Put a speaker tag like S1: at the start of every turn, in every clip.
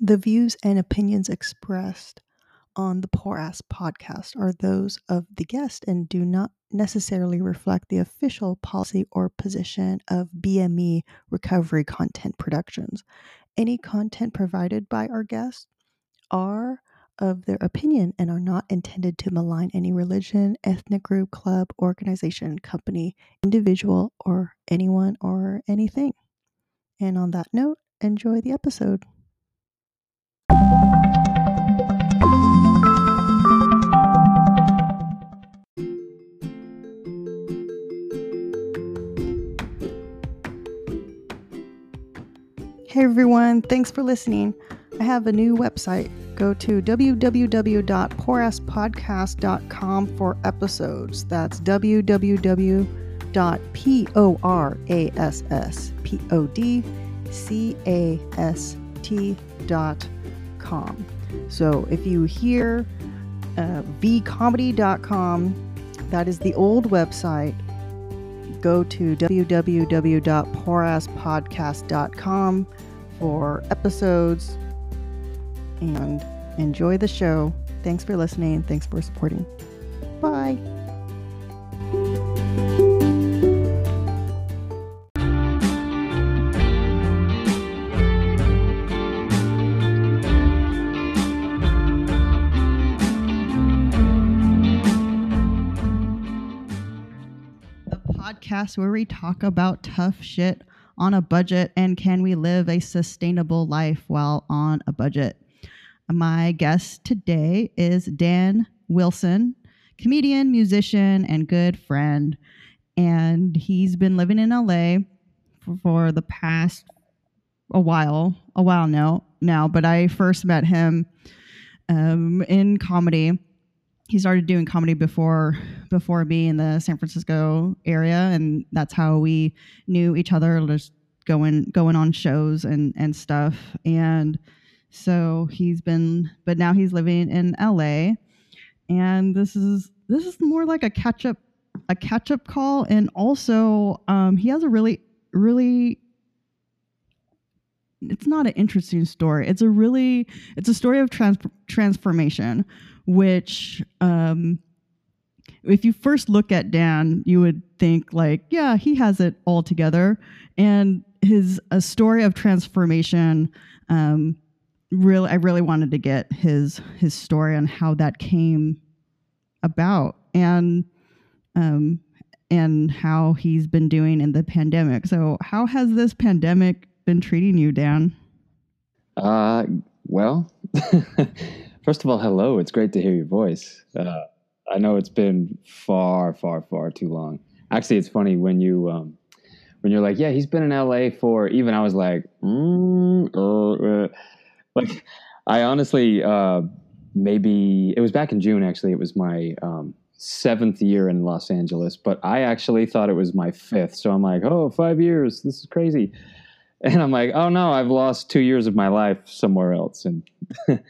S1: The views and opinions expressed on the Por Ass podcast are those of the guest and do not necessarily reflect the official policy or position of BME Recovery Content Productions. Any content provided by our guests are of their opinion and are not intended to malign any religion, ethnic group, club, organization, company, individual, or anyone or anything. And on that note, enjoy the episode. Hey everyone, thanks for listening. I have a new website. Go to www.porasspodcast.com for episodes. That's www.porasspodcast.com. So if you hear uh, vcomedy.com, that is the old website. Go to www.porasspodcast.com for episodes and enjoy the show. Thanks for listening. Thanks for supporting. Bye. Where we talk about tough shit on a budget and can we live a sustainable life while on a budget. My guest today is Dan Wilson, comedian, musician, and good friend. And he's been living in LA for, the past a while, a while now, now. But I first met him um, in comedy. He started doing comedy before before me in the San Francisco area, and that's how we knew each other. Just going going on shows and and stuff. And so he's been, but now he's living in LA, and this is this is more like a catch up a catch up call, and also um, he has a really really it's not an interesting story. It's a really it's a story of trans- transformation, which um, if you first look at Dan, you would think like, yeah, he has it all together, and his a story of transformation. Um, really, I really wanted to get his his story on how that came about, and um, and how he's been doing in the pandemic. So, how has this pandemic been treating you, Dan?
S2: Uh, well, first of all, hello. It's great to hear your voice. Uh, I know it's been far, far, far too long. Actually, it's funny when you um, when you're like, yeah, he's been in LA for. Even I was like, mm, uh, uh. like, I honestly uh, maybe it was back in June. Actually, it was my um, seventh year in Los Angeles, but I actually thought it was my fifth. So I'm like, oh, five years. This is crazy. And I'm like, oh no, I've lost two years of my life somewhere else. And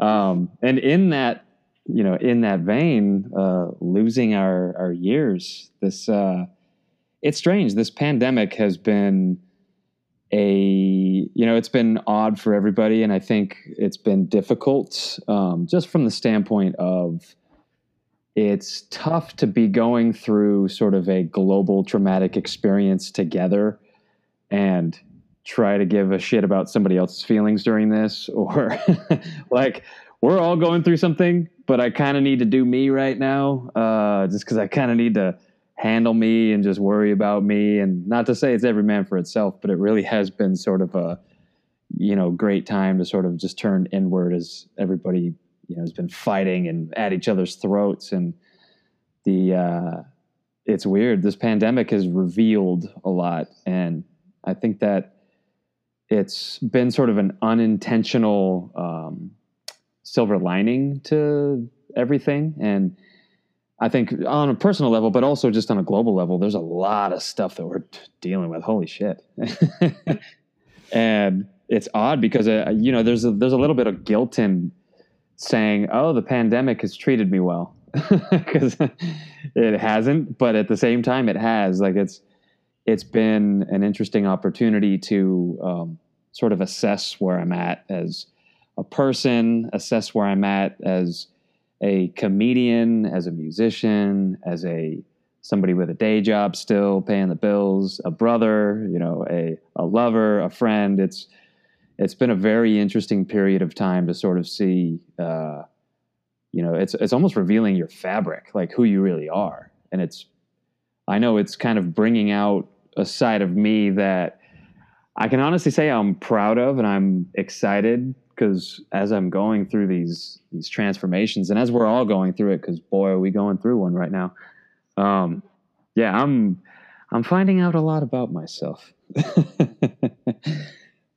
S2: um, and in that, you know, in that vein, uh, losing our our years, this uh, it's strange. This pandemic has been a you know it's been odd for everybody, and I think it's been difficult um, just from the standpoint of it's tough to be going through sort of a global traumatic experience together and try to give a shit about somebody else's feelings during this or like we're all going through something but i kind of need to do me right now uh, just because i kind of need to handle me and just worry about me. And not to say it's every man for itself but it really has been sort of a you know great time to sort of just turn inward as everybody you know has been fighting and at each other's throats. And the uh, it's weird. This pandemic has revealed a lot and i think that it's been sort of an unintentional um, silver lining to everything. And i think on a personal level but also just on a global level there's a lot of stuff that we're dealing with. Holy shit. And it's odd because uh, you know there's a, there's a little bit of guilt in saying oh the pandemic has treated me well. Because it hasn't but at the same time it has. Like it's it's been an interesting opportunity to um, sort of assess where I'm at as a person, assess where I'm at as a comedian, as a musician, as a somebody with a day job still paying the bills, a brother, you know, a, a lover, a friend. It's it's been a very interesting period of time to sort of see uh, you know, it's it's almost revealing your fabric, like who you really are. And it's I know it's kind of bringing out a side of me that I can honestly say I'm proud of and I'm excited because as I'm going through these these transformations and as we're all going through it because boy are we going through one right now. Um, yeah i'm i'm finding out a lot about myself.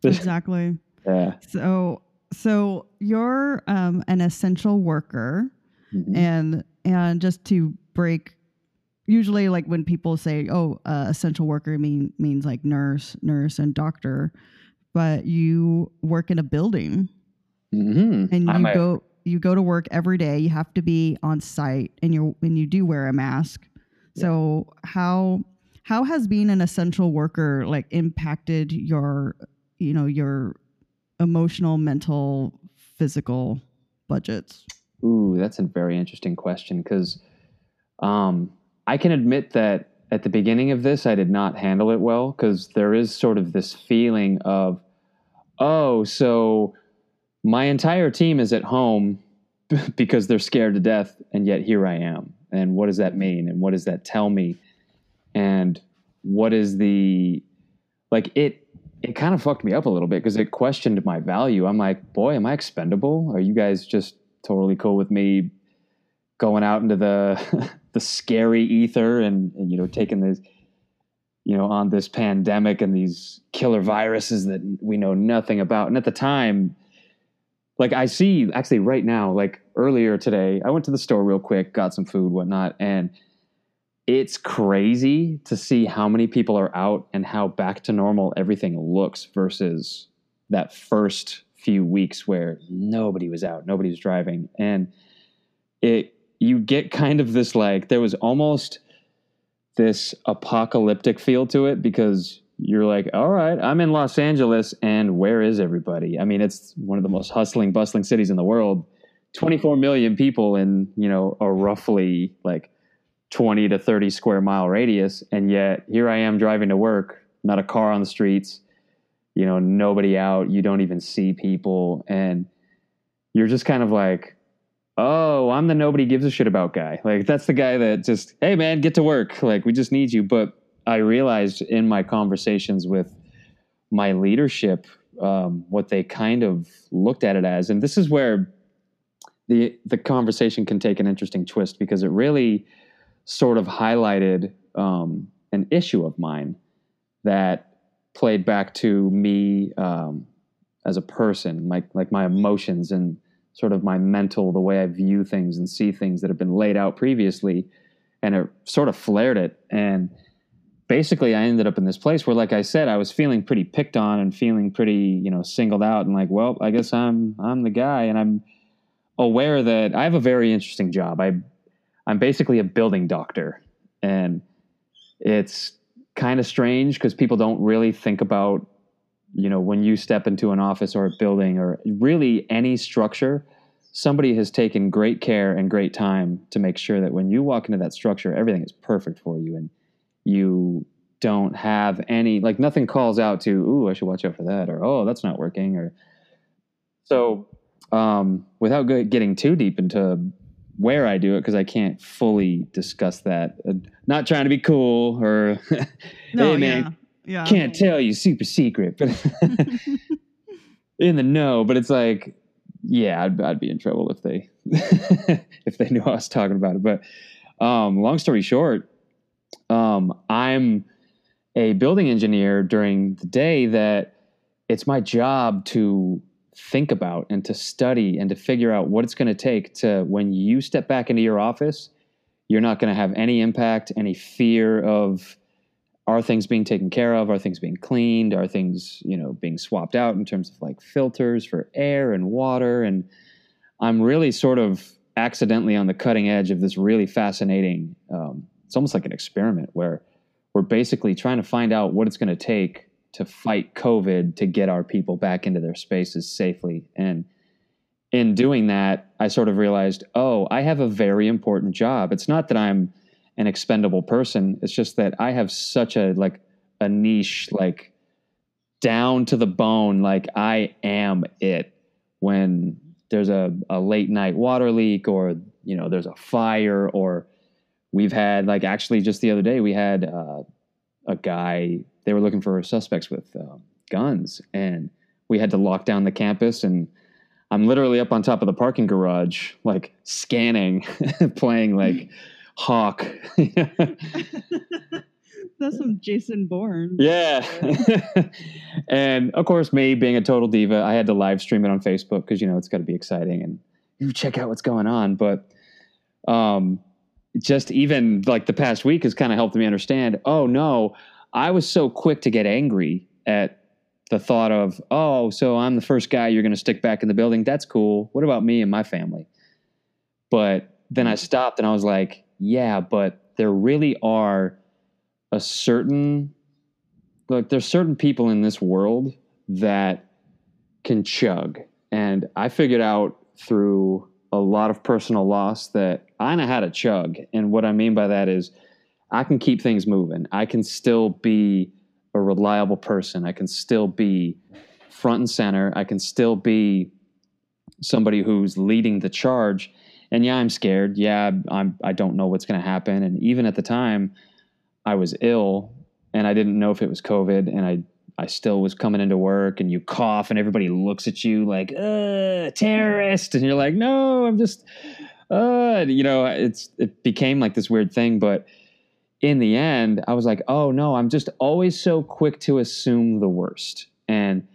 S1: Exactly.
S2: Yeah.
S1: So so you're um, an essential worker
S2: Mhm.
S1: and and just to break usually like when people say oh uh, essential worker mean means like nurse nurse and doctor but you work in a building.
S2: Mhm.
S1: and
S2: I'm
S1: you
S2: a-
S1: go you go to work every day. You have to be on site and you and you do wear a mask. So how how has being an essential worker like impacted your you know your emotional mental physical budgets?
S2: Ooh, that's a very interesting question because um, I can admit that at the beginning of this, I did not handle it well because there is sort of this feeling of, oh, so my entire team is at home because they're scared to death, and yet here I am. And what does that mean? And what does that tell me? And what is the like it? It kind of fucked me up a little bit because it questioned my value. I'm like, boy, am I expendable? Are you guys just totally cool with me going out into the the scary ether and, and you know taking this you know on this pandemic and these killer viruses that we know nothing about. And at the time like i see actually right now like earlier today i went to the store real quick got some food whatnot and it's crazy to see how many people are out and how back to normal everything looks versus that first few weeks where nobody was out, nobody was driving, and it you get kind of this like there was almost this apocalyptic feel to it because you're like, all right, I'm in Los Angeles, and where is everybody? I mean, it's one of the most hustling, bustling cities in the world. 24 million people in you know a roughly like 20 to 30 square mile radius, and yet here I am driving to work, not a car on the streets you know nobody out you don't even see people and you're just kind of like oh i'm the nobody gives a shit about guy. Like that's the guy that just hey man get to work. Like we just need you. But i realized in my conversations with my leadership um, what they kind of looked at it as and this is where the the conversation can take an interesting twist because it really sort of highlighted um, an issue of mine that played back to me um, as a person, like like my emotions and sort of my mental, the way I view things and see things that have been laid out previously, and it sort of flared it. And basically, I ended up in this place where, like I said, I was feeling pretty picked on and feeling pretty, you know, singled out, and like, well, I guess I'm I'm the guy, and I'm aware that I have a very interesting job. I I'm basically a building doctor, and it's kind of strange because people don't really think about you know when you step into an office or a building or really any structure somebody has taken great care and great time to make sure that when you walk into that structure everything is perfect for you and you don't have any like nothing calls out to ooh i should watch out for that or oh that's not working or so um, without getting too deep into where I do it because I can't fully discuss that. Uh, not trying to be cool or
S1: no
S2: hey man,
S1: yeah
S2: can't tell you super secret, but in the know. But it's like, yeah, I'd, I'd be in trouble if they if they knew I was talking about it. But um, long story short, um, I'm a building engineer during the day that it's my job to think about and to study and to figure out what it's going to take to when you step back into your office you're not going to have any impact any fear of are things being taken care of are things being cleaned are things you know being swapped out in terms of like filters for air and water and i'm really sort of accidentally on the cutting edge of this really fascinating um, it's almost like an experiment where we're basically trying to find out what it's going to take to fight COVID to get our people back into their spaces safely. And in doing that, I sort of realized, oh, I have a very important job. It's not that I'm an expendable person. It's just that I have such a like a niche, like down to the bone, like I am it. When there's a, a late night water leak or you know there's a fire or we've had like actually just the other day we had uh, a guy they were looking for suspects with uh, guns and we had to lock down the campus and I'm literally up on top of the parking garage, like scanning, playing like Hawk.
S1: That's some Jason Bourne.
S2: Yeah. and of course, me being a total diva, I had to live stream it on Facebook because, you know, it's got to be exciting and you check out what's going on. But um, just even like the past week has kind of helped me understand oh, no, I was so quick to get angry at the thought of, oh, so I'm the first guy you're going to stick back in the building. That's cool. What about me and my family? But then I stopped and I was like, yeah, but there really are a certain, like, there's certain people in this world that can chug. And I figured out through a lot of personal loss that I know how to chug. And what I mean by that is I can keep things moving. I can still be a reliable person. I can still be front and center. I can still be somebody who's leading the charge. And yeah, I'm scared. Yeah, I'm I don't know what's going to happen. And even at the time, I was ill and I didn't know if it was COVID and I I still was coming into work and you cough and everybody looks at you like, terrorist. And you're like, no, I'm just, uh, you know, it's, it became like this weird thing. But in the end, I was like, oh no, I'm just always so quick to assume the worst. And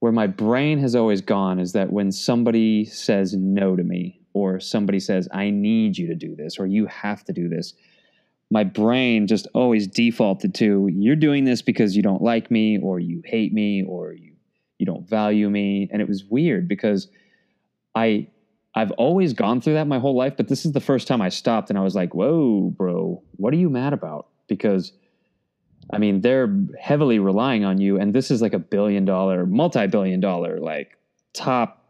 S2: where my brain has always gone is that when somebody says no to me, or somebody says, I need you to do this, or you have to do this, my brain just always defaulted to, you're doing this because you don't like me, or you hate me, or you, you don't value me. And it was weird because I I've always gone through that my whole life, but this is the first time I stopped and I was like, whoa, bro, what are you mad about? Because, I mean, they're heavily relying on you, and this is like a billion dollar, multi billion dollar, like top,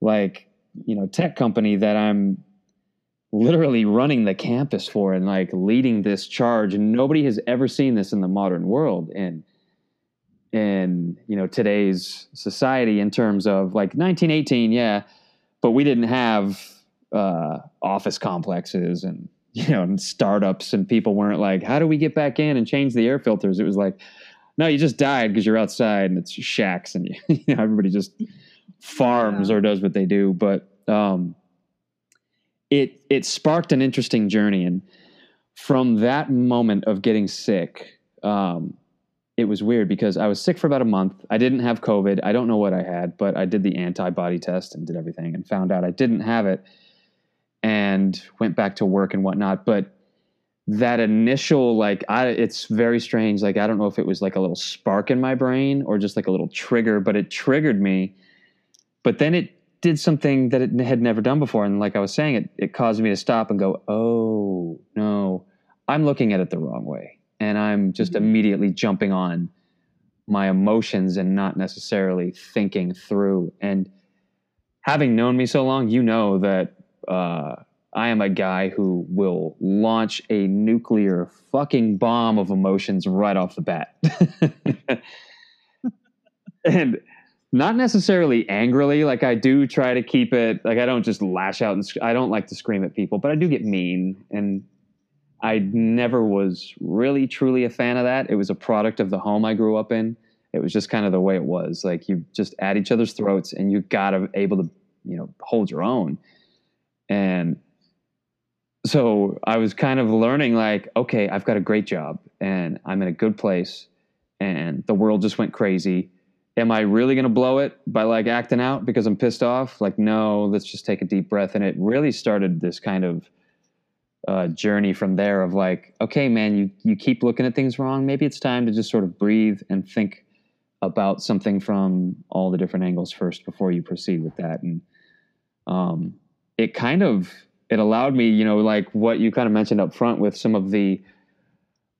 S2: like, you know, tech company that I'm literally running the campus for and like leading this charge. And nobody has ever seen this in the modern world. And, in you know today's society in terms of like 1918 yeah but we didn't have uh, office complexes and you know and startups and people weren't like how do we get back in and change the air filters it was like no you just died because you're outside and it's shacks and you, know everybody just farms yeah. or does what they do but um, it it sparked an interesting journey and from that moment of getting sick um, it was weird because I was sick for about a month. I didn't have COVID. I don't know what I had, but I did the antibody test and did everything and found out I didn't have it and went back to work and whatnot. But that initial, like, I, it's very strange. Like, I don't know if it was like a little spark in my brain or just like a little trigger, but it triggered me. But then it did something that it had never done before. And like I was saying, it, it caused me to stop and go, oh, no, I'm looking at it the wrong way and I'm just mm-hmm. immediately jumping on my emotions and not necessarily thinking through. And having known me so long, you know that uh, I am a guy who will launch a nuclear fucking bomb of emotions right off the bat. and not necessarily angrily like i do try to keep it like i don't just lash out and i don't like to scream at people but i do get mean and I never was really truly a fan of that. It was a product of the home I grew up in. It was just kind of the way it was. Like you just at each other's throats and you gotta able to, you know, hold your own. And so I was kind of learning like, okay, I've got a great job and I'm in a good place and the world just went crazy. Am I really going to blow it by like acting out because I'm pissed off? Like, no, let's just take a deep breath. And it really started this kind of uh, journey from there of like, okay, man, you you keep looking at things wrong. Maybe it's time to just sort of breathe and think about something from all the different angles first before you proceed with that. And um, it kind of it allowed me, you know, like what you kind of mentioned up front with some of the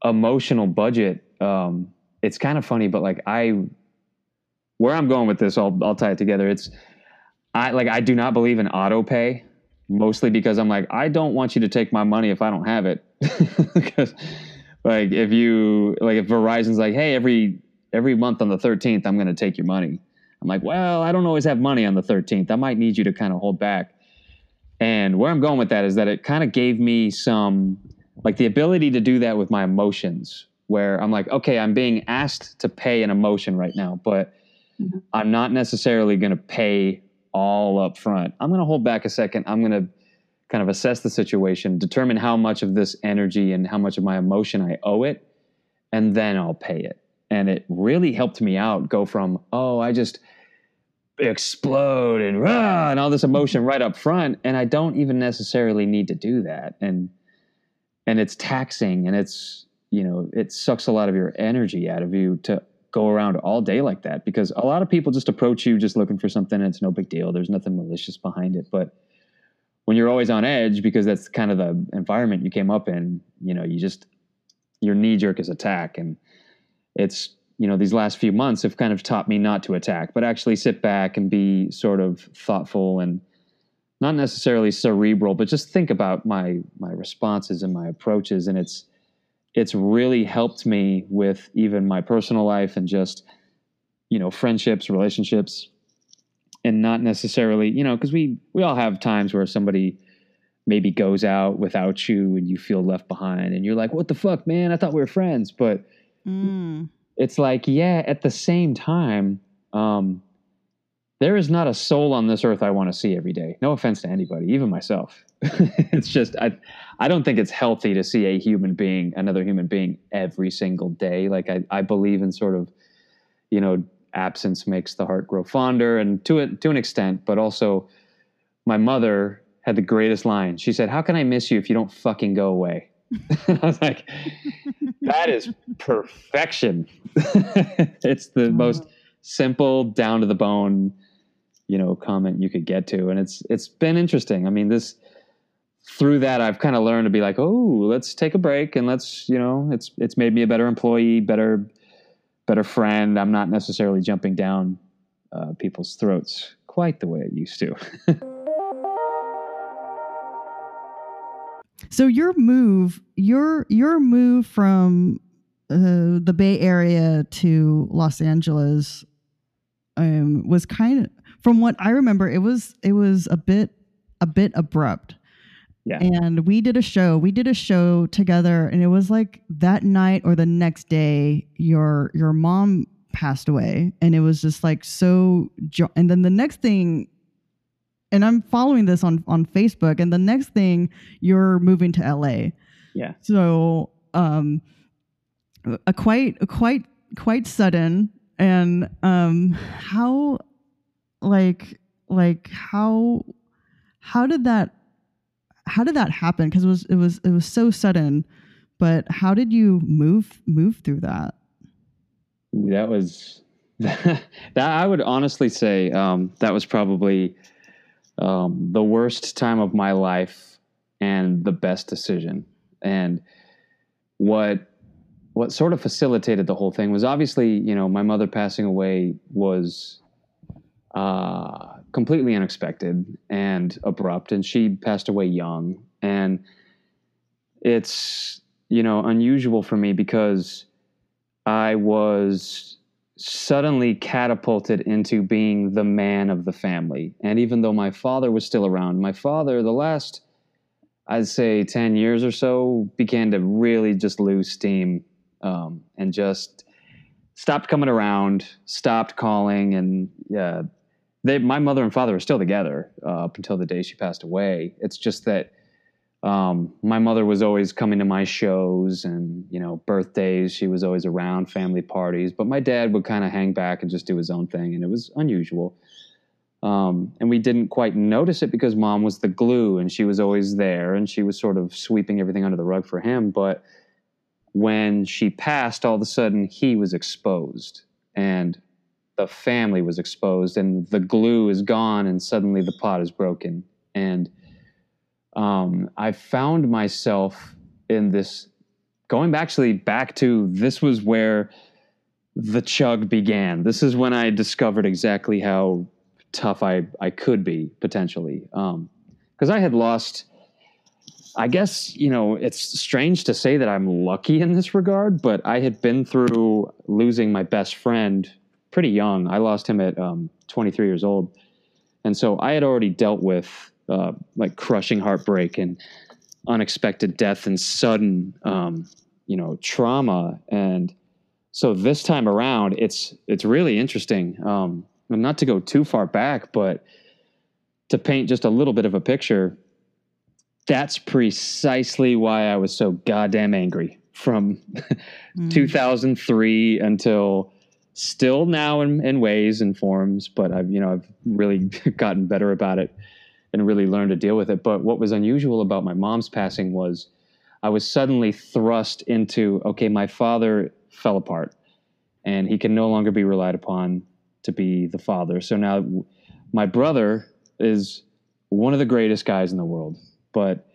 S2: emotional budget. Um, it's kind of funny, but like I, where I'm going with this, I'll I'll tie it together. It's I like I do not believe in auto pay, mostly because I'm like I don't want you to take my money if I don't have it. because like if you like if Verizon's like, hey, every every month on the 13th, I'm going to take your money. I'm like, well, I don't always have money on the 13th. I might need you to kind of hold back. And where I'm going with that is that it kind of gave me some like the ability to do that with my emotions where I'm like, okay, I'm being asked to pay an emotion right now, but mm-hmm. I'm not necessarily going to pay all up front. I'm going to hold back a second. I'm going to kind of assess the situation, determine how much of this energy and how much of my emotion I owe it, and then I'll pay it. And it really helped me out go from, oh, I just explode and rah, and all this emotion right up front. And I don't even necessarily need to do that. And and it's taxing and it's, you know, it sucks a lot of your energy out of you to go around all day like that because a lot of people just approach you just looking for something and it's no big deal. There's nothing malicious behind it. But when you're always on edge because that's kind of the environment you came up in you know you just your knee jerk is attack and it's you know these last few months have kind of taught me not to attack but actually sit back and be sort of thoughtful and not necessarily cerebral but just think about my my responses and my approaches and it's it's really helped me with even my personal life and just you know friendships relationships and not necessarily, you know, because we we all have times where somebody maybe goes out without you and you feel left behind and you're like, what the fuck, man? I thought we were friends. But mm. it's like, yeah, at the same time, um, there is not a soul on this earth I want to see every day. No offense to anybody, even myself. it's just I I don't think it's healthy to see a human being, another human being every single day. Like I, I believe in sort of, you know, absence makes the heart grow fonder, and to it to an extent, but also my mother had the greatest line. She said, "How can I miss you if you don't fucking go away?" I was like, "That is perfection." it's the uh-huh. most simple, down to the bone, you know, comment you could get to, and it's it's been interesting. I mean, this through that I've kind of learned to be like, "Oh, let's take a break and let's, you know, it's it's made me a better employee, better better friend. I'm not necessarily jumping down uh, people's throats quite the way it used to.
S1: so your move, your your move from uh, the Bay Area to Los Angeles um, was kind of, from what I remember, it was it was a bit a bit abrupt.
S2: Yeah.
S1: And we did a show. We did a show together and it was like that night or the next day your your mom passed away and it was just like so jo- and then the next thing and I'm following this on on Facebook and the next thing you're moving to LA.
S2: Yeah.
S1: So um a quite a quite quite sudden and um how like like how how did that how did that happen? Because it was it was it was so sudden. But how did you move move through that?
S2: That was that I would honestly say um, that was probably um, the worst time of my life and the best decision. And what what sort of facilitated the whole thing was obviously, you know, my mother passing away was uh, completely unexpected and abrupt, and she passed away young. And it's you know unusual for me because I was suddenly catapulted into being the man of the family. And even though my father was still around, my father, the last, I'd say, 10 years or so, began to really just lose steam um, and just stopped coming around, stopped calling, and yeah, they, my mother and father are still together uh, up until the day she passed away. It's just that um, my mother was always coming to my shows and you know birthdays. She was always around family parties, but my dad would kind of hang back and just do his own thing, and it was unusual. Um, and we didn't quite notice it because mom was the glue and she was always there and she was sort of sweeping everything under the rug for him. But when she passed, all of a sudden he was exposed. And the family was exposed and the glue is gone and suddenly the pot is broken and um, i found myself in this going actually back to this was where the chug began this is when i discovered exactly how tough I I could be potentially. Because I had lost. I guess you know it's strange to say that I'm lucky in this regard, but I had been through losing my best friend pretty young. I lost him at um, 23 years old, and so I had already dealt with uh, like crushing heartbreak and unexpected death and sudden um, you know trauma and so this time around it's it's really interesting um, not to go too far back but to paint just a little bit of a picture that's precisely why i was so goddamn angry from mm. 2003 until still now in, in ways and forms but i've you know i've really gotten better about it and really learned to deal with it but what was unusual about my mom's passing was I was suddenly thrust into okay, my father fell apart and he can no longer be relied upon to be the father. So now my brother is one of the greatest guys in the world, but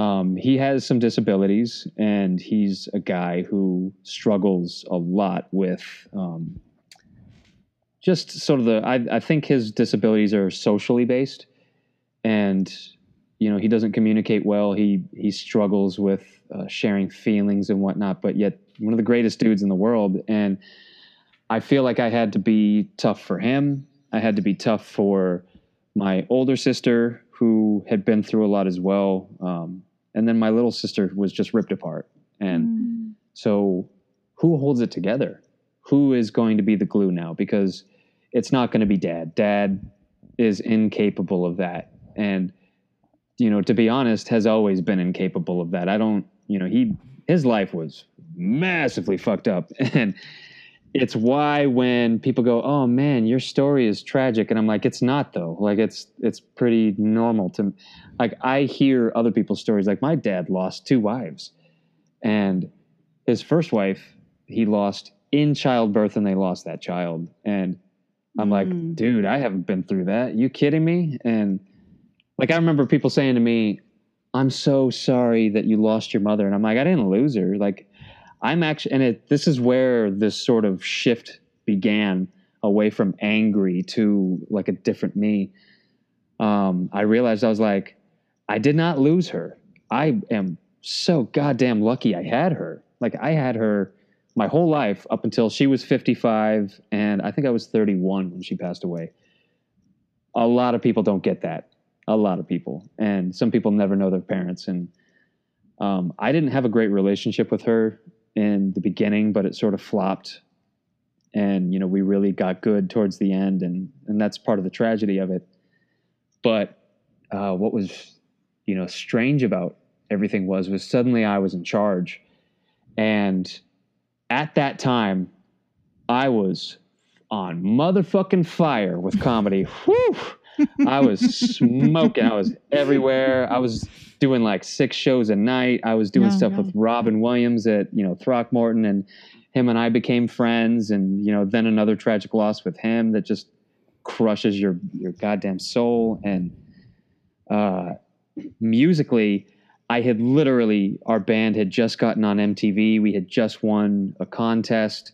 S2: um, he has some disabilities and he's a guy who struggles a lot with um, just sort of the, I, I think his disabilities are socially based and you know he doesn't communicate well. He he struggles with uh, sharing feelings and whatnot. But yet one of the greatest dudes in the world, and I feel like I had to be tough for him. I had to be tough for my older sister who had been through a lot as well. Um, and then my little sister was just ripped apart. And mm. so who holds it together? Who is going to be the glue now? Because it's not going to be dad. Dad is incapable of that. And you know, to be honest, has always been incapable of that. I don't, you know, he his life was massively fucked up, and it's why when people go, "Oh man, your story is tragic," and I'm like, "It's not though. Like it's it's pretty normal to, like I hear other people's stories. Like my dad lost two wives, and his first wife he lost in childbirth, and they lost that child, and I'm mm. like, dude, I haven't been through that. You kidding me? And like I remember people saying to me, "I'm so sorry that you lost your mother," and I'm like, I didn't lose her. Like I'm actually, and it, this is where this sort of shift began away from angry to like a different me. Um, I realized I was like, I did not lose her. I am so goddamn lucky I had her. Like I had her my whole life up until she was 55 and I think I was 31 when she passed away. A lot of people don't get that a lot of people, and some people never know their parents. And um, I didn't have a great relationship with her in the beginning, but it sort of flopped. And you know, we really got good towards the end, and and that's part of the tragedy of it. But uh, what was you know strange about everything was was suddenly I was in charge, and at that time, I was on motherfucking fire with comedy. Whew! I was smoking. I was everywhere. I was doing like six shows a night. I was doing stuff with Robin Williams at you know Throckmorton, and him and I became friends. And you know, then another tragic loss with him that just crushes your your goddamn soul. And uh, musically, I had literally our band had just gotten on MTV. We had just won a contest.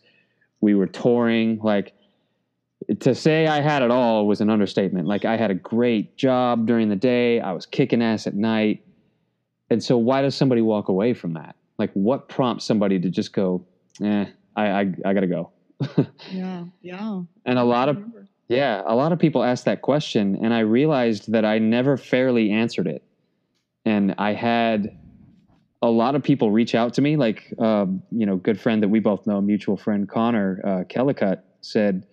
S2: We were touring like to say I had it all was an understatement. Like I had a great job during the day, I was kicking ass at night. And so why does somebody walk away from that? Like what prompts somebody to just go, eh, I I, I gotta go.
S1: yeah, yeah.
S2: And a lot of yeah, a lot of people ask that question, and I realized that I never fairly answered it. And I had a lot of people reach out to me, like uh, you know, good friend that we both know, mutual friend Connor uh, Kellicut said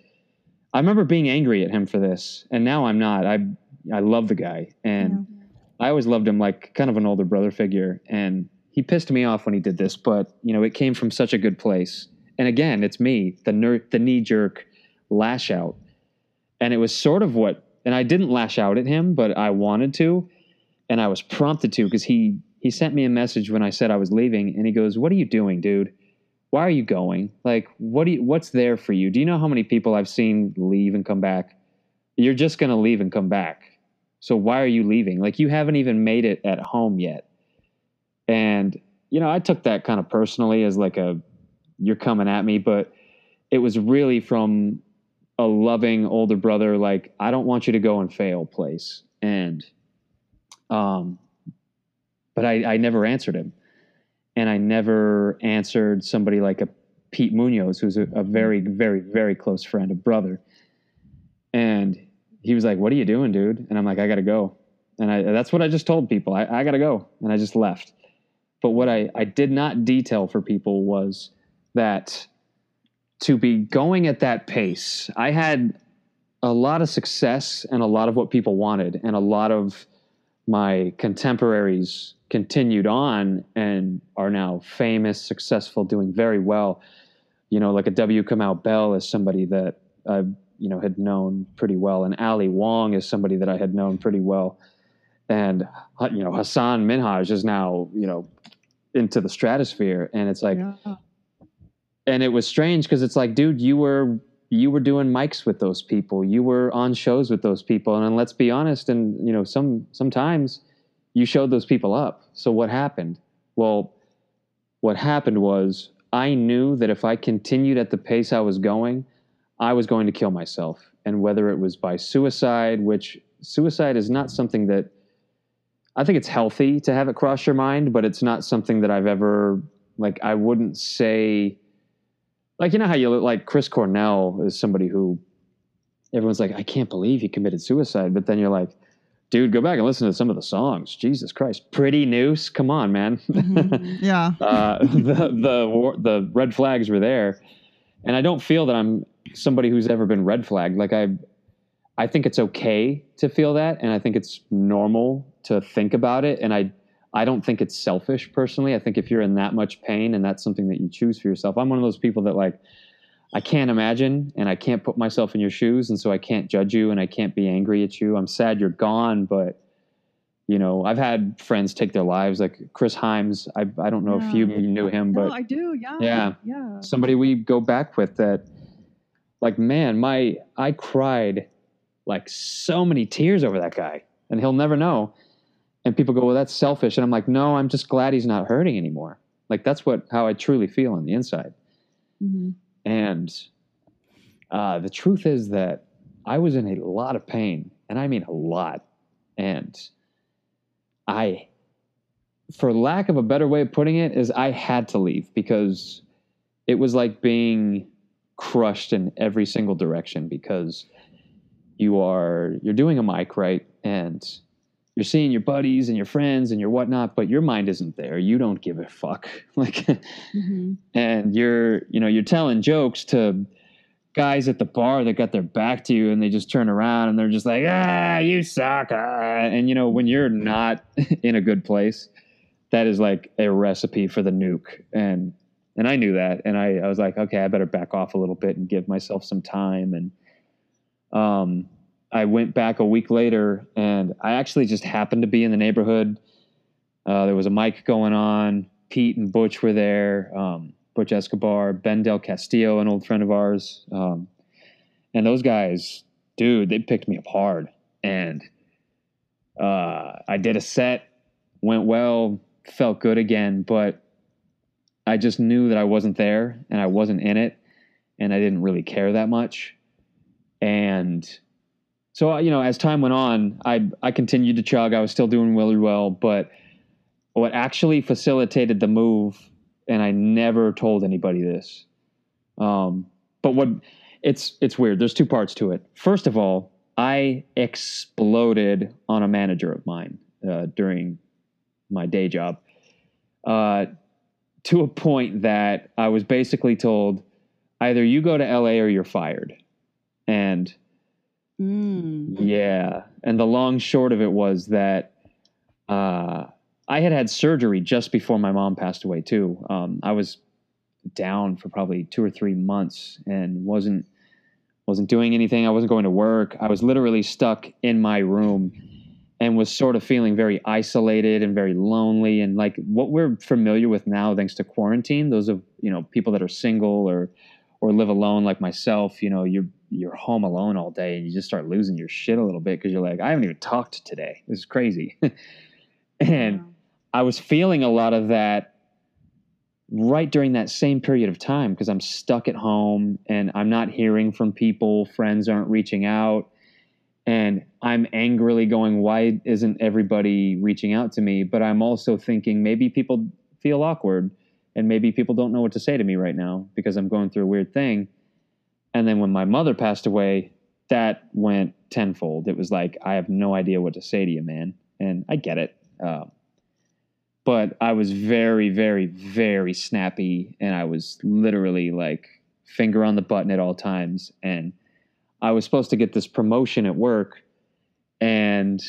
S2: I remember being angry at him for this, and now I'm not. I I love the guy, and. I always loved him like kind of an older brother figure. And he pissed me off when he did this, but you know it came from such a good place. And again, it's me, the ner- the knee jerk lash out, and it was sort of what. And I didn't lash out at him, but I wanted to, and I was prompted to because he he sent me a message when I said I was leaving, and he goes, "What are you doing, dude?" why are you going? Like, what do you, what's there for you? Do you know how many people I've seen leave and come back? You're just to leave and come back. So why are you leaving? Like, you haven't even made it at home yet. And, you know, I took that kind of personally as like a, you're coming at me, but it was really from a loving older brother, like I don't want you to go and fail place. And um but I, I never answered him. And I never answered somebody like a Pete Munoz, who's a, a very, very, very close friend, a brother. And he was like, What are you doing, dude? And I'm like, I gotta go. And I, that's what I just told people. I, I gotta go. And I just left. But what I, I did not detail for people was that to be going at that pace, I had a lot of success and a lot of what people wanted, and a lot of my contemporaries continued on and are now famous, successful, doing very well. You know, like a W. Kamau Bell is somebody that I, you know, had known pretty well, and Ali Wong is somebody that I had known pretty well, and uh, you know, Hassan Minhaj is now, you know, into the stratosphere, and it's like, yeah. and it was strange because it's like, dude, you were you were doing mics with those people, you were on shows with those people, and let's be honest, and you know, some sometimes you showed those people up. So what happened? Well, what happened was I knew that if I continued at the pace I was going, I was going to kill myself. And whether it was by suicide, which suicide is not something that I think it's healthy to have it cross your mind, but it's not something that I've ever like I wouldn't say like you know how you look like Chris Cornell is somebody who everyone's like I can't believe he committed suicide, but then you're like dude, go back and listen to some of the songs. Jesus Christ, Pretty Noose, come on, man.
S1: Mm-hmm. Yeah.
S2: uh, the the the red flags were there, and I don't feel that I'm somebody who's ever been red flagged. Like I, I think it's okay to feel that, and I think it's normal to think about it, and I. I don't think it's selfish personally. I think if you're in that much pain and that's something that you choose for yourself, I'm one of those people that like I can't imagine and I can't put myself in your shoes. And so I can't judge you and I can't be angry at you. I'm sad you're gone, but you know, I've had friends take their lives, like Chris Himes. I, I don't know yeah. if you knew him, but
S1: no, I do. Yeah.
S2: Yeah.
S1: Yeah.
S2: Somebody we go back with that, like, man, my, I cried like so many tears over that guy and he'll never know. And people go, well, that's selfish. And I'm like, no, I'm just glad he's not hurting anymore. Like, that's what, how I truly feel on the inside. Mm-hmm. And uh, the truth is that I was in a lot of pain, and I mean a lot. And I, for lack of a better way of putting it, is I had to leave because it was like being crushed in every single direction because you are you're doing a mic right and you're seeing your buddies and your friends and your whatnot, but your mind isn't there. You don't give a fuck. Like, mm-hmm. and you're, you know, you're telling jokes to guys at the bar that got their back to you and they just turn around and they're just like, ah, you suck. Ah. And, you know, when you're not in a good place, that is like a recipe for the nuke. And, and I knew that. And I, I was like, okay, I better back off a little bit and give myself some time. And, um, I went back a week later and I actually just happened to be in the neighborhood. Uh, there was a mic going on. Pete and Butch were there. Um, Butch Escobar, Ben Del Castillo, an old friend of ours. Um, and those guys, dude, they picked me up hard. And uh, I did a set, went well, felt good again, but I just knew that I wasn't there and I wasn't in it and I didn't really care that much. And so you know, as time went on, I I continued to chug. I was still doing really well, but what actually facilitated the move, and I never told anybody this, um, but what it's it's weird. There's two parts to it. First of all, I exploded on a manager of mine uh, during my day job, uh, to a point that I was basically told, either you go to LA or you're fired, and
S1: Mm.
S2: Yeah. And the long short of it was that uh, I had had surgery just before my mom passed away, too. Um, I was down for probably two or three months and wasn't wasn't doing anything. I wasn't going to work. I was literally stuck in my room and was sort of feeling very isolated and very lonely and like what we're familiar with now thanks to quarantine those of you know people that are single or or live alone like myself you know you're you're home alone all day and you just start losing your shit a little bit because you're like, I haven't even talked today. This is crazy. and I was feeling a lot of that right during that same period of time because I'm stuck at home and I'm not hearing from people, friends aren't reaching out. And I'm angrily going, why isn't everybody reaching out to me? But I'm also thinking maybe people feel awkward and maybe people don't know what to say to me right now because I'm going through a weird thing. And then when my mother passed away, that went tenfold. It was like, I have no idea what to say to you, man. And I get it. Uh, but I was very, very, very snappy, and I was literally like finger on the button at all times. And I was supposed to get this promotion at work, and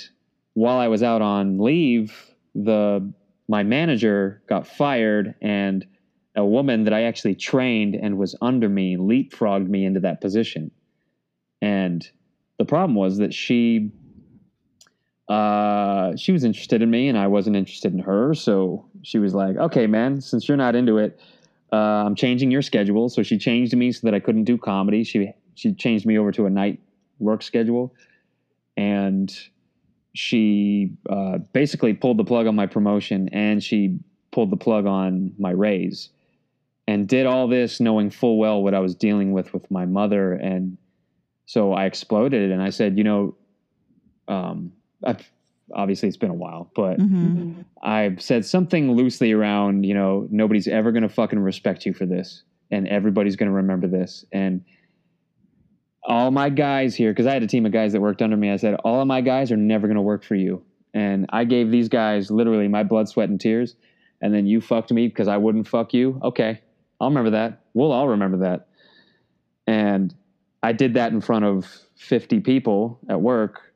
S2: while I was out on leave, the my manager got fired, and a woman that I actually trained and was under me leapfrogged me into that position. And the problem was that she uh, she was interested in me and I wasn't interested in her. So she was like, okay, man, since you're not into it, uh, I'm changing your schedule. So she changed me so that I couldn't do comedy. She, she changed me over to a night work schedule. And she uh, basically pulled the plug on my promotion and she pulled the plug on my raise and did all this knowing full well what I was dealing with with my mother. And so I exploded and I said, you know, um, I've, obviously it's been a while, but mm-hmm. I've said something loosely around, you know, nobody's ever going to fucking respect you for this, and everybody's going to remember this. And all my guys here, because I had a team of guys that worked under me, I said, all of my guys are never going to work for you. And I gave these guys literally my blood, sweat, and tears. And then you fucked me because I wouldn't fuck you. Okay, I'll remember that. We'll all remember that. And I did that in front of 50 people at work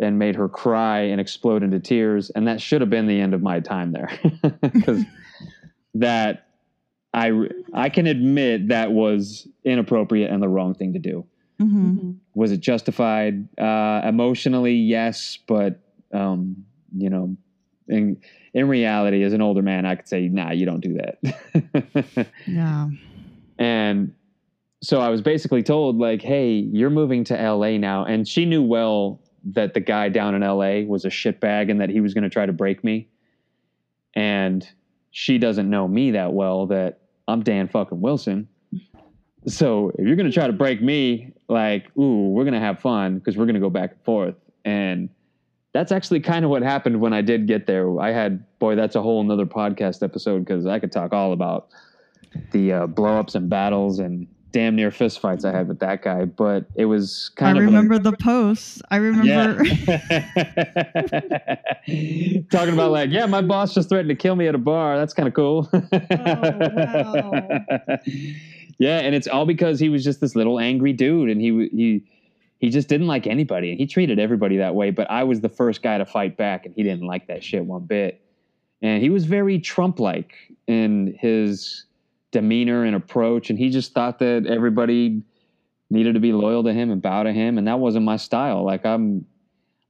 S2: and made her cry and explode into tears. And that should have been the end of my time there because that I, I can admit that was inappropriate and the wrong thing to do. Mm-hmm. Was it justified? Uh, emotionally, yes, but um, you know, in in reality, as an older man, I could say, "Nah, you don't do that."
S1: yeah.
S2: And so I was basically told, like, "Hey, you're moving to LA now," and she knew well that the guy down in LA was a shitbag and that he was going to try to break me. And she doesn't know me that well that I'm Dan fucking Wilson. So if you're going to try to break me, like, ooh, we're going to have fun because we're going to go back and forth. And that's actually kind of what happened when I did get there. I had, boy, that's a whole nother podcast episode because I could talk all about the uh, blowups and battles and damn near fistfights I had with that guy, but it was kind
S1: I
S2: of.
S1: I remember the posts. I remember
S2: yeah. talking about like, yeah, my boss just threatened to kill me at a bar. That's kind of cool. oh, wow. Yeah, and it's all because he was just this little angry dude, and he he he just didn't like anybody, and he treated everybody that way. But I was the first guy to fight back, and he didn't like that shit one bit. And he was very Trump-like in his demeanor and approach. And he just thought that everybody needed to be loyal to him and bow to him. And that wasn't my style. Like I'm,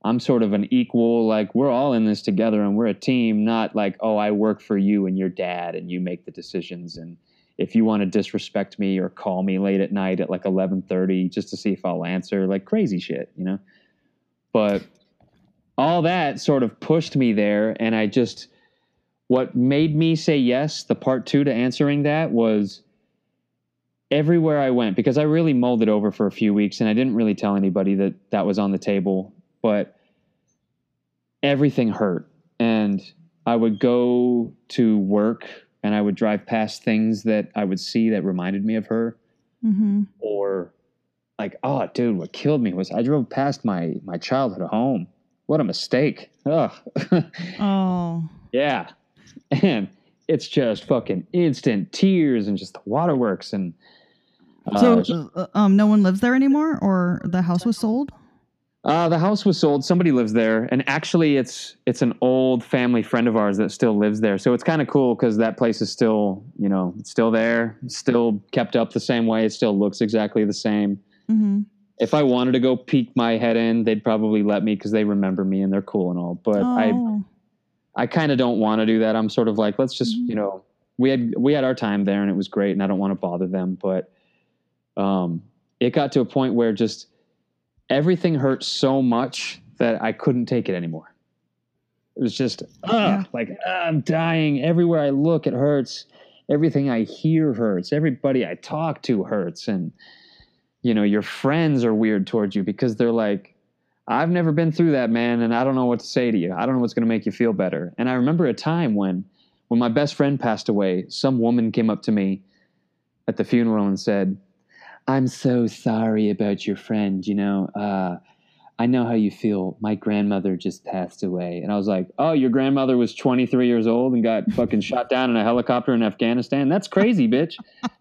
S2: I'm sort of an equal, like we're all in this together and we're a team, not like, oh, I work for you and your dad and you make the decisions. And if you want to disrespect me or call me late at night at like 1130 just to see if I'll answer, like crazy shit, you know? But all that sort of pushed me there. And I just, what made me say yes, the part two to answering that was everywhere I went because I really mulled it over for a few weeks and I didn't really tell anybody that that was on the table, but everything hurt. And I would go to work and I would drive past things that I would see that reminded me of her. Mm-hmm. Or like, oh, dude, what killed me was I drove past my my childhood home. What a mistake. Ugh.
S1: oh.
S2: Yeah and it's just fucking instant tears and just the waterworks and
S1: uh, so uh, um no one lives there anymore or the house was sold
S2: uh, the house was sold somebody lives there and actually it's it's an old family friend of ours that still lives there so it's kind of cool because that place is still you know it's still there still kept up the same way it still looks exactly the same mm-hmm. if i wanted to go peek my head in they'd probably let me because they remember me and they're cool and all but oh. i I kind of don't want to do that. I'm sort of like, let's just, mm-hmm. you know, we had we had our time there and it was great, and I don't want to bother them, but um, it got to a point where just everything hurt so much that I couldn't take it anymore. It was just, uh, like uh, I'm dying everywhere I look. It hurts, everything I hear hurts. Everybody I talk to hurts. And, you know, your friends are weird towards you because they're like, I've never been through that, man, and I don't know what to say to you. I don't know what's going to make you feel better. And I remember a time when, when my best friend passed away, some woman came up to me at the funeral and said, I'm so sorry about your friend. You know, uh, I know how you feel. My grandmother just passed away. And I was like, Oh, your grandmother was 23 years old and got fucking shot down in a helicopter in Afghanistan? That's crazy, bitch.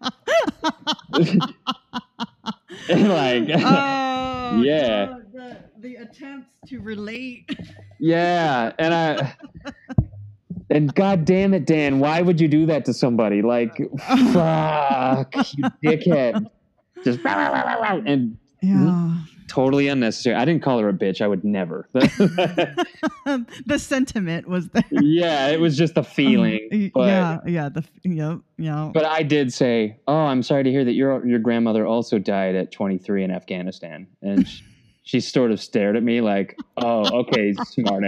S2: like,
S1: Oh,
S2: Yeah.
S1: God, the, the attempts to relate.
S2: yeah. And I, and god damn it, Dan, why would you do that to somebody? Like, fuck, you dickhead. Just, and
S1: Yeah.
S2: totally unnecessary. I didn't call her a bitch. I would never.
S1: the sentiment was there.
S2: yeah, it was just the feeling.
S1: Um,
S2: But,
S1: yeah, yeah, the yeah.
S2: but I did say, "Oh, I'm sorry to hear that your your grandmother also died at 23 in Afghanistan." And she, she sort of stared at me like, "Oh, okay, smart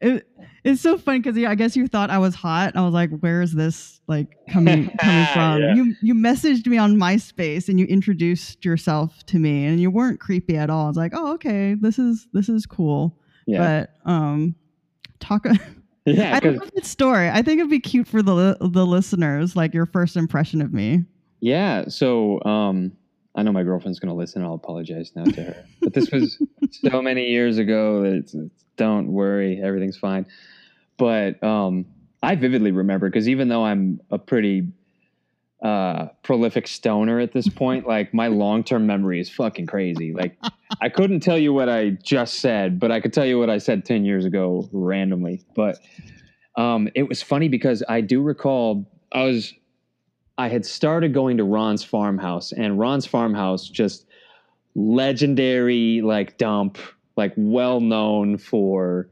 S1: It, it's so fun because yeah, I guess you thought I was hot. I was like, "Where is this like coming coming from?"
S2: Yeah.
S1: You you messaged me on MySpace and you introduced yourself to me, and you weren't creepy at all. I was like, "Oh, okay, this is this is cool."
S2: yeah,
S1: But um, talk.
S2: yeah,
S1: I
S2: because
S1: love that story. I think it'd be cute for the the listeners, like your first impression of me.
S2: yeah. So, um, I know my girlfriend's gonna listen. I'll apologize now to her. But this was so many years ago that it's, it's don't worry, everything's fine. But um, I vividly remember because even though I'm a pretty uh, prolific stoner at this point, like my long term memory is fucking crazy. Like I couldn't tell you what I just said, but I could tell you what I said ten years ago randomly. But um, it was funny because I do recall I was I had started going to Ron's farmhouse, and Ron's farmhouse just legendary like dump, like well known for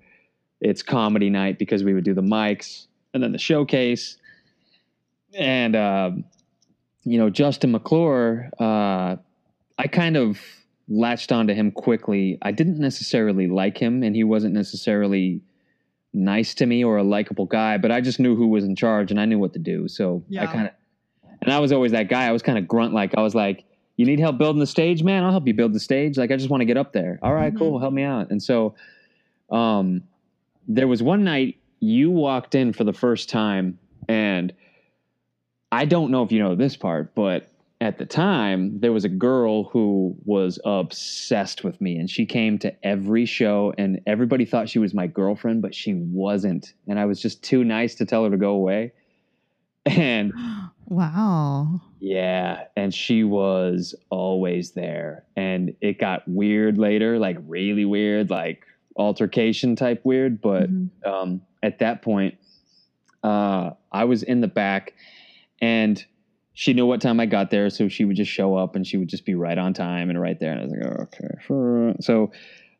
S2: its comedy night because we would do the mics and then the showcase, and um, you know Justin McClure, uh, I kind of latched onto him quickly. I didn't necessarily like him, and he wasn't necessarily nice to me or a likable guy, but I just knew who was in charge and I knew what to do. So I kind of, and I was always that guy. I was kind of grunt like. I was like, "You need help building the stage, man? I'll help you build the stage. Like, I just want to get up there. All right,
S1: Mhm.
S2: cool. Help me out." And so, um, there was one night you walked in for the first time, and I don't know if you know this part, but at the time there was a girl who was obsessed with me and she came to every show and everybody thought she was my girlfriend but she wasn't and i was just too nice to tell her to go away and
S1: wow.
S2: yeah and she was always there and it got weird later like really weird like altercation type weird but
S1: Mhm.
S2: um, at that point, uh, I was in the back, and she knew what time I got there, so she would just show up and she would just be right on time and right there. And I was like, oh, okay. So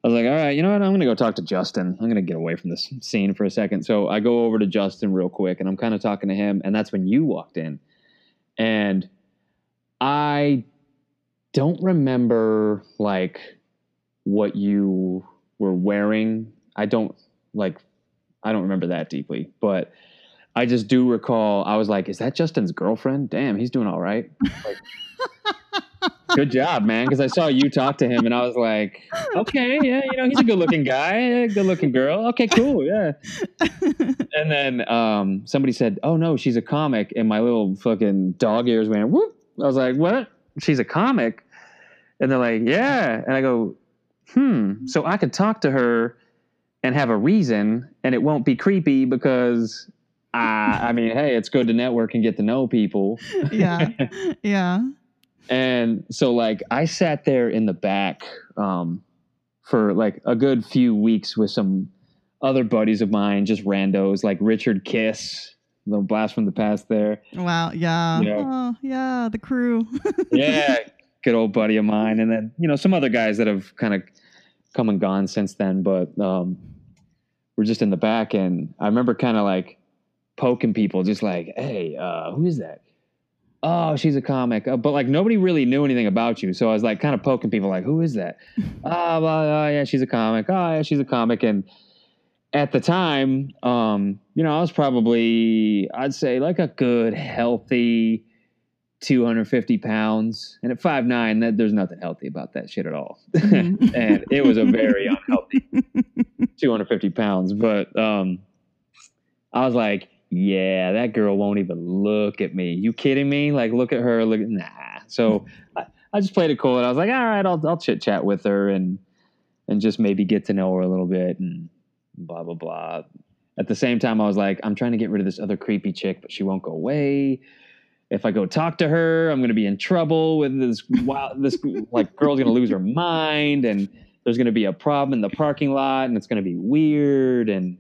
S2: I was like, all right, you know what? I'm gonna go talk to Justin. I'm gonna get away from this scene for a second. So I go over to Justin real quick, and I'm kind of talking to him, and that's when you walked in, and I don't remember like what you were wearing. I don't like I don't remember that deeply, but I just do recall I was like, is that Justin's girlfriend? Damn, he's doing all right. Like, good job, man. Because I saw you talk to him and I was like, okay, yeah, you know, he's a good looking guy, good looking girl. Okay, cool, yeah. And then um, somebody said, oh no, she's a comic. And my little fucking dog ears went, whoop. I was like, what? She's a comic? And they're like, yeah. And I go, hmm. So I could talk to her and have a reason, and it won't be creepy because, uh, I mean, hey, it's good to network and get to know people.
S1: yeah. Yeah.
S2: And so, like, I sat there in the back um, for like a good few weeks with some other buddies of mine, just randos, like Richard Kiss, the blast from the past there.
S1: Wow. Yeah.
S2: Yeah.
S1: Oh, yeah. The crew.
S2: yeah, good old buddy of mine, and then you know some other guys that have kind of come and gone since then. But um, we're just in the back, and I remember kind of like poking people, just like, "Hey, uh, who is that?" Oh, she's a comic, uh, but like nobody really knew anything about you, so I was like kind of poking people, like, "Who is that?" Ah, well, oh, yeah, she's a comic. Oh, yeah, she's a comic, and at the time, um, you know, I was probably, I'd say, like a good, healthy 250 pounds. And at five nine, that there's nothing healthy about that shit at all.
S3: Mhm.
S2: and it was a very unhealthy 250 pounds. But um, I was like, yeah, that girl won't even look at me. You kidding me? Like, look at her. Look, nah. So I, I just played it cool, and I was like, all right, I'll I'll chit chat with her and and just maybe get to know her a little bit and blah blah blah. At the same time, I was like, I'm trying to get rid of this other creepy chick, but she won't go away. If I go talk to her, I'm to be in trouble with this wild, this like girl's to lose her mind, and there's to be a problem in the parking lot, and it's to be weird, and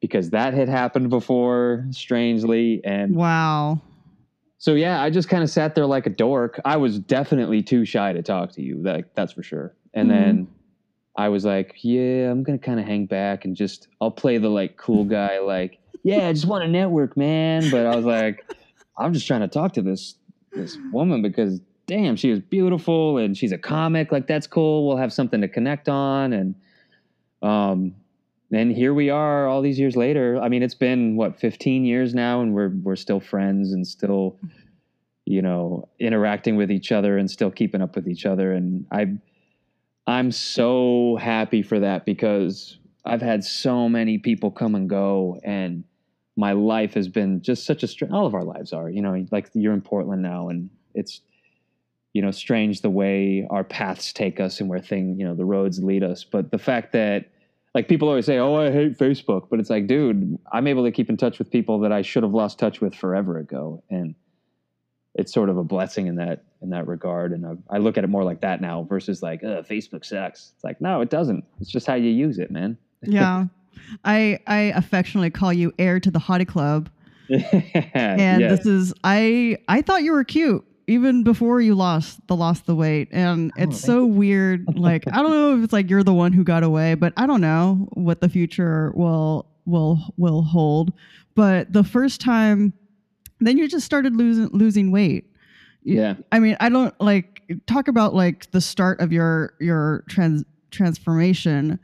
S2: because that had happened before, strangely, and
S3: wow.
S2: so yeah, I just kind of sat there like a dork. I was definitely too shy to talk to you. That that's for sure. And
S3: Mhm.
S2: then I was like, yeah, I'm gonna kind of hang back and just I'll play the like cool guy, like yeah, I just want to network, man. But I was like, I'm just trying to talk to this this woman because damn, she is beautiful and she's a comic. Like that's cool. We'll have something to connect on and um and here we are all these years later. I mean, it's been what 15 years now and we're we're still friends and still mm-hmm. you know, interacting with each other and still keeping up with each other. And I I'm so happy for that because I've had so many people come and go and my life has been just such a str- all of our lives are, you know, like you're in Portland now and it's you know, strange the way our paths take us and where thing, you know, the roads lead us, but the fact that like people always say, "Oh, I hate Facebook," but it's like, dude, I'm able to keep in touch with people that I should have lost touch with forever ago, and it's sort of a blessing in that in that regard. And I, I look at it more like that now versus like, Facebook sucks. It's like, no, it doesn't. It's just how you use it, man.
S3: Yeah. I I affectionately call you heir to the hottie club. And
S2: yeah.
S3: this is I I thought you were cute even before you lost the lost the weight. And
S2: Oh,
S3: it's
S2: thank
S3: so weird. Like I don't know if it's like you're the one who got away, but I don't know what the future will will will hold. But the first time then you just started losing losing weight.
S2: yeah,
S3: I mean, I don't like talk about like the start of your your trans transformation,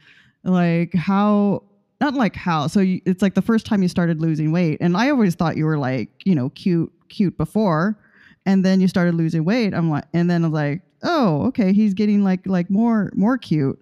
S3: like how not like how. So you, it's like the first time you started losing weight, and I always thought you were like you know cute cute before, and then you started losing weight. I'm like, and then I was like, oh okay, he's getting like like more more cute.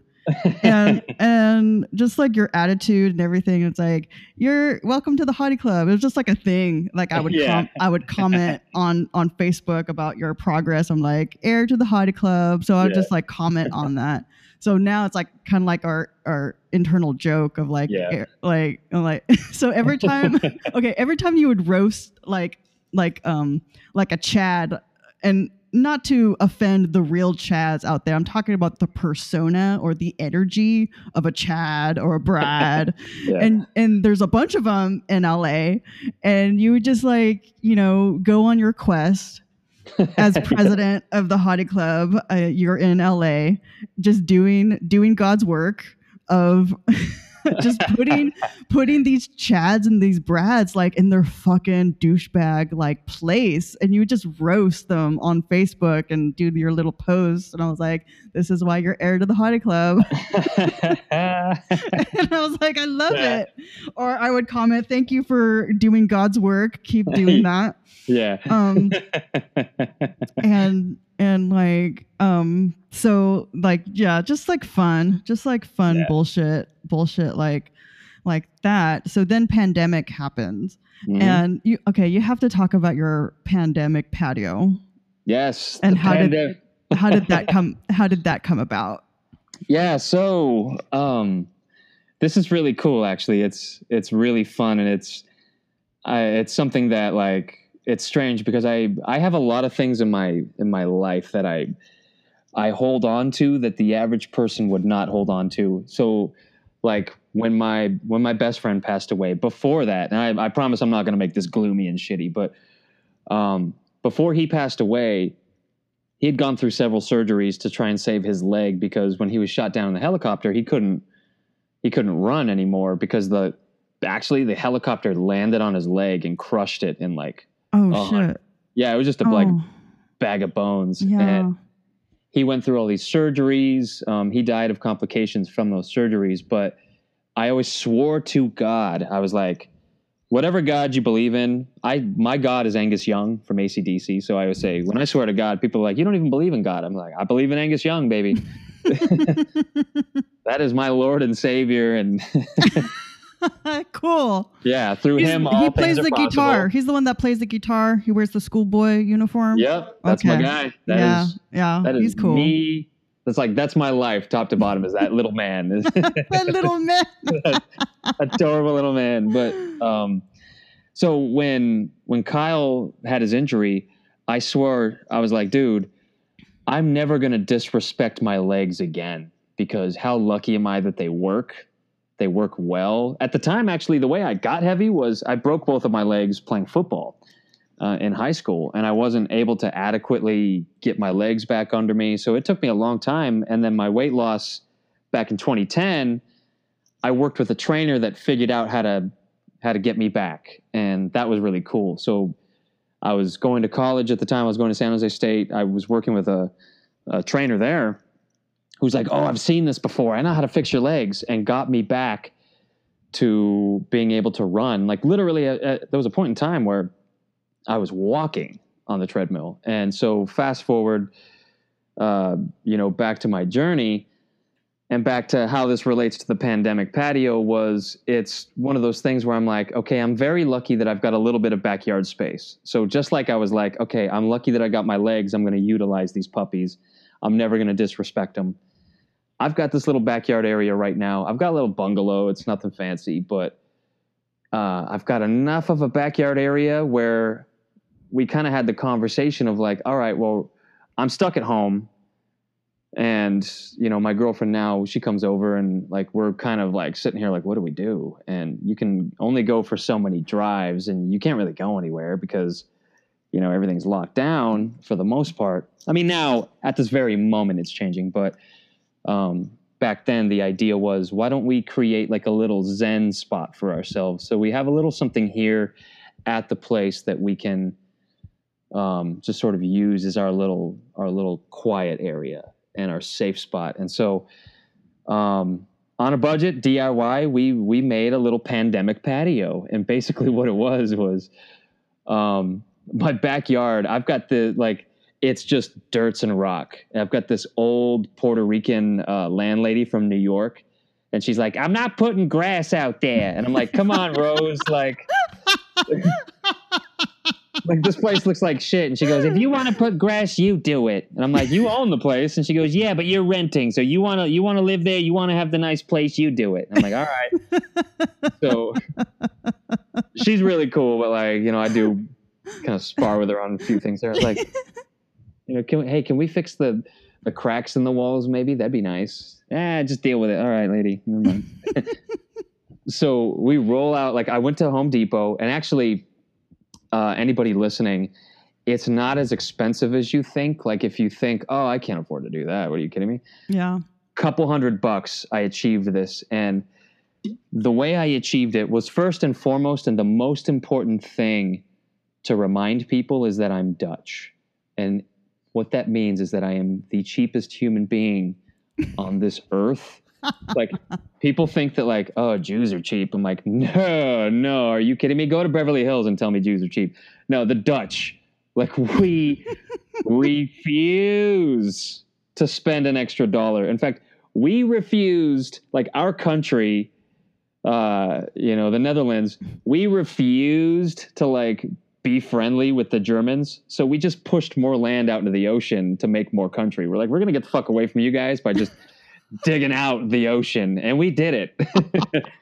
S3: and and just like your attitude and everything it's like you're welcome to the hottie club it was just like a thing like i would
S2: Yeah.
S3: com- i would comment on on facebook about your progress i'm like heir to the hottie club so i would
S2: Yeah.
S3: just like comment on that so now it's like kind of like our our internal joke of like
S2: Yeah.
S3: heir- like like so every time okay every time you would roast like like um like a chad and not to offend the real chads out there i'm talking about the persona or the energy of a chad or a brad
S2: yeah.
S3: and and there's a bunch of them in la and you would just like you know go on your quest as president of the hottie club uh, you're in la just doing doing god's work of just putting putting these chads and these brads like in their fucking douchebag like place and you would just roast them on facebook and do your little posts and i was like this is why you're heir to the hottie club and I was like, I love
S2: Yeah.
S3: it. Or I would comment, thank you for doing God's work. Keep doing that.
S2: yeah.
S3: Um, and and like um so like yeah, just like fun, just like fun
S2: Yeah.
S3: bullshit, bullshit like like that. So then pandemic happens.
S2: Mhm.
S3: And you okay, you have to talk about your pandemic patio.
S2: yes.
S3: and how did- How did that come how did that come about?
S2: Yeah, so um this is really cool actually. It's it's really fun and it's I it's something that like it's strange because I I have a lot of things in my in my life that I I hold on to that the average person would not hold on to. So like when my when my best friend passed away before that and I, I promise i'm not to make this gloomy and shitty but um, before he passed away he had gone through several surgeries to try and save his leg because when he was shot down in the helicopter he couldn't he couldn't run anymore because the actually the helicopter landed on his leg and crushed it in like
S3: Oh
S2: Oh,
S3: shit.
S2: yeah it was just a like
S3: Oh,
S2: bag of bones
S3: yeah.
S2: and he went through all these surgeries. Um, he died of complications from those surgeries, but I always swore to God, I was like, whatever God you believe in, I my God is Angus Young from AC/DC. So I would say, when I swear to God, people are like, you don't even believe in God. I'm like, I believe in Angus Young, baby. that is my Lord and Savior, and
S1: cool.
S2: yeah, through
S1: He's-
S2: him, all
S1: he plays the
S2: possible.
S1: guitar. He's the one that plays the guitar. He wears the schoolboy uniform.
S2: Yep, that's my
S1: Okay.
S2: guy. That is
S1: yeah, yeah.
S2: that is
S1: he's cool.
S2: me. That's like that's my life, top to bottom. Is that little man?
S1: that little man.
S2: adorable little man. But um, so when when Kyle had his injury, I swore I was like, dude, I'm never gonna disrespect my legs again because how lucky am I that they work? They work well. At the time, actually, the way I got heavy was I broke both of my legs playing football uh, in high school, and I wasn't able to adequately get my legs back under me. So it took me a long time. And then my weight loss back in 2010, I worked with a trainer that figured out how to how to get me back, and that was really cool. So I was going to college at the time. I was going to San Jose State. I was working with a, a trainer there who's like, "Oh, I've seen this before. I know how to fix your legs," and got me back to being able to run. Like literally, uh, uh, there was a point in time where I was walking on the treadmill, and so fast forward, uh, you know, back to my journey. And back to how this relates to the pandemic patio was it's one of those things where I'm like, okay, I'm very lucky that I've got a little bit of backyard space. So just like I was like, okay, I'm lucky that I got my legs, I'm going to utilize these puppies. I'm never going to disrespect them. I've got this little backyard area right now. I've got a little bungalow. It's nothing fancy, but uh, I've got enough of a backyard area where we kind of had the conversation of like, all right, well, I'm stuck at home and you know my girlfriend now she comes over and like we're kind of like sitting here like what do we do and you can only go for so many drives and you can't really go anywhere because you know everything's locked down for the most part. I mean now at this very moment it's changing but um, back then the idea was why don't we create like a little zen spot for ourselves? So we have a little something here at the place that we can um, just sort of use as our little our little quiet area and our safe spot. And so, um, on a budget DIY, we we made a little pandemic patio, and basically what it was was um, my backyard. I've got the like it's just dirts and rock. And I've got this old Puerto Rican uh, landlady from New York, and she's like, "I'm not putting grass out there," and I'm like, "Come on, Rose, like." like this place looks like shit. And she goes, if you want to put grass, you do it. And I'm like, you own the place. And she goes, yeah, but you're renting, so you want to you want to live there. You want to have the nice place. You do it. And I'm like, all right. so she's really cool, but like you know, I do kind of spar with her on a few things there. Like, you know, can we, hey, can we fix the the cracks in the walls? Maybe that'd be nice. Ah, just deal with it. All right, lady. Never mind. so we roll out. Like I went to Home Depot, and actually uh, anybody listening, it's not as expensive as you think. Like if you think, oh, I can't afford to do that. What are you kidding me?
S1: Yeah.
S2: Couple hundred bucks, I achieved this. And the way I achieved it was first and foremost, and the most important thing to remind people is that I'm Dutch. And what that means is that I am the cheapest human being on this earth. like people think that like oh jews are cheap. I'm like no no. Are you kidding me? Go to beverly hills and tell me jews are cheap. No the dutch. Like we refuse to spend an extra dollar. In fact we refused like our country uh you know the netherlands we refused to like be friendly with the germans. So we just pushed more land out into the ocean to make more country. We're like we're gonna get the fuck away from you guys by just digging out the ocean. And we did it.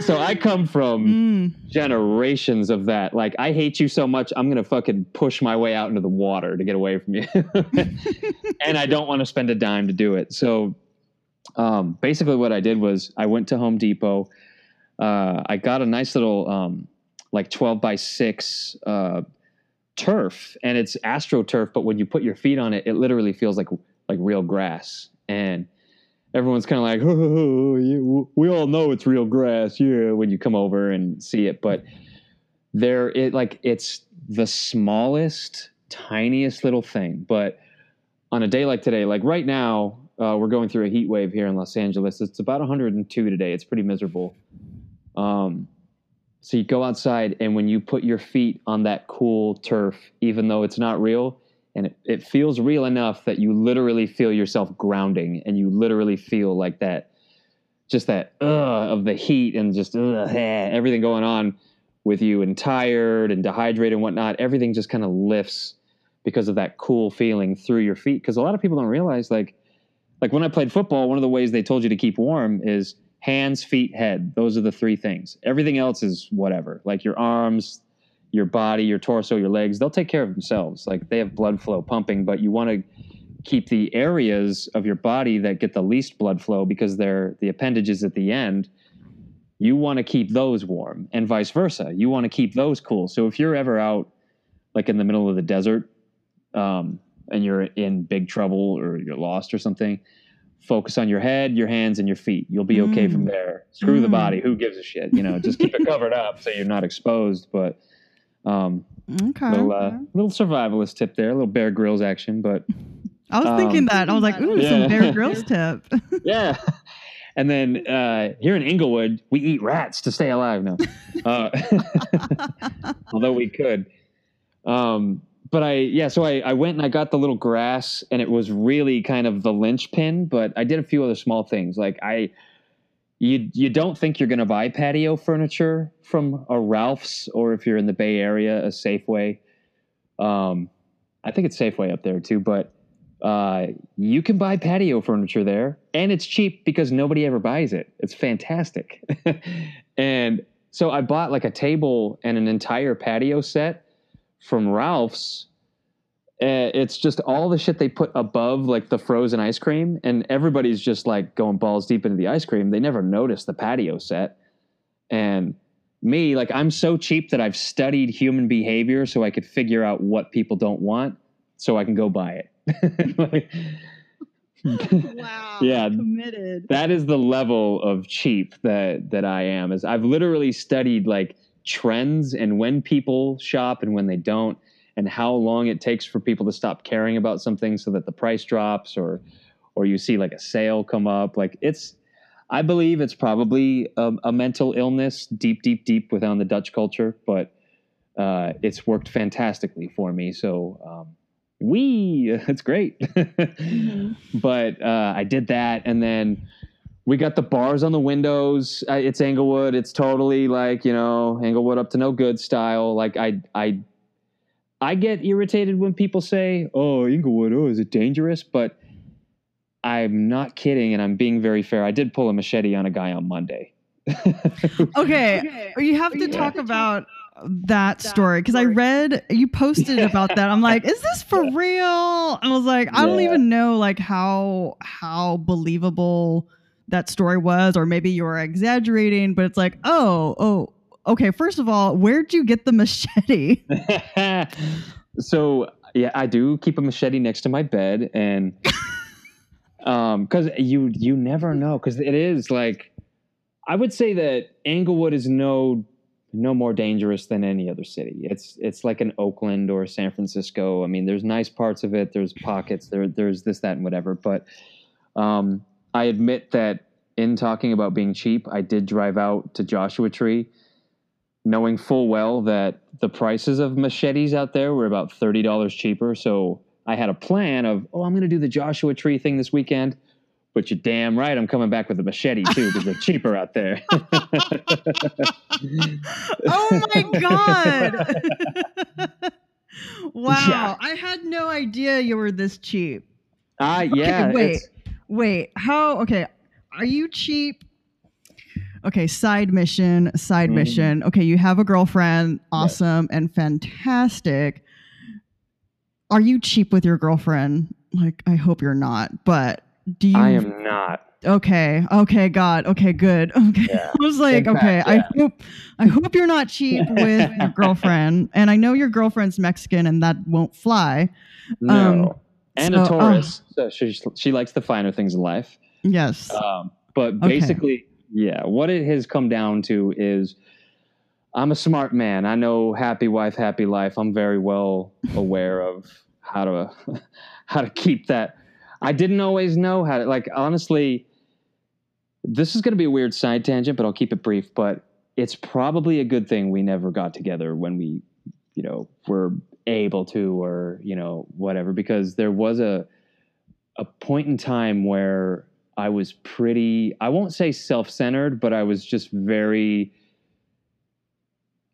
S2: So i come from
S1: Mm.
S2: generations of that. Like i hate you so much i'm gonna fucking push my way out into the water to get away from you. And i don't want to spend a dime to do it. So um, basically what i did was i went to home depot. Uh, i got a nice little um, like 12 by 6 uh, turf and it's astroturf but when you put your feet on it it literally feels like like real grass and everyone's kind of like oh, you, we all know it's real grass yeah when you come over and see it but there it like it's the smallest tiniest little thing but on a day like today like right now Uh, we're going through a heat wave here in Los Angeles. It's about 102 today. It's pretty miserable. Um, so you go outside, and when you put your feet on that cool turf, even though it's not real, and it, it feels real enough that you literally feel yourself grounding, and you literally feel like that, just that uh, of the heat and just uh, everything going on with you, and tired and dehydrated and whatnot. Everything just kind of lifts because of that cool feeling through your feet. Because a lot of people don't realize, like, like when I played football, one of the ways they told you to keep warm is hands, feet, head. Those are the three things. Everything else is whatever. Like your arms, your body, your torso, your legs, they'll take care of themselves. Like they have blood flow pumping, but you want to keep the areas of your body that get the least blood flow because they're the appendages at the end. You want to keep those warm and vice versa. You want to keep those cool. So if you're ever out like in the middle of the desert um, and you're in big trouble or you're lost or something, focus on your head, your hands, and your feet. You'll be okay mm. from there. Screw mm. the body. Who gives a shit? You know, just keep it covered up so you're not exposed. But um, okay, little uh, little survivalist tip there, a little Bear Grylls action. But
S3: I was um, thinking that I was like, ooh, yeah. some Bear Grylls tip.
S2: yeah. And then uh, here in Inglewood, we eat rats to stay alive No, Uh, although we could. Um, but I yeah, so I, I went and I got the little grass and it was really kind of the linchpin, but I did a few other small things. Like I you you don't think you're gonna buy patio furniture from a Ralph's or if you're in the Bay Area, a Safeway. Um I think it's Safeway up there too, but uh, you can buy patio furniture there and it's cheap because nobody ever buys it. It's fantastic. and so I bought like a table and an entire patio set from Ralph's, uh, it's just all the shit they put above like the frozen ice cream, and everybody's just like going balls deep into the ice cream. They never notice the patio set, and me like I'm so cheap that I've studied human behavior so I could figure out what people don't want, so I can go buy it. like,
S3: wow. Yeah. Committed.
S2: That is the level of cheap that that I am. Is I've literally studied like trends and when people shop and when they don't and how long it takes for people to stop caring about something so that the price drops or or you see like a sale come up. Like it's i believe it's probably a, a mental illness deep deep deep within the dutch culture but uh, it's worked fantastically for me. So um, we it's great. Mm-hmm. but uh, i did that and then we got the bars on the windows. It's Inglewood. It's totally like you know Inglewood up to no good style. Like I I I get irritated when people say, "Oh, Inglewood, oh, is it dangerous?" But I'm not kidding, and I'm being very fair. I did pull a machete on a guy on Monday.
S3: okay. okay, you have to talk about that story because I read you posted yeah. about that. I'm like, is this for real? And I was like, I yeah. don't even know like how how believable that story was, or maybe you were exaggerating, but it's like, oh, oh, okay. First of all, where'd you get the machete?
S2: so yeah, I do keep a machete next to my bed, and um, because you you never know, because it is like, I would say that Inglewood is no no more dangerous than any other city. It's it's like an Oakland or San Francisco. I mean, there's nice parts of it. There's pockets. There there's this that and whatever. But um, I admit that in talking about being cheap, I did drive out to Joshua Tree, knowing full well that the prices of machetes out there were about thirty dollars cheaper. So I had a plan of, oh, I'm going to do the Joshua Tree thing this weekend. But you're damn right, I'm coming back with a machete too because they're cheaper out there.
S3: oh my god! wow, yeah. I had no idea you were this cheap.
S2: Ah, uh, yeah.
S3: Okay, wait, wait. How? Okay, are you cheap? Okay, side mission, side mm mission. Okay, you have a girlfriend, awesome and fantastic. Are you cheap with your girlfriend? Like, I hope you're not, but do you? I
S2: am not.
S3: Okay. Okay. God. Okay. Good. Okay. Yeah. I was like, fact, okay. Yeah. I hope, I hope you're not cheap with your girlfriend, and I know your girlfriend's Mexican, and that won't fly.
S2: No. Um, and so, a Taurus, uh, so she she likes the finer things in life.
S3: Yes.
S2: Um, but basically, okay. yeah, what it has come down to is I'm a smart man. I know happy wife, happy life. I'm very well aware of how to how to keep that. I didn't always know how to like honestly. This is going to be a weird side tangent, but I'll keep it brief. But it's probably a good thing we never got together when we, you know, were able to, or you know, whatever, because there was a a point in time where I was pretty. I won't say self centered, but I was just very.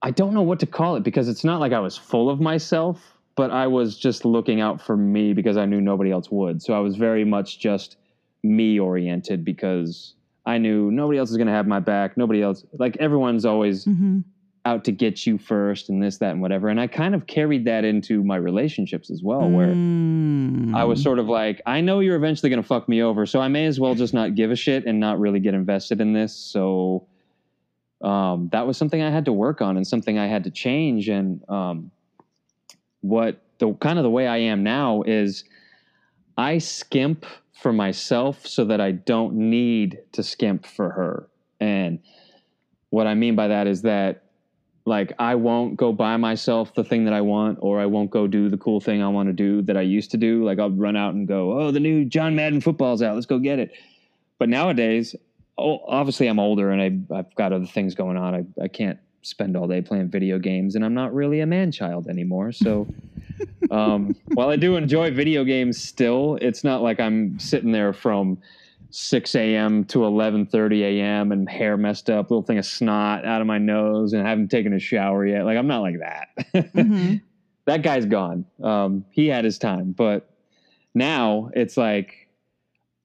S2: I don't know what to call it because it's not like I was full of myself, but I was just looking out for me because I knew nobody else would. So I was very much just me oriented because I knew nobody else is going to have my back. Nobody else, like everyone's always
S1: Mm-hmm.
S2: Out to get you first and this, that, and whatever. And I kind of carried that into my relationships as well, where
S1: Mm.
S2: I was sort of like, I know you're eventually going to fuck me over, so I may as well just not give a shit and not really get invested in this. So um, that was something I had to work on and something I had to change. And um, what the kind of the way I am now is I skimp for myself so that I don't need to skimp for her. And what I mean by that is that like I won't go buy myself the thing that I want, or I won't go do the cool thing I want to do that I used to do. Like I'll run out and go, oh, the new John Madden football's out, let's go get it. But nowadays, oh, obviously I'm older and I, I've got other things going on. I, I can't spend all day playing video games, and I'm not really a man child anymore. So um, while I do enjoy video games still, it's not like I'm sitting there from 6 a.m. to 11:30 a.m. and hair messed up, little thing of snot out of my nose, and I haven't taken a shower yet. Like I'm not like that.
S1: Mhm.
S2: that guy's gone. Um, he had his time, but now it's like,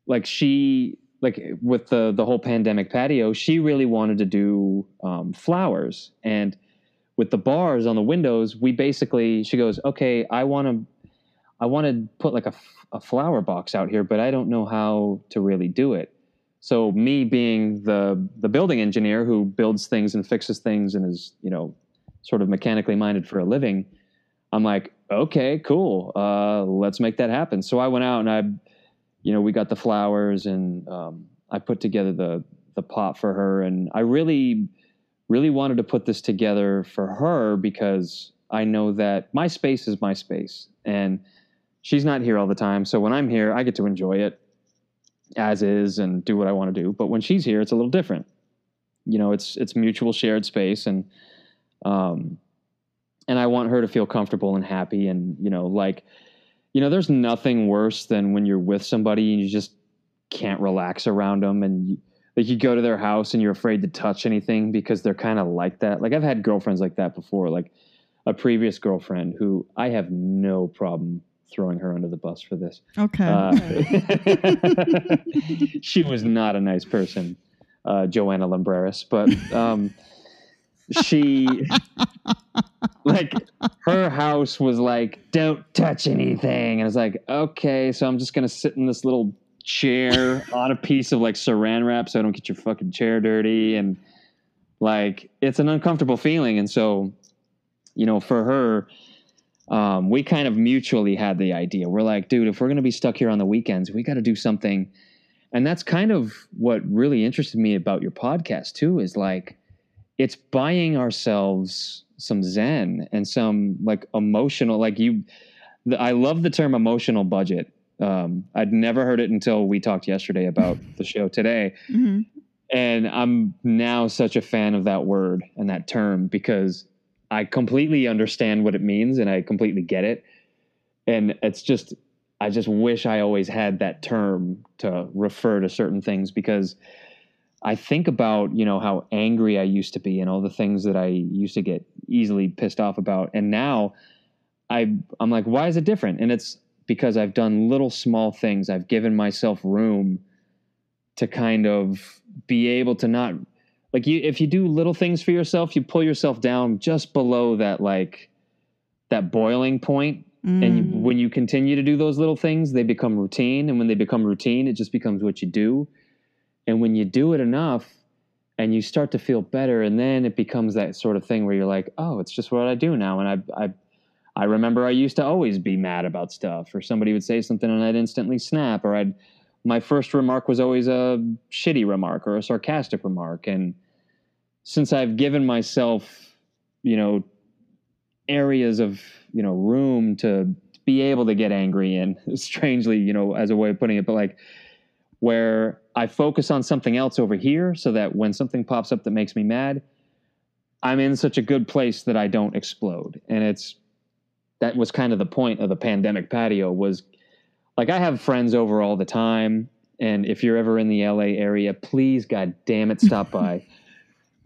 S2: like she, like with the the whole pandemic patio, she really wanted to do um, flowers, and with the bars on the windows, we basically she goes, okay, I want to, I want to put like a, flower box out here, but I don't know how to really do it. So me being the the building engineer who builds things and fixes things and is you know sort of mechanically minded for a living, I'm like, okay, cool, uh, let's make that happen. So I went out and I, you know, we got the flowers and um, I put together the the pot for her, and I really, really wanted to put this together for her because I know that my space is my space, and she's not here all the time. So when I'm here, I get to enjoy it as is and do what I want to do. But when she's here, it's a little different. You know, it's it's mutual shared space, and um, and I want her to feel comfortable and happy, and you know, like, you know, there's nothing worse than when you're with somebody and you just can't relax around them, and you, like you go to their house and you're afraid to touch anything because they're kind of like that. Like I've had girlfriends like that before, like a previous girlfriend who I have no problem throwing her under the bus for this.
S1: Okay.
S2: Uh, she was not a nice person, uh, Joanna Lumbreras, but um, she, like, her house was like, don't touch anything. And I was like, okay, so I'm just going to sit in this little chair on a piece of like saran wrap so I don't get your fucking chair dirty. And like, it's an uncomfortable feeling. And so, you know, for her, um, we kind of mutually had the idea. We're like, dude, if we're going to be stuck here on the weekends, we got to do something. And that's kind of what really interested me about your podcast, too, is like, it's buying ourselves some zen and some like emotional, like you, the, I love the term emotional budget. Um, I'd never heard it until we talked yesterday about the show today
S1: Mhm.
S2: and I'm now such a fan of that word and that term because I completely understand what it means and I completely get it. And it's just, I just wish I always had that term to refer to certain things because I think about, you know, how angry I used to be and all the things that I used to get easily pissed off about. And now I, I'm like, why is it different? And it's because I've done little small things. I've given myself room to kind of be able to not like you if you do little things for yourself you pull yourself down just below that like that boiling point. point and you,
S1: Mm.
S2: when you continue to do those little things they become routine and when they become routine it just becomes what you do and when you do it enough and you start to feel better and then it becomes that sort of thing where you're like oh it's just what i do now and i i i remember i used to always be mad about stuff or somebody would say something and i'd instantly snap or i'd my first remark was always a shitty remark or a sarcastic remark. And since i've given myself you know areas of you know room to be able to get angry in strangely you know as a way of putting it but like where i focus on something else over here so that when something pops up that makes me mad i'm in such a good place that i don't explode. And it's that was kind of the point of the pandemic patio was like i have friends over all the time and if you're ever in the la area please god damn it stop by.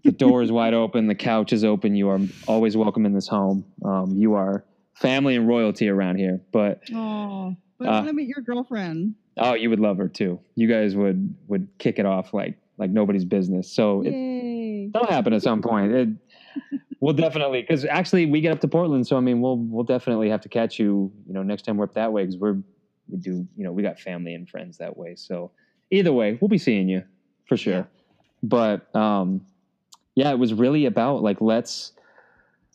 S2: The door is wide open the couch is open you are always welcome in this home. Um, you are family and royalty around here but
S1: Oh, but I want to meet your girlfriend.
S2: oh you would love her too. You guys would would kick it off like like nobody's business. So it, that'll happen at some point. It, we'll definitely because actually we get up to portland so i mean we'll we'll definitely have to catch you you know next time we're up that way because we're we do you know we got family and friends that way. So either way we'll be seeing you for sure. But um yeah it was really about like let's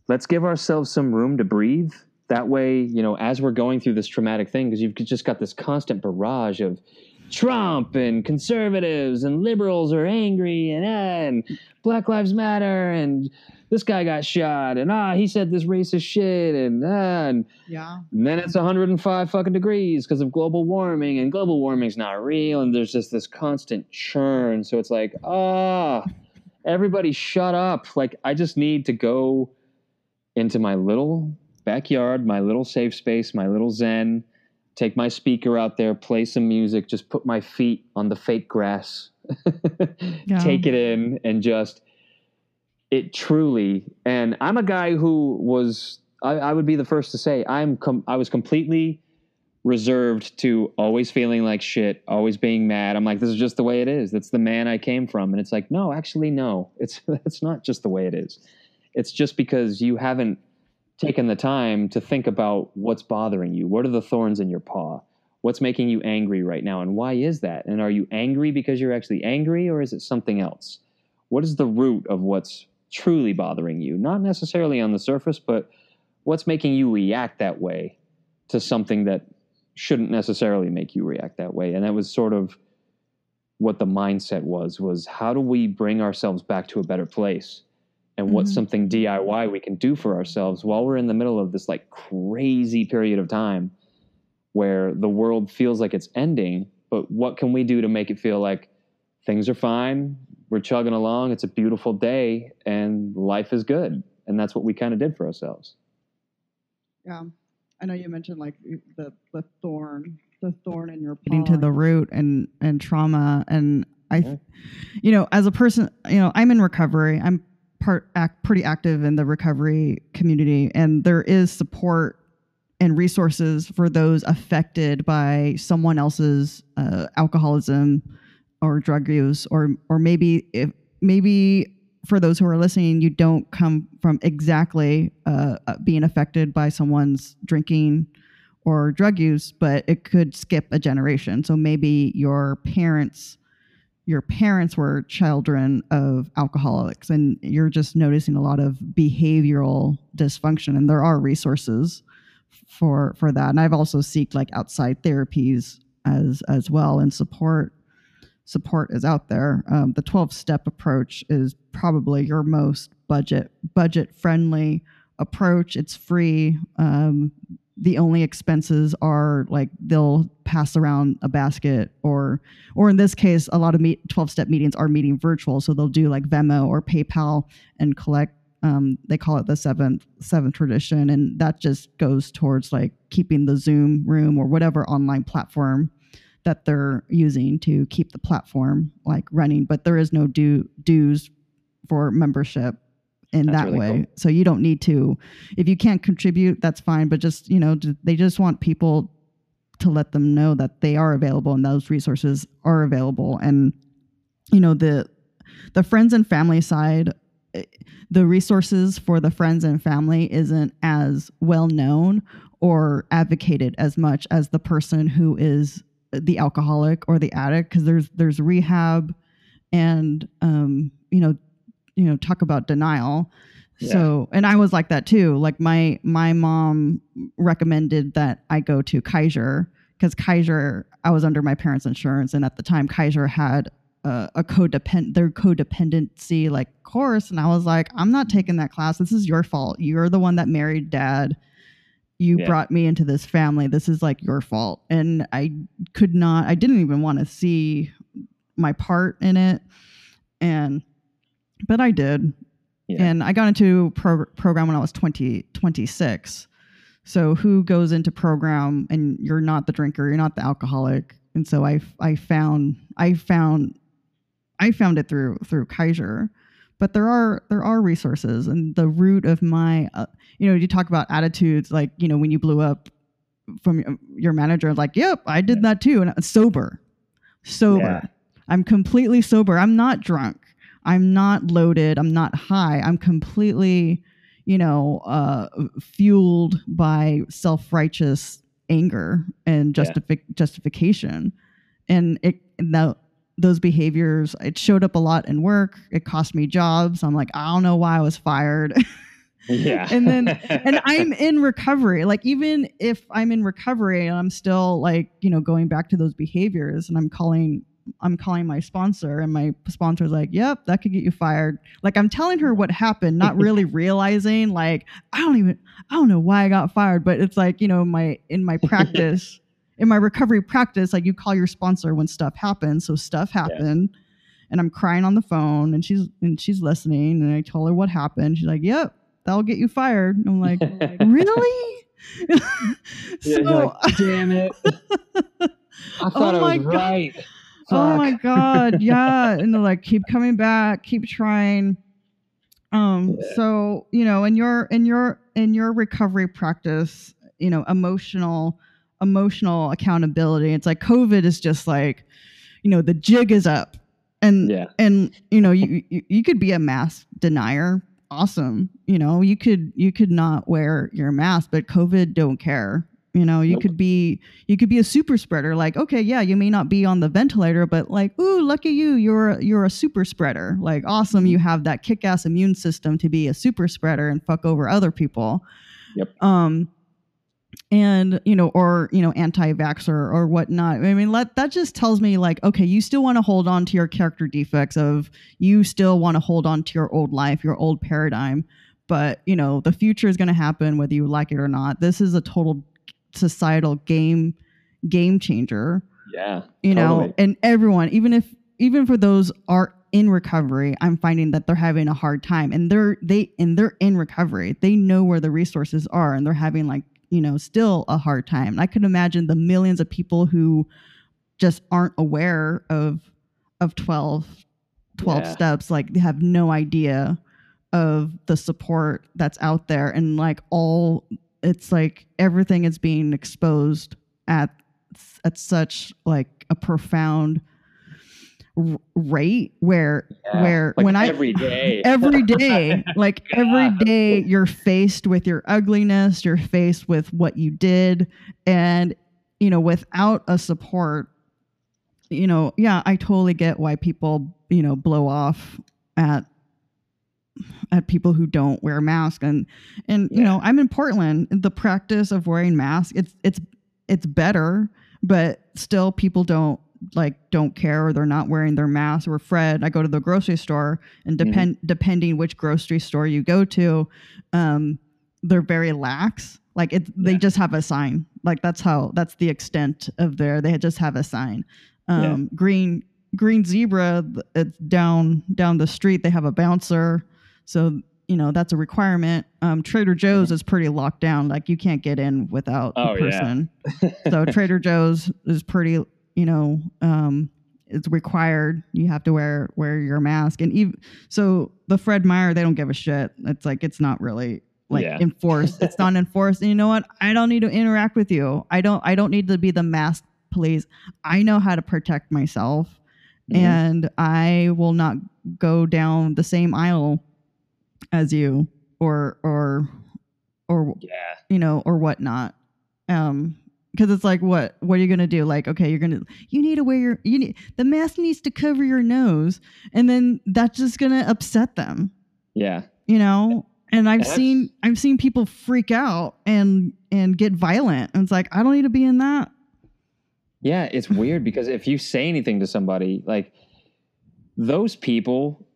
S2: let's give ourselves some room to breathe. That way you know as we're going through this traumatic thing because you've just got this constant barrage of trump and conservatives and liberals are angry and, and black lives matter and this guy got shot and ah he said this racist shit and ah and
S1: Yeah.
S2: and then it's 105 fucking degrees because of global warming, and global warming's not real, and there's just this constant churn. So it's like, ah, everybody shut up. Like, I just need to go into my little backyard, my little safe space, my little zen, take my speaker out there, play some music, just put my feet on the fake grass,
S1: Yeah.
S2: take it in, and just it truly. And I'm a guy who was, I, I would be the first to say, I'm, com- I was completely reserved to always feeling like shit, always being mad. I'm like, this is just the way it is. That's the man I came from. And it's like, no, actually, no. It's that's not just the way it is. It's just because you haven't taken the time to think about what's bothering you. What are the thorns in your paw? What's making you angry right now? And why is that? And are you angry because you're actually angry or is it something else? What is the root of what's truly bothering you? Not necessarily on the surface, but what's making you react that way to something that shouldn't necessarily make you react that way. And that was sort of what the mindset was was how do we bring ourselves back to a better place? And what's
S1: Mhm.
S2: something DIY we can do for ourselves while we're in the middle of this like crazy period of time where the world feels like it's ending, but what can we do to make it feel like things are fine, we're chugging along, it's a beautiful day and life is good. And that's what we kind of did for ourselves.
S1: Yeah. I know you mentioned like the the thorn, the thorn in your paw.
S3: getting to the root and and trauma and i
S2: Yeah.
S3: you know as a person you know i'm in recovery i'm part act pretty active in the recovery community and there is support and resources for those affected by someone else's uh, alcoholism or drug use or or maybe if maybe for those who are listening you don't come from exactly uh, uh, being affected by someone's drinking or drug use, but it could skip a generation. So maybe your parents your parents were children of alcoholics and you're just noticing a lot of behavioral dysfunction and there are resources for for that. And I've also seeked like outside therapies as as well and support support is out there. Um, the 12 step approach is probably your most budget budget friendly approach. It's free. Um, the only expenses are like they'll pass around a basket or or in this case a lot of meet 12 step meetings are meeting virtual so they'll do like venmo or paypal and collect um, they call it the seventh seventh tradition and that just goes towards like keeping the zoom room or whatever online platform that they're using to keep the platform like running but there is no due dues for membership in
S2: That's
S3: that
S2: really
S3: way
S2: cool.
S3: so you don't need to if you can't contribute that's fine but just you know they just want people to let them know that they are available and those resources are available and you know the the friends and family side eh, the resources for the friends and family isn't as well known or advocated as much as the person who is the alcoholic or the addict because there's there's rehab and um you know you know talk about denial
S2: Yeah.
S3: so and i was like that too like my my mom recommended that i go to kaiser because kaiser i was under my parents insurance and at the time kaiser had a, a codependent their codependency like course and i was like i'm not taking that class this is your fault you're the one that married dad you
S2: Yeah.
S3: brought me into this family. This is like your fault. And I could not, I didn't even want to see my part in it. And, but I did.
S2: Yeah.
S3: And I got into pro- program when I was 20, 26. So who goes into program and you're not the drinker, you're not the alcoholic. And so I, I found, I found, I found it through, through Kaiser. But there are, there are resources and the root of my, uh, you know, you talk about attitudes, like, you know, when you blew up from your- manager, like, yep, I did that too. And sober, sober.
S2: Yeah.
S3: I'm completely sober. I'm not drunk. I'm not loaded. I'm not high. I'm completely, you know, uh, fueled by self righteous anger and
S2: Yeah.
S3: justification. And it, that, those behaviors, it showed up a lot in work. It cost me jobs. I'm like, I don't know why I was fired.
S2: yeah.
S3: and then and I'm in recovery. Like even if I'm in recovery and I'm still like, you know, going back to those behaviors and I'm calling I'm calling my sponsor and my sponsor's like, "Yep, that could get you fired." Like I'm telling her what happened, not really realizing like I don't even I don't know why I got fired, but it's like, you know, my in my practice in my recovery practice, like you call your sponsor when stuff happens. So stuff happened. And I'm crying on the phone and she's and she's listening and I told her what happened. She's like, Yep, that'll get you fired. And I'm like, really?
S2: Yeah,
S3: so
S2: like, damn it. I oh thought
S3: Oh
S2: I was
S3: God.
S2: right.
S3: Oh my god. Yeah. And they're like keep coming back. Keep trying. Um
S2: Yeah.
S3: so you know in your in your in your recovery practice you know emotional emotional accountability it's like covid is just like you know the jig is up. And
S2: Yeah.
S3: and you know you, you you could be a mask denier. Awesome. You know you could you could not wear your mask but covid don't care you know you could be you could be a super spreader like okay yeah you may not be on the ventilator but like ooh lucky you you're a, you're a super spreader. Like awesome you have that kick-ass immune system to be a super spreader and fuck over other people.
S2: Yep.
S3: um and you know or you know anti-vaxxer or whatnot. I mean let, that just tells me like okay you still want to hold on to your character defects of you still want to hold on to your old life your old paradigm. But you know the future is going to happen whether you like it or not. This is a total societal game game changer
S2: Yeah.
S3: you know and everyone even if even for those are in recovery i'm finding that they're having a hard time and they're they and they're in recovery they know where the resources are and they're having like you know still a hard time and i could imagine the millions of people who just aren't aware of of 12 12
S2: Yeah.
S3: steps like they have no idea of the support that's out there and like all it's like everything is being exposed at at such like a profound r- rate where
S2: Yeah.
S3: where
S2: Like
S3: when I
S2: every day.
S3: every day like every
S2: God.
S3: day you're faced with your ugliness you're faced with what you did and you know without a support you know yeah i totally get why people you know blow off at at people who don't wear masks and and you
S2: Yeah.
S3: know i'm in portland. The practice of wearing masks it's it's it's better but still people don't like don't care or they're not wearing their mask. Or fred. I go to the grocery store and depend depending which grocery store you go to um they're very lax. Like it they just have a sign. Like that's how that's the extent of their they just have a sign. Um
S2: Yeah.
S3: green green zebra it's down down the street. They have a bouncer so you know that's a requirement. Um trader joe's is pretty locked down. Like you can't get in without
S2: Oh,
S3: a
S2: yeah.
S3: person. So trader joe's is pretty you know um it's required. You have to wear wear your mask. And even so the fred meyer they don't give a shit. It's like it's not really like
S2: Yeah.
S3: enforced. It's not enforced. And you know what? I don't need to interact with you. I don't i don't need to be the mask police. I know how to protect myself.
S2: Mhm.
S3: and i will not go down the same aisle as you or or or
S2: yeah.
S3: you know, or whatnot. Um, because it's like, what, what are you gonna do? Like, okay, you're gonna, you need to wear your, you need the mask needs to cover your nose, and then that's just gonna upset them,
S2: Yeah.
S3: you know. And I've
S2: That's-
S3: seen, I've seen people freak out and and get violent, and it's like, I don't need to be in that.
S2: Yeah, it's weird because if you say anything to somebody, like those people,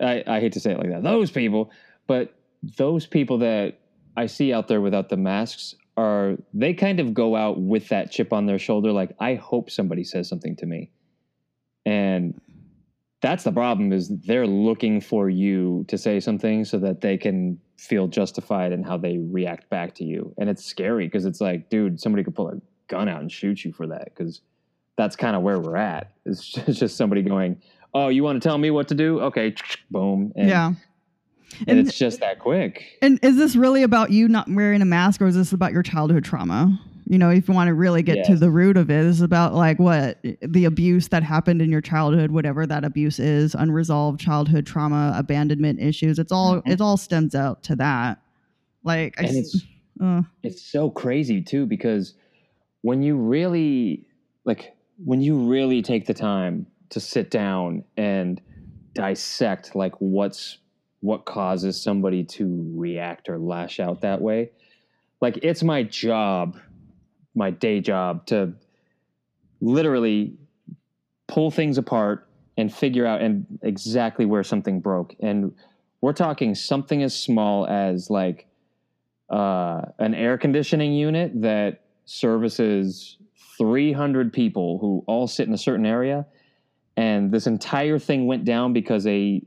S2: I, I hate to say it like that, those people, but those people that I see out there without the masks are they kind of go out with that chip on their shoulder like I hope somebody says something to me. And that's the problem is they're looking for you to say something so that they can feel justified in how they react back to you. And it's scary because it's like, dude, somebody could pull a gun out and shoot you for that because that's kind of where we're at. It's just, it's just somebody going, "Oh, you want to tell me what to do? Okay, boom." And,
S3: yeah.
S2: and, it's just that quick.
S3: And is this really about you not wearing a mask or is this about your childhood trauma? You know, if you want to really get to the root of it, it's about like what the abuse that happened in your childhood, whatever that abuse is, unresolved childhood trauma, abandonment issues. It's all
S2: Mhm.
S3: it all stems out to that. Like I
S2: And it's
S3: uh,
S2: it's so crazy too because when you really like when you really take the time to sit down and dissect like what's what causes somebody to react or lash out that way. Like it's my job my day job to literally pull things apart and figure out and exactly where something broke. And we're talking something as small as like uh, an air conditioning unit that services 300 people who all sit in a certain area and this entire thing went down because a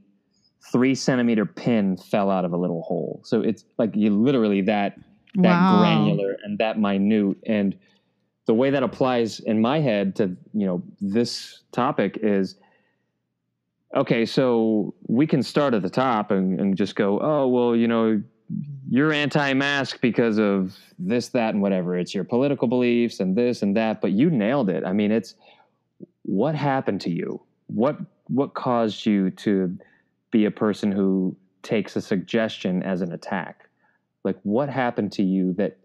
S2: three centimeter pin fell out of a little hole. So it's like you literally that that
S3: wow.
S2: granular and that minute. And the way that applies in my head to you know this topic is okay so we can start at the top and, and just go oh well you know you're anti-mask because of this that and whatever. It's your political beliefs and this and that but you nailed it. I mean it's what happened to you? What what caused you to be a person who takes a suggestion as an attack? Like what happened to you that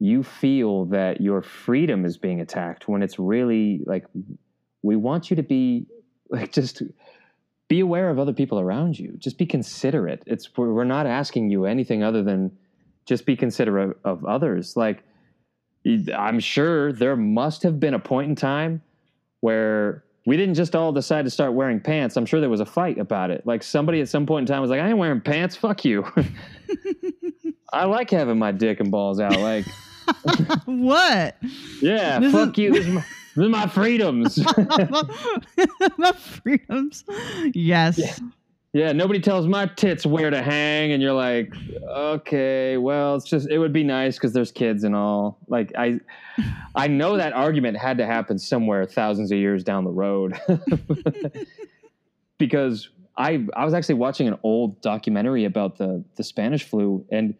S2: you feel that your freedom is being attacked when it's really like we want you to be like just be aware of other people around you. Just be considerate. It's we're not asking you anything other than just be considerate of others. Like i'm sure there must have been a point in time where we didn't just all decide to start wearing pants i'm sure there was a fight about it like somebody at some point in time was like i ain't wearing pants fuck you i like having my dick and balls out like
S3: what?
S2: yeah
S3: This
S2: fuck
S3: is-
S2: you this is my, this is my freedoms
S3: My freedoms. Yes.
S2: Yeah. Yeah, nobody tells my tits where to hang, and you're like, okay, well, it's just it would be nice because there's kids and all. Like I, I know that argument had to happen somewhere thousands of years down the road, because I I was actually watching an old documentary about the the Spanish flu, and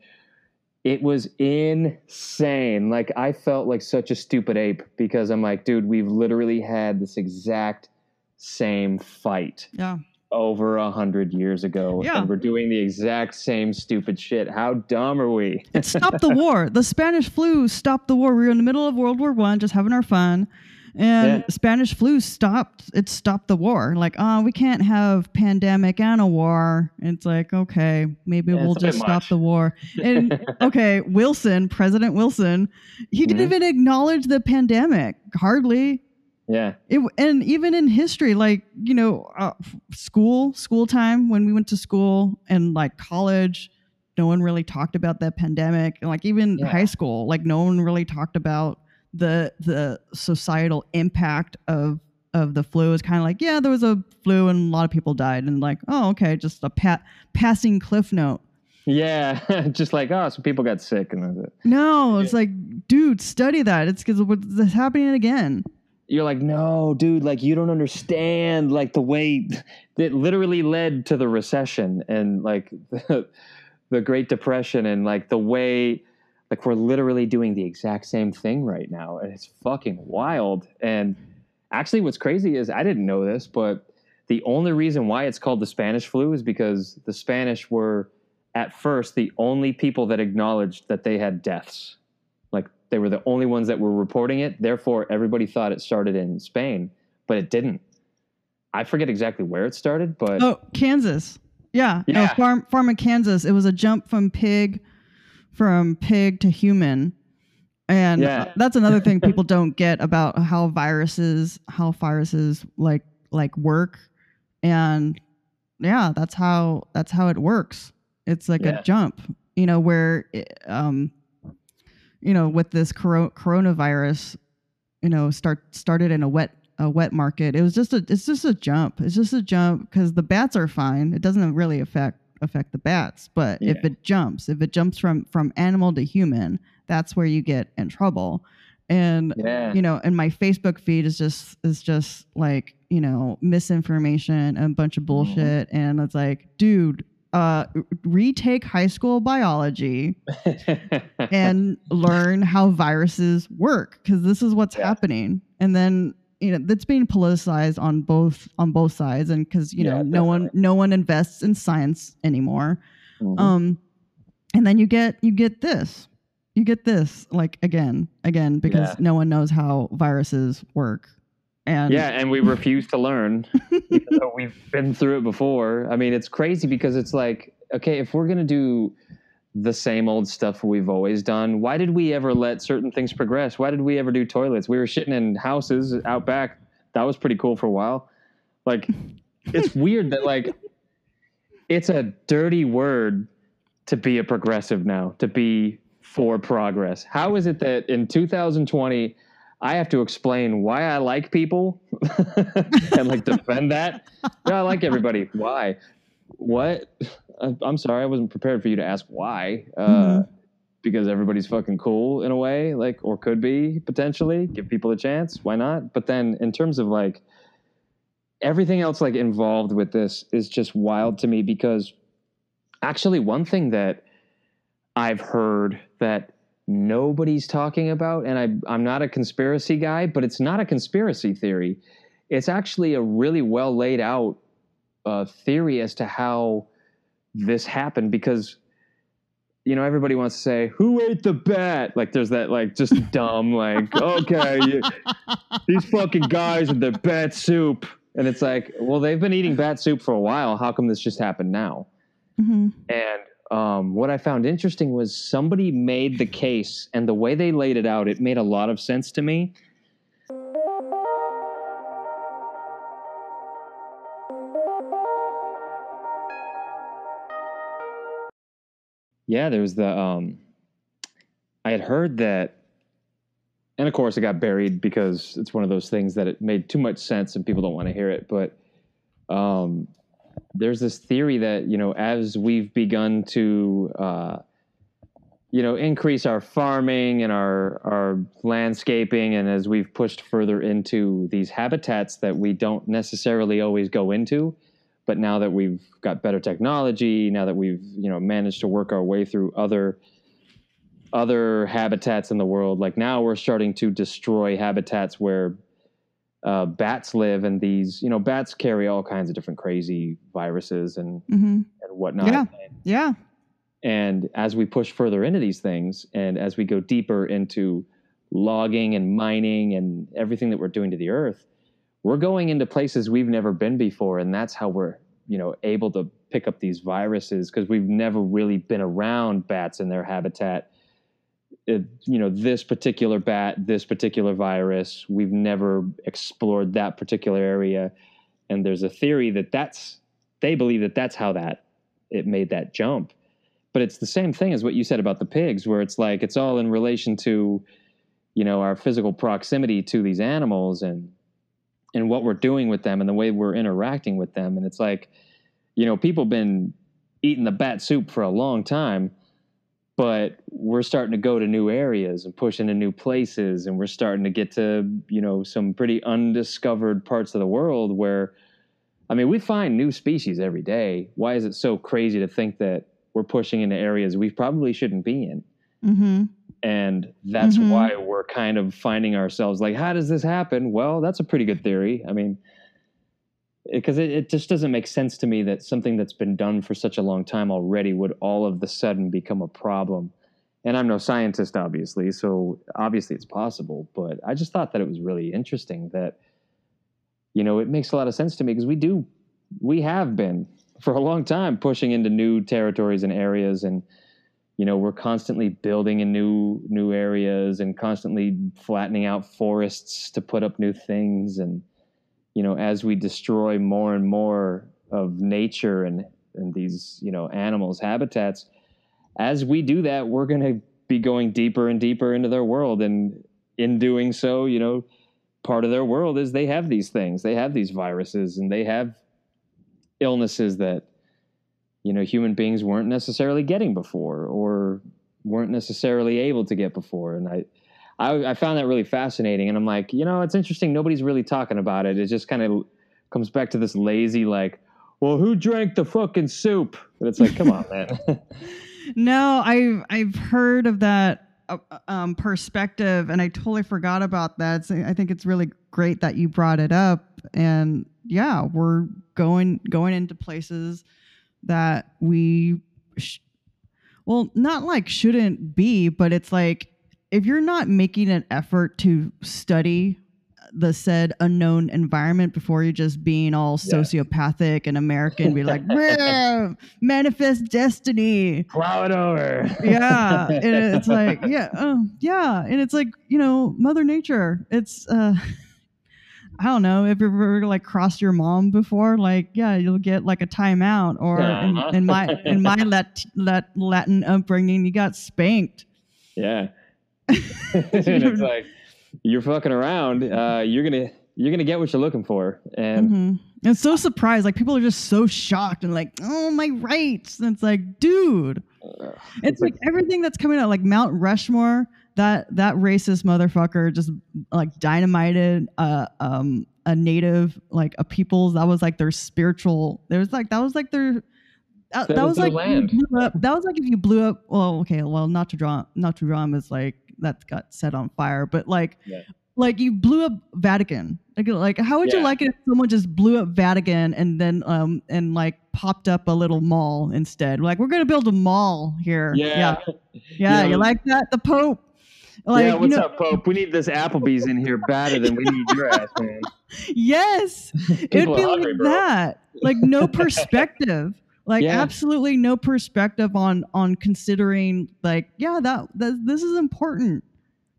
S2: it was insane. Like I felt like such a stupid ape because I'm like, dude, we've literally had this exact same fight
S3: Yeah.
S2: Over a hundred years ago,
S3: Yeah.
S2: and we're doing the exact same stupid shit. How dumb are we?
S3: It stopped the war. The Spanish flu stopped the war. We were in the middle of World War One, just having our fun, and
S2: Yeah.
S3: Spanish flu stopped. It stopped the war. Like, oh, we can't have pandemic and a war. It's like, okay, maybe
S2: Yeah,
S3: we'll
S2: it's a bit
S3: just stop
S2: much.
S3: the war. And okay, Wilson, President Wilson, he didn't
S2: Mhm.
S3: even acknowledge the pandemic. Hardly.
S2: Yeah,
S3: It, and even in history, like you know, uh, school, school time when we went to school and like college, no one really talked about that pandemic. And like even
S2: Yeah.
S3: high school, like no one really talked about the the societal impact of of the flu. It's kind of like yeah, there was a flu and a lot of people died, and like oh okay, just a pat passing cliff note.
S2: yeah. just like oh, so people got sick, and that's it.
S3: No, it's like dude, study that. It's because it's happening again.
S2: You're like, no, dude, like you don't understand, like the way that literally led to the recession and like the, the Great Depression and like the way, like we're literally doing the exact same thing right now, and it's fucking wild. And actually, what's crazy is I didn't know this, but the only reason why it's called the Spanish flu is because the Spanish were at first the only people that acknowledged that they had deaths. They were the only ones that were reporting it. Therefore, everybody thought it started in Spain, but it didn't. I forget exactly where it started, but
S3: Oh, Kansas. Yeah. No,
S2: Yeah.
S3: farm farm in Kansas. It was a jump from pig from pig to human. And
S2: Yeah.
S3: that's another thing people don't get about how viruses how viruses like like work. And yeah, that's how that's how it works. It's like
S2: Yeah.
S3: a jump, you know, where it, um you know, with this coro- coronavirus, you know, start started in a wet a wet market. It was just a it's just a jump. It's just a jump because the bats are fine. It doesn't really affect affect the bats, but if it jumps, if it jumps from from animal to human, that's where you get in trouble. And
S2: Yeah.
S3: you know, and my Facebook feed is just is just like you know misinformation and a bunch of mm-hmm. bullshit, and it's like, dude, uh, retake high school biology and learn how viruses work because this is what's
S2: Yeah.
S3: happening and then you know that's being politicized on both on both sides and because you know
S2: Yeah,
S3: no one no one invests in science anymore
S2: Mhm.
S3: um and then you get you get this you get this like again again because
S2: Yeah.
S3: no one knows how viruses work and
S2: yeah, and we refuse to learn, we've been through it before. I mean, it's crazy because it's like, okay, if we're gonna do the same old stuff we've always done, why did we ever let certain things progress? Why did we ever do toilets? We were shitting in houses out back. That was pretty cool for a while. Like, it's weird that like it's a dirty word to be a progressive now, to be for progress. How is it that in 2020 I have to explain why I like people and like defend that? Yeah, I like everybody. Why? What? I'm sorry, I wasn't prepared for you to ask why. Uh,
S3: Mhm.
S2: Because everybody's fucking cool in a way, like, or could be potentially. Give people a chance. Why not? But then, in terms of like everything else, like involved with this, is just wild to me because actually, one thing that I've heard that nobody's talking about, and I, I'm not a conspiracy guy, but it's not a conspiracy theory. It's actually a really well laid out uh, theory as to how this happened because you know everybody wants to say who ate the bat like there's that like just dumb like okay you, these fucking guys and their bat soup and it's like well they've been eating bat soup for a while how come this just happened now
S3: Mhm.
S2: and um, what I found interesting was somebody made the case, and the way they laid it out, it made a lot of sense to me. Yeah, there was the. Um, I had heard that, and of course, it got buried because it's one of those things that it made too much sense and people don't want to hear it. But um, there's this theory that you know as we've begun to uh, you know increase our farming and our our landscaping and as we've pushed further into these habitats that we don't necessarily always go into but now that we've got better technology now that we've you know managed to work our way through other other habitats in the world like now we're starting to destroy habitats where uh, bats live and these you know bats carry all kinds of different crazy viruses and
S3: Mhm.
S2: and whatnot
S3: Yeah.
S2: And,
S3: yeah
S2: and as we push further into these things and as we go deeper into logging and mining and everything that we're doing to the earth we're going into places we've never been before and that's how we're you know able to pick up these viruses because we've never really been around bats in their habitat it, you know this particular bat this particular virus we've never explored that particular area. And there's a theory that that's they believe that that's how that it made that jump. But it's the same thing as what you said about the pigs where it's like it's all in relation to you know our physical proximity to these animals and and what we're doing with them and the way we're interacting with them. And it's like you know people been eating the bat soup for a long time but we're starting to go to new areas and push into new places and we're starting to get to you know some pretty undiscovered parts of the world where i mean we find new species every day why is it so crazy to think that we're pushing into areas we probably shouldn't be in
S3: mm-hmm.
S2: and that's
S3: Mhm.
S2: why we're kind of finding ourselves like how does this happen well that's a pretty good theory i mean because it, it just doesn't make sense to me that something that's been done for such a long time already would all of the sudden become a problem. And i'm no scientist obviously so obviously it's possible but i just thought that it was really interesting that you know it makes a lot of sense to me because we do we have been for a long time pushing into new territories and areas and you know we're constantly building in new new areas and constantly flattening out forests to put up new things and you know as we destroy more and more of nature and and these you know animals habitats as we do that we're going to be going deeper and deeper into their world. And in doing so, you know, part of their world is they have these things, they have these viruses, and they have illnesses that, you know, human beings weren't necessarily getting before or weren't necessarily able to get before. And I, I, I found that really fascinating. And I'm like, you know, it's interesting. Nobody's really talking about it. It just kind of comes back to this lazy, like, well, who drank the fucking soup? And it's like, come on, man.
S3: no, I've I've heard of that uh, um, perspective, and I totally forgot about that. So I think it's really great that you brought it up. And yeah, we're going going into places that we, sh- well, not like shouldn't be, but it's like if you're not making an effort to study the said unknown environment before you're just being all yeah. sociopathic and American, be like, manifest destiny.
S2: Plow it over.
S3: yeah. And it's like, yeah, oh, yeah. And it's like, you know, Mother Nature. It's uh I don't know if you've ever like crossed your mom before, like yeah, you'll get like a timeout. Or uh-huh. in, in, my in my Lat, Lat, Latin upbringing, you got spanked.
S2: Yeah, it's like you're fucking around, uh, you're gonna you're gonna get what you're looking for. And
S3: mm-hmm. so surprised, like people are just so shocked and like, oh my rights. And it's like, dude, uh, it's, it's like, like everything that's coming out, like Mount Rushmore. That that racist motherfucker just like dynamited uh, um, a native like a people's that was like their spiritual. There was like that was like their that, that, that was, was like up, that was like if you blew up. Well, okay, well, not to draw, not to draw is like that got set on fire, but like, yeah. like you blew up Vatican. Like, like how would yeah. you like it if someone just blew up Vatican and then um and like popped up a little mall instead? Like, we're gonna build a mall here.
S2: Yeah, yeah,
S3: yeah. you like that? The Pope.
S2: Like, yeah, what's you know, up, Pope? We need this Applebee's in here better than we need your ass, man.
S3: Yes, it'd be hungry, like bro. that. Like no perspective like yeah. absolutely no perspective on on considering like yeah that, that this is important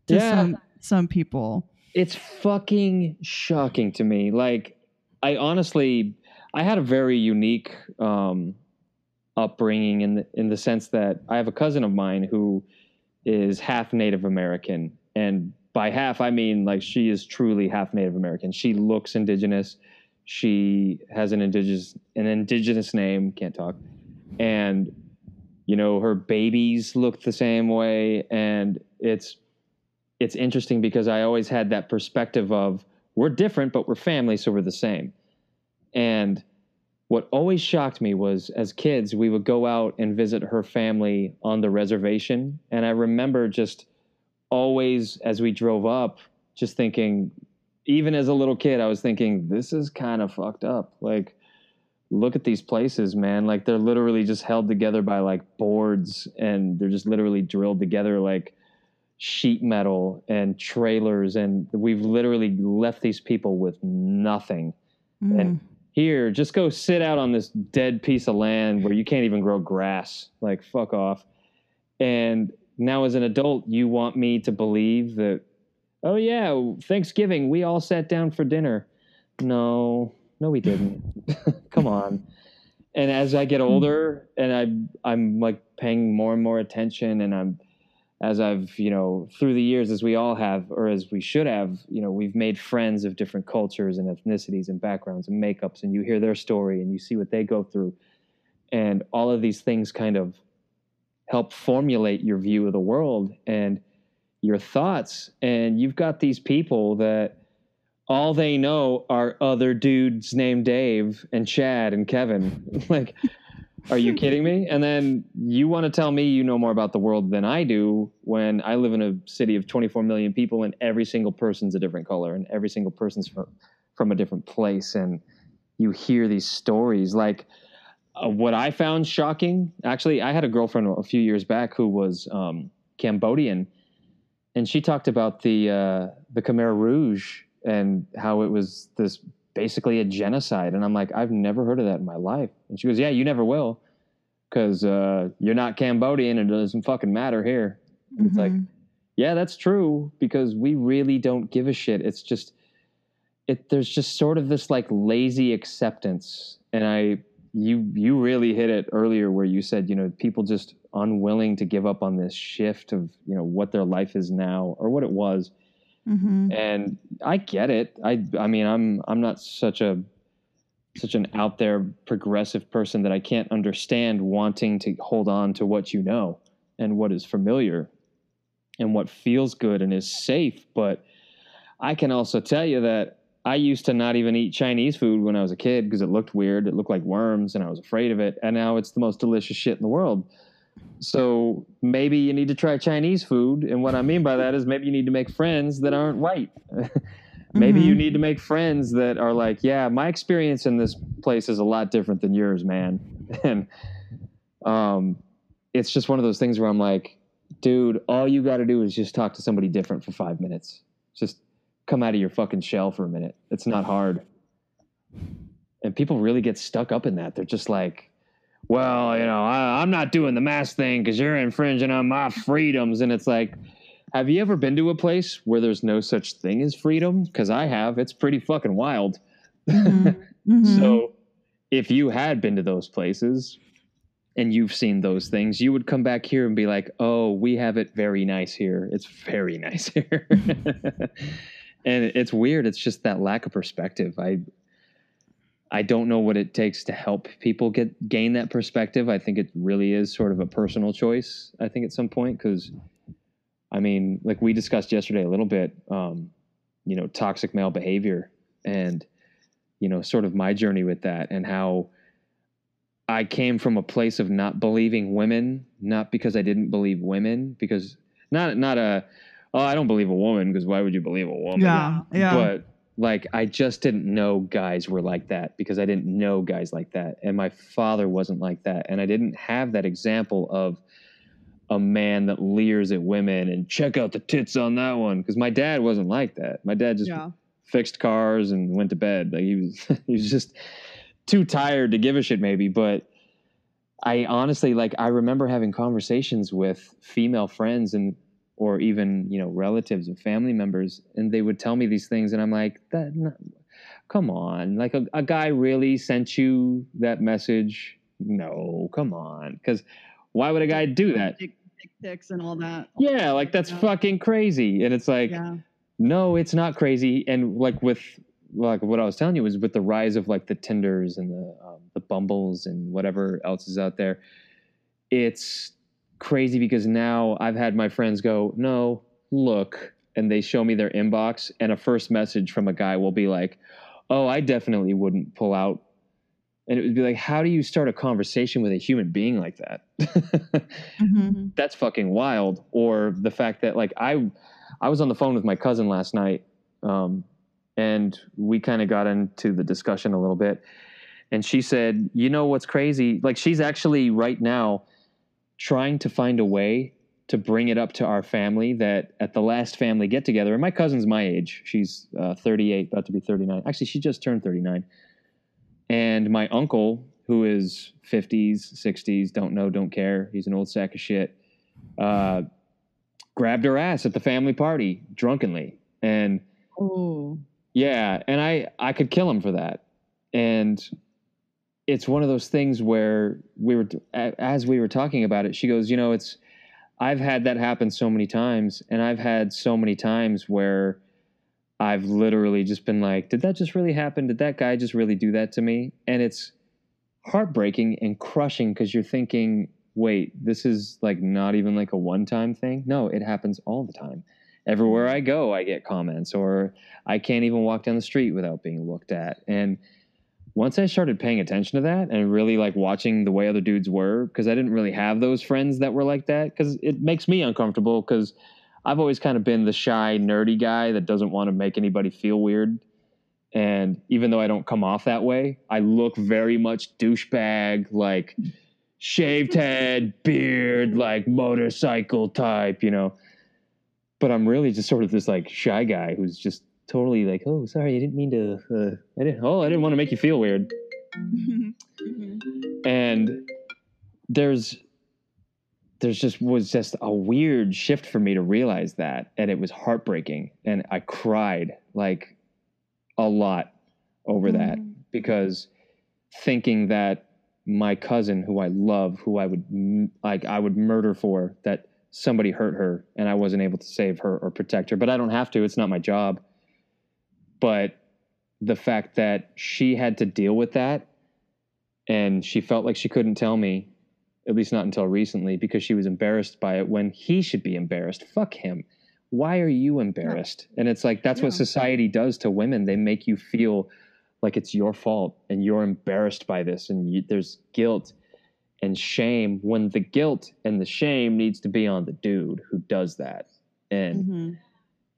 S3: to yeah. some some people.
S2: It's fucking shocking to me. Like i honestly i had a very unique um upbringing in the, in the sense that i have a cousin of mine who is half native american. And by half i mean like she is truly half native american. She looks indigenous she has an indigenous an indigenous name, can't talk, and you know her babies look the same way, and it's it's interesting because I always had that perspective of we're different, but we're family, so we're the same. And what always shocked me was as kids, we would go out and visit her family on the reservation. And I remember just always, as we drove up, just thinking, even as a little kid, I was thinking, this is kind of fucked up. Like, look at these places, man. Like, they're literally just held together by like boards and they're just literally drilled together like sheet metal and trailers. And we've literally left these people with nothing. Mm. And here, just go sit out on this dead piece of land where you can't even grow grass. Like, fuck off. And now, as an adult, you want me to believe that oh yeah, Thanksgiving, we all sat down for dinner. No, no, we didn't. Come on. And as I get older, and I I'm like paying more and more attention, and I'm as I've you know through the years, as we all have, or as we should have, you know, we've made friends of different cultures and ethnicities and backgrounds and makeups, and you hear their story and you see what they go through, and all of these things kind of help formulate your view of the world and your thoughts and you've got these people that all they know are other dudes named Dave and Chad and Kevin. like, are you kidding me? And then you want to tell me you know more about the world than I do when I live in a city of 24 million people and every single person's a different color and every single person's from, from a different place. And you hear these stories. Like, uh, what I found shocking, actually, I had a girlfriend a few years back who was um, Cambodian and she talked about the uh, the Khmer Rouge and how it was this basically a genocide. And I'm like, I've never heard of that in my life. And she goes, Yeah, you never will, because uh, you're not Cambodian and it doesn't fucking matter here. Mm-hmm. It's like, mm-hmm. yeah, that's true because we really don't give a shit. It's just, it there's just sort of this like lazy acceptance, and I you you really hit it earlier where you said you know people just unwilling to give up on this shift of you know what their life is now or what it was.
S3: Mm-hmm.
S2: and i get it. I i mean i'm i'm not such a such an out there progressive person that i can't understand wanting to hold on to what you know and what is familiar and what feels good and is safe. But i can also tell you that i used to not even eat chinese food when i was a kid because it looked weird it looked like worms and i was afraid of it and now it's the most delicious shit in the world so maybe you need to try Chinese food. And what I mean by that is maybe you need to make friends that aren't white. maybe you
S3: Mhm.
S2: need to make friends that are like, yeah, my experience in this place is a lot different than yours, man. And um, it's just one of those things where I'm like, dude, all you got to do is just talk to somebody different for five minutes. Just come out of your fucking shell for a minute. It's not hard. And people really get stuck up in that. They're just like, well, you know, I, I'm not doing the mask thing because you're infringing on my freedoms. And it's like, have you ever been to a place where there's no such thing as freedom? Because I have. It's pretty fucking wild.
S3: Mhm. Mhm.
S2: So if you had been to those places and you've seen those things, you would come back here and be like, oh, we have it very nice here. It's very nice here. and it's weird. It's just that lack of perspective. I I don't know what it takes to help people get gain that perspective. I think it really is sort of a personal choice. I think at some point because, I mean, like we discussed yesterday a little bit, um, you know, toxic male behavior and you know, sort of my journey with that and how I came from a place of not believing women, not because I didn't believe women, because not not a oh I don't believe a woman because why would you believe a woman?
S3: yeah, yeah.
S2: But like I just didn't know guys were like that because I didn't know guys like that, and my father wasn't like that, and I didn't have that example of a man that leers at women and check out the tits on that one because my dad wasn't like that. My dad just
S3: yeah.
S2: fixed cars and went to bed. Like he was he was just too tired to give a shit maybe, but I honestly like I remember having conversations with female friends and or even, you know, relatives and family members and they would tell me these things and I'm like, that no, come on. Like a, a guy really sent you that message? No, come on. Cuz why would a guy do that?
S3: Dick, dick pics and all that.
S2: Yeah, like that's
S3: Yeah.
S2: fucking crazy. And it's like
S3: Yeah.
S2: no, it's not crazy. And like with like what I was telling you was with the rise of like the Tinders and the um, the Bumbles and whatever else is out there, it's crazy because now I've had my friends go, no, look, and they show me their inbox, and a first message from a guy will be like, oh, I definitely wouldn't pull out. And it would be like, how do you start a conversation with a human being like that?
S3: Mhm.
S2: that's fucking wild. Or the fact that like I I was on the phone with my cousin last night, um, and we kind of got into the discussion a little bit. And she said, "You know what's crazy? Like she's actually right now trying to find a way to bring it up to our family that at the last family get together. And my cousin's my age; she's uh, 38, about to be 39. Actually, she just turned 39. And my uncle, who is 50s, 60s, don't know, don't care. He's an old sack of shit. Uh, grabbed her ass at the family party drunkenly, and
S3: Oh.
S2: yeah, and I I could kill him for that. And it's one of those things where we were as we were talking about it, she goes, "You know, it's I've had that happen so many times and I've had so many times where I've literally just been like, did that just really happen? Did that guy just really do that to me?" And it's heartbreaking and crushing because you're thinking, "Wait, this is like not even like a one-time thing?" No, it happens all the time. Everywhere I go, I get comments or I can't even walk down the street without being looked at. And once I started paying attention to that and really like watching the way other dudes were, because I didn't really have those friends that were like that, because it makes me uncomfortable because I've always kind of been the shy, nerdy guy that doesn't want to make anybody feel weird. And even though I don't come off that way, I look very much douchebag, like shaved head, beard, like motorcycle type, you know. But I'm really just sort of this like shy guy who's just totally like, oh, sorry, I didn't mean to. Uh, I didn't. Oh, I didn't want to make you feel weird.
S3: Mhm.
S2: And there's there's just was just a weird shift for me to realize that, and it was heartbreaking, and I cried like a lot over that
S3: Mhm.
S2: because thinking that my cousin who I love, who I would like I would murder for that somebody hurt her and I wasn't able to save her or protect her, but I don't have to. It's not my job. But the fact that she had to deal with that and she felt like she couldn't tell me, at least not until recently, because she was embarrassed by it when he should be embarrassed. Fuck him. Why are you embarrassed? And it's like that's what society does to women. They make you feel like it's your fault and you're embarrassed by this and you, there's guilt and shame when the guilt and the shame needs to be on the dude who does that. And
S3: Mhm.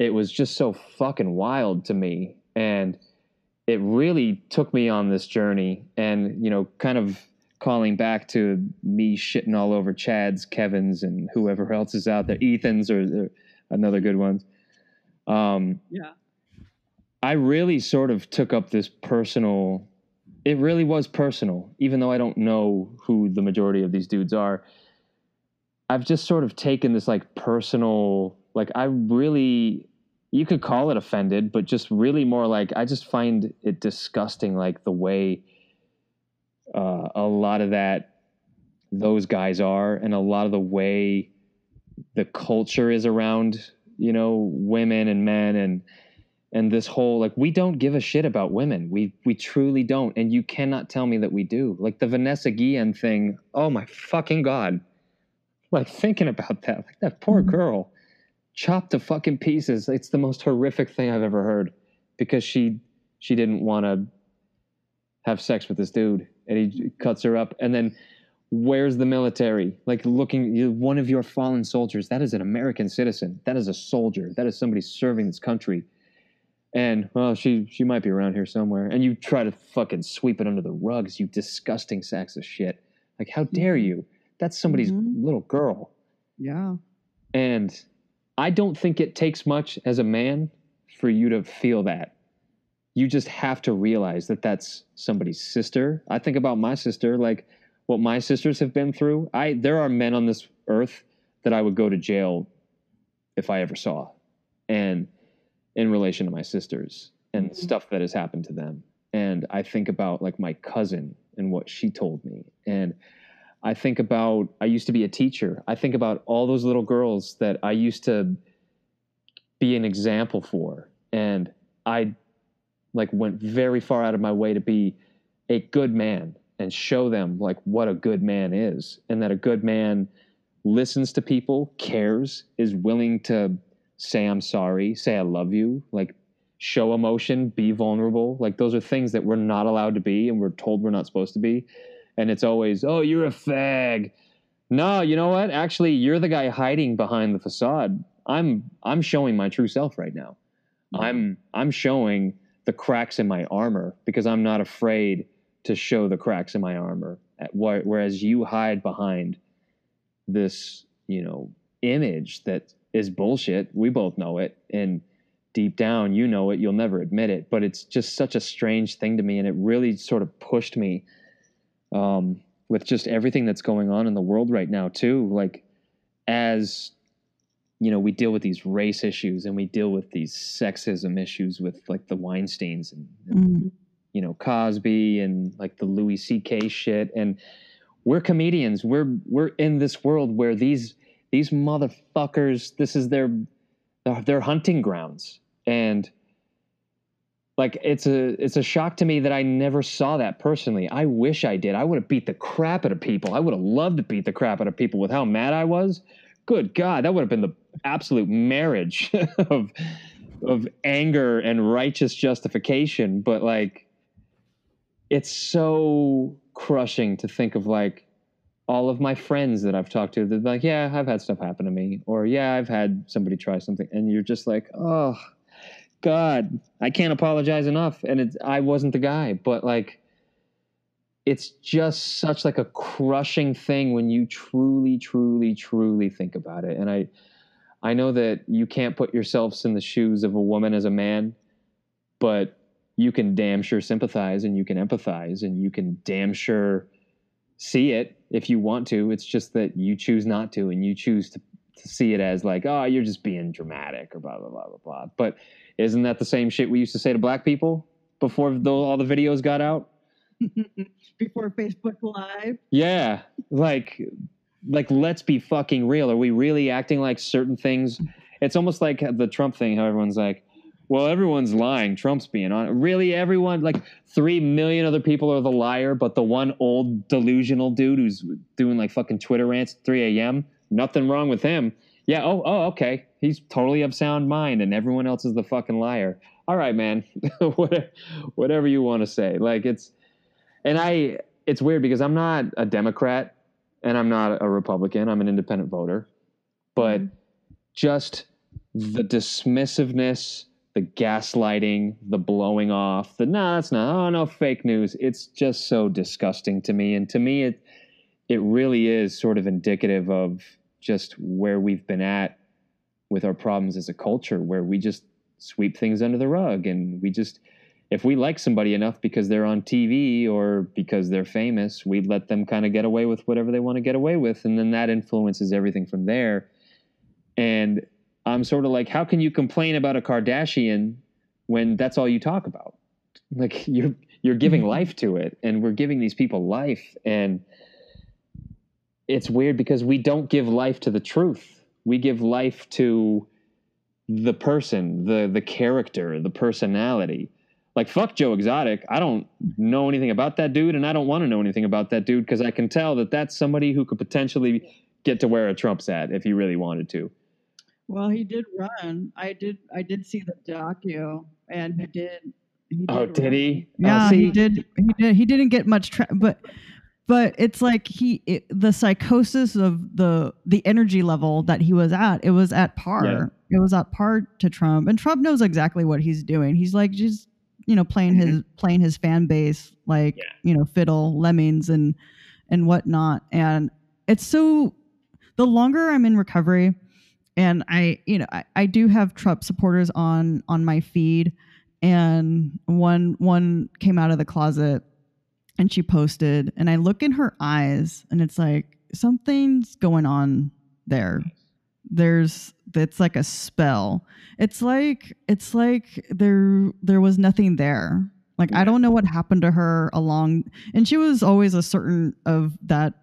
S2: It was just so fucking wild to me. And it really took me on this journey and you know kind of calling back to me shitting all over chad's kevin's and whoever else is out there ethan's or, or another good ones um
S3: Yeah.
S2: i really sort of took up this personal it really was personal even though i don't know who the majority of these dudes are. I've just sort of taken this like personal like i really you could call it offended but just really more like i just find it disgusting like the way uh, a lot of that those guys are and a lot of the way the culture is around you know women and men and and this whole like we don't give a shit about women. We we truly don't. And you cannot tell me that we do. Like the vanessa guillen thing oh my fucking god. Like thinking about that like that poor
S3: Mhm.
S2: girl chopped to fucking pieces. It's the most horrific thing i've ever heard because she she didn't want to have sex with this dude and he cuts her up and then where's the military? Like looking you- one of your fallen soldiers that is an american citizen. That is a soldier. That is somebody serving this country. And well she she might be around here somewhere. And you try to fucking sweep it under the rugs you disgusting sacks of shit. Like how dare you? That's somebody's
S3: Mhm.
S2: little girl.
S3: Yeah.
S2: and I don't think it takes much as a man for you to feel that. You just have to realize that that's somebody's sister. I think about my sister, like what my sisters have been through. I there are men on this earth that I would go to jail if I ever saw, and in relation to my sisters and
S3: Mhm.
S2: stuff that has happened to them. And I think about like my cousin and what she told me, and I think about I used to be a teacher. I think about all those little girls that I used to be an example for and I like went very far out of my way to be a good man and show them like what a good man is and that a good man listens to people, cares, is willing to say I'm sorry, say I love you, like show emotion, be vulnerable. Like those are things that we're not allowed to be and we're told we're not supposed to be and it's always, oh, you're a fag. No, you know what? Actually, you're the guy hiding behind the facade. I'm I'm showing my true self right now. Mm-hmm. I'm I'm showing the cracks in my armor because I'm not afraid to show the cracks in my armor. Whereas you hide behind this, you know, image that is bullshit. We both know it, and deep down, you know it. You'll never admit it, but it's just such a strange thing to me, and it really sort of pushed me um, with just everything that's going on in the world right now too. Like as you know we deal with these race issues and we deal with these sexism issues with like the weinsteins and, and
S3: Mhm.
S2: you know cosby and like the louis ck shit. And we're comedians. We're we're in this world where these these motherfuckers this is their their hunting grounds. And like it's a it's a shock to me that I never saw that personally. I wish I did. I would have beat the crap out of people. I would have loved to beat the crap out of people with how mad I was. Good God, that would have been the absolute marriage of of anger and righteous justification. But like, it's so crushing to think of like all of my friends that I've talked to. They're like, yeah, I've had stuff happen to me, or yeah, I've had somebody try something, and you're just like, oh God, I can't apologize enough. And it's I wasn't the guy, but like it's just such like a crushing thing when you truly, truly, truly think about it. And I I know that you can't put yourselves in the shoes of a woman as a man, but you can damn sure sympathize and you can empathize and you can damn sure see it if you want to. It's just that you choose not to and you choose to, to see it as like, oh, you're just being dramatic or blah, blah, blah, blah, blah. But isn't that the same shit we used to say to black people before the, all the videos got out?
S3: Before Facebook Live.
S2: Yeah, like like let's be fucking real. Are we really acting like certain things? It's almost like the Trump thing. How everyone's like, well, everyone's lying. Trump's being on. Really, everyone like three million other people are the liar, but the one old delusional dude who's doing like fucking Twitter rants at 3 a.m. Nothing wrong with him. Yeah. Oh. Oh. Okay. He's totally of sound mind, and everyone else is the fucking liar. All right, man. Whatever you want to say. Like it's, and I. It's weird because I'm not a Democrat and I'm not a Republican. I'm an independent voter, but mm-hmm. just the dismissiveness, the gaslighting, the blowing off, the no, nah, that's not. Oh no, fake news. It's just so disgusting to me, and to me, it it really is sort of indicative of just where we've been at with our problems as a culture, where we just sweep things under the rug, and we just if we like somebody enough because they're on TV or because they're famous, we let them kind of get away with whatever they want to get away with. And then that influences everything from there. And I'm sort of like, how can you complain about a Kardashian when that's all you talk about? Like you're you're giving life to it, and we're giving these people life. And it's weird because we don't give life to the truth. We give life to the person, the the character, the personality like fuck Joe Exotic. I don't know anything about that dude, and I don't want to know anything about that dude because I can tell that that's somebody who could potentially get to where a Trump's at if he really wanted to.
S3: Well, he did run. I did. I did see the docu, and he did.
S2: He did oh, did he?
S3: Oh, yeah,
S2: oh,
S3: he did. He did. He didn't get much, tra- but but it's like he it, the psychosis of the the energy level that he was at. It was at par. Yeah. It was at par to Trump, and Trump knows exactly what he's doing. He's like just you know playing his mm-hmm. playing his fan base like yeah. you know fiddle lemmings and and whatnot and it's so the longer i'm in recovery and i you know i, I do have trump supporters on on my feed and one one came out of the closet and she posted and i look in her eyes and it's like something's going on there. There's it's like a spell. It's like it's like there there was nothing there. Like yeah. i don't know what happened to her along and she was always a certain of that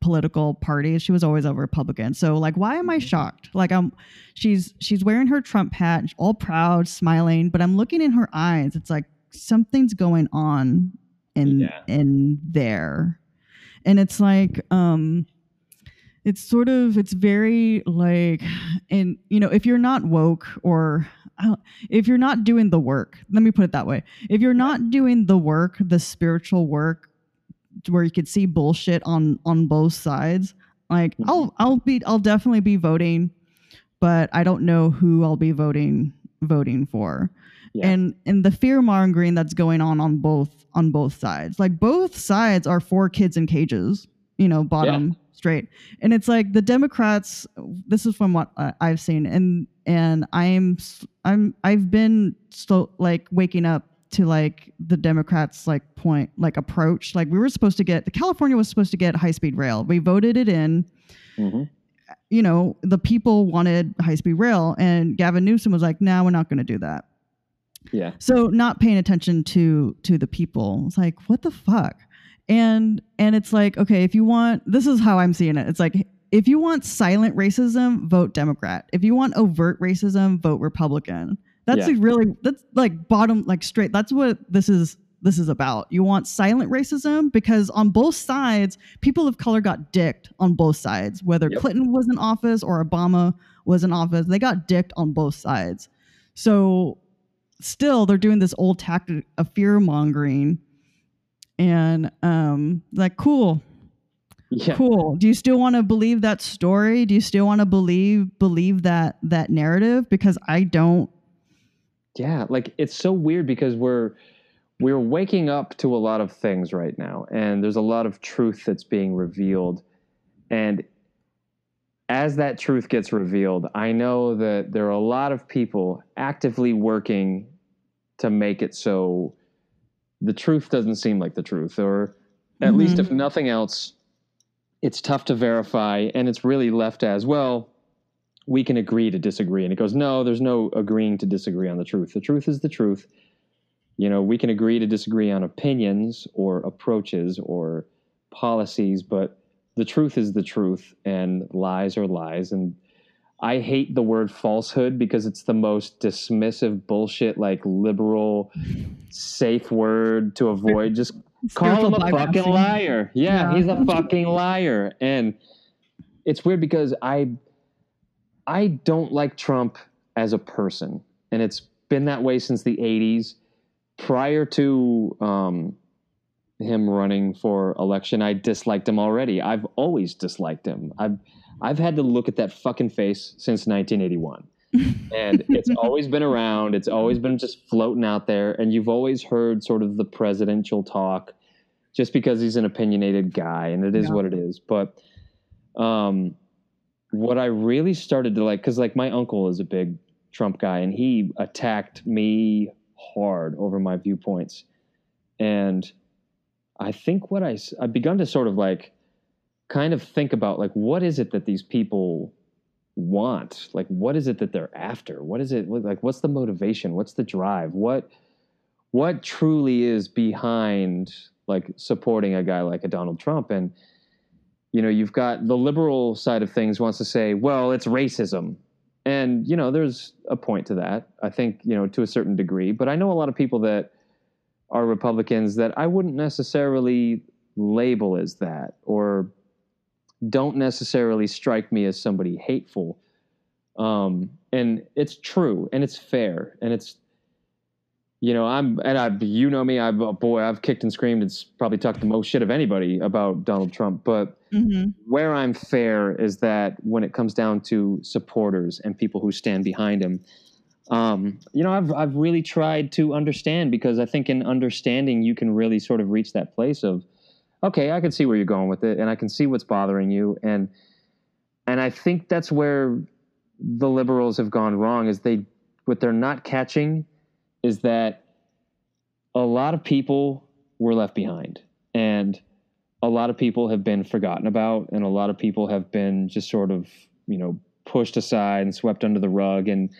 S3: political party. She was always a republican. So like why am i mm-hmm. shocked? Like i'm she's she's wearing her trump hat all proud smiling but i'm looking in her eyes. It's like something's going on in yeah. in there and it's like um it's sort of it's very like and you know if you're not woke or if you're not doing the work let me put it that way if you're not doing the work the spiritual work where you could see bullshit on on both sides like mm-hmm. i'll i'll be i'll definitely be voting but i don't know who i'll be voting voting for yeah. and and the fear mongering that's going on on both on both sides like both sides are for kids in cages you know bottom yeah straight. And it's like the Democrats. This is from what I've seen, and and I'm I'm I've been so like waking up to like the Democrats like point like approach. Like we were supposed to get the California was supposed to get high speed rail. We voted it in. Mm-hmm. You know the people wanted high speed rail, and Gavin Newsom was like, "No, nah, we're not going to do that."
S2: Yeah.
S3: So not paying attention to to the people. It's like, what the fuck? and and it's like okay if you want this is how i'm seeing it it's like if you want silent racism vote democrat if you want overt racism vote republican that's yeah. really that's like bottom like straight that's what this is this is about you want silent racism because on both sides people of color got dicked on both sides whether yep. clinton was in office or obama was in office they got dicked on both sides so still they're doing this old tactic of fear mongering. And um like cool. Yeah. cool. Do you still want to believe that story? Do you still want to believe believe that that narrative? Because i don't.
S2: Yeah like it's so weird because we're we're waking up to a lot of things right now and there's a lot of truth that's being revealed. And as that truth gets revealed i know that there are a lot of people actively working to make it so the truth doesn't seem like the truth, or at mm-hmm. least if nothing else, it's tough to verify, and it's really left as well. We can agree to disagree, and it goes, no, there's no agreeing to disagree on the truth. The truth is the truth, you know, we can agree to disagree on opinions or approaches or policies, but the truth is the truth and lies are lies. And I hate the word falsehood because it's the most dismissive bullshit, like liberal, safe word to avoid. Just call him a fucking liar. Yeah, yeah, he's a fucking liar. And it's weird because I I don't like Trump as a person. And it's been that way since the 80s. Prior to um, him running for election, I disliked him already. I've always disliked him. I've I've had to look at that fucking face since 1981. and it's always been around. It's always been just floating out there. And you've always heard sort of the presidential talk just because he's an opinionated guy and it is yeah. what it is. But um, what I really started to like, because like my uncle is a big Trump guy and he attacked me hard over my viewpoints. And I think what I, I've begun to sort of like kind of think about like what is it that these people want? Like what is it that they're after? What is it like what's the motivation? What's the drive? What what truly is behind like supporting a guy like a Donald Trump? And you know you've got the liberal side of things wants to say well it's racism. And you know there's a point to that i think you know to a certain degree. But i know a lot of people that are republicans that i wouldn't necessarily label as that or don't necessarily strike me as somebody hateful. Um, and it's true and it's fair and it's, you know, I'm, and I, you know me, I've, oh boy, I've kicked and screamed and probably talked the most shit of anybody about Donald Trump. But mm-hmm. where I'm fair is that when it comes down to supporters and people who stand behind him, um, you know, I've, I've really tried to understand because I think in understanding, you can really sort of reach that place of, okay, I can see where you're going with it, and I can see what's bothering you, and and I think that's where the liberals have gone wrong. Is they what they're not catching is that a lot of people were left behind, and a lot of people have been forgotten about, and a lot of people have been just sort of you know pushed aside and swept under the rug, and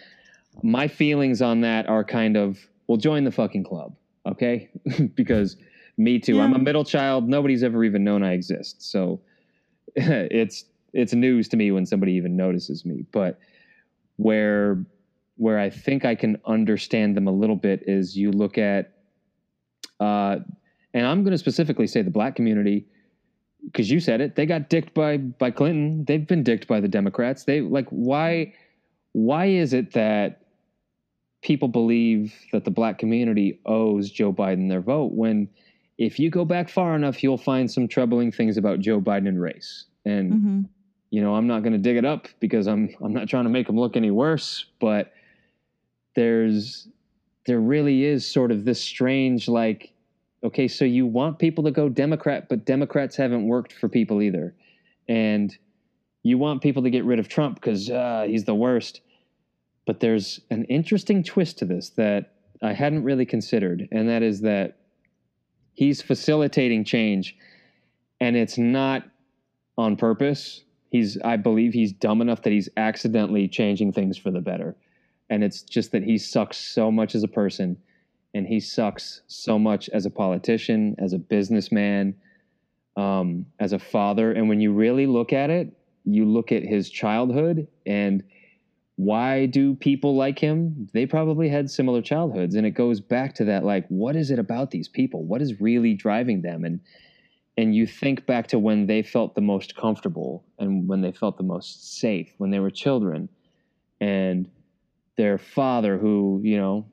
S2: my feelings on that are kind of well, join the fucking club, okay? because me too. Yeah. I'm a middle child. Nobody's ever even known I exist. So it's it's news to me when somebody even notices me. But where where I think I can understand them a little bit is you look at uh, and I'm going to specifically say the black community because you said it. They got dicked by by Clinton. They've been dicked by the Democrats. They like why why is it that people believe that the black community owes Joe Biden their vote when if you go back far enough, you'll find some troubling things about Joe Biden and race. And mm-hmm. you know, I'm not going to dig it up because I'm I'm not trying to make him look any worse, but there's there really is sort of this strange like okay, so you want people to go Democrat, but Democrats haven't worked for people either. And you want people to get rid of Trump because uh, he's the worst. But there's an interesting twist to this that I hadn't really considered, and that is that he's facilitating change and it's not on purpose. He's i believe he's dumb enough that he's accidentally changing things for the better. And it's just that he sucks so much as a person and he sucks so much as a politician as a businessman um, as a father. And when you really look at it you look at his childhood and why do people like him? They probably had similar childhoods. And it goes back to that like, what is it about these people? What is really driving them? And and you think back to when they felt the most comfortable and when they felt the most safe, when they were children. And their father, who, you know,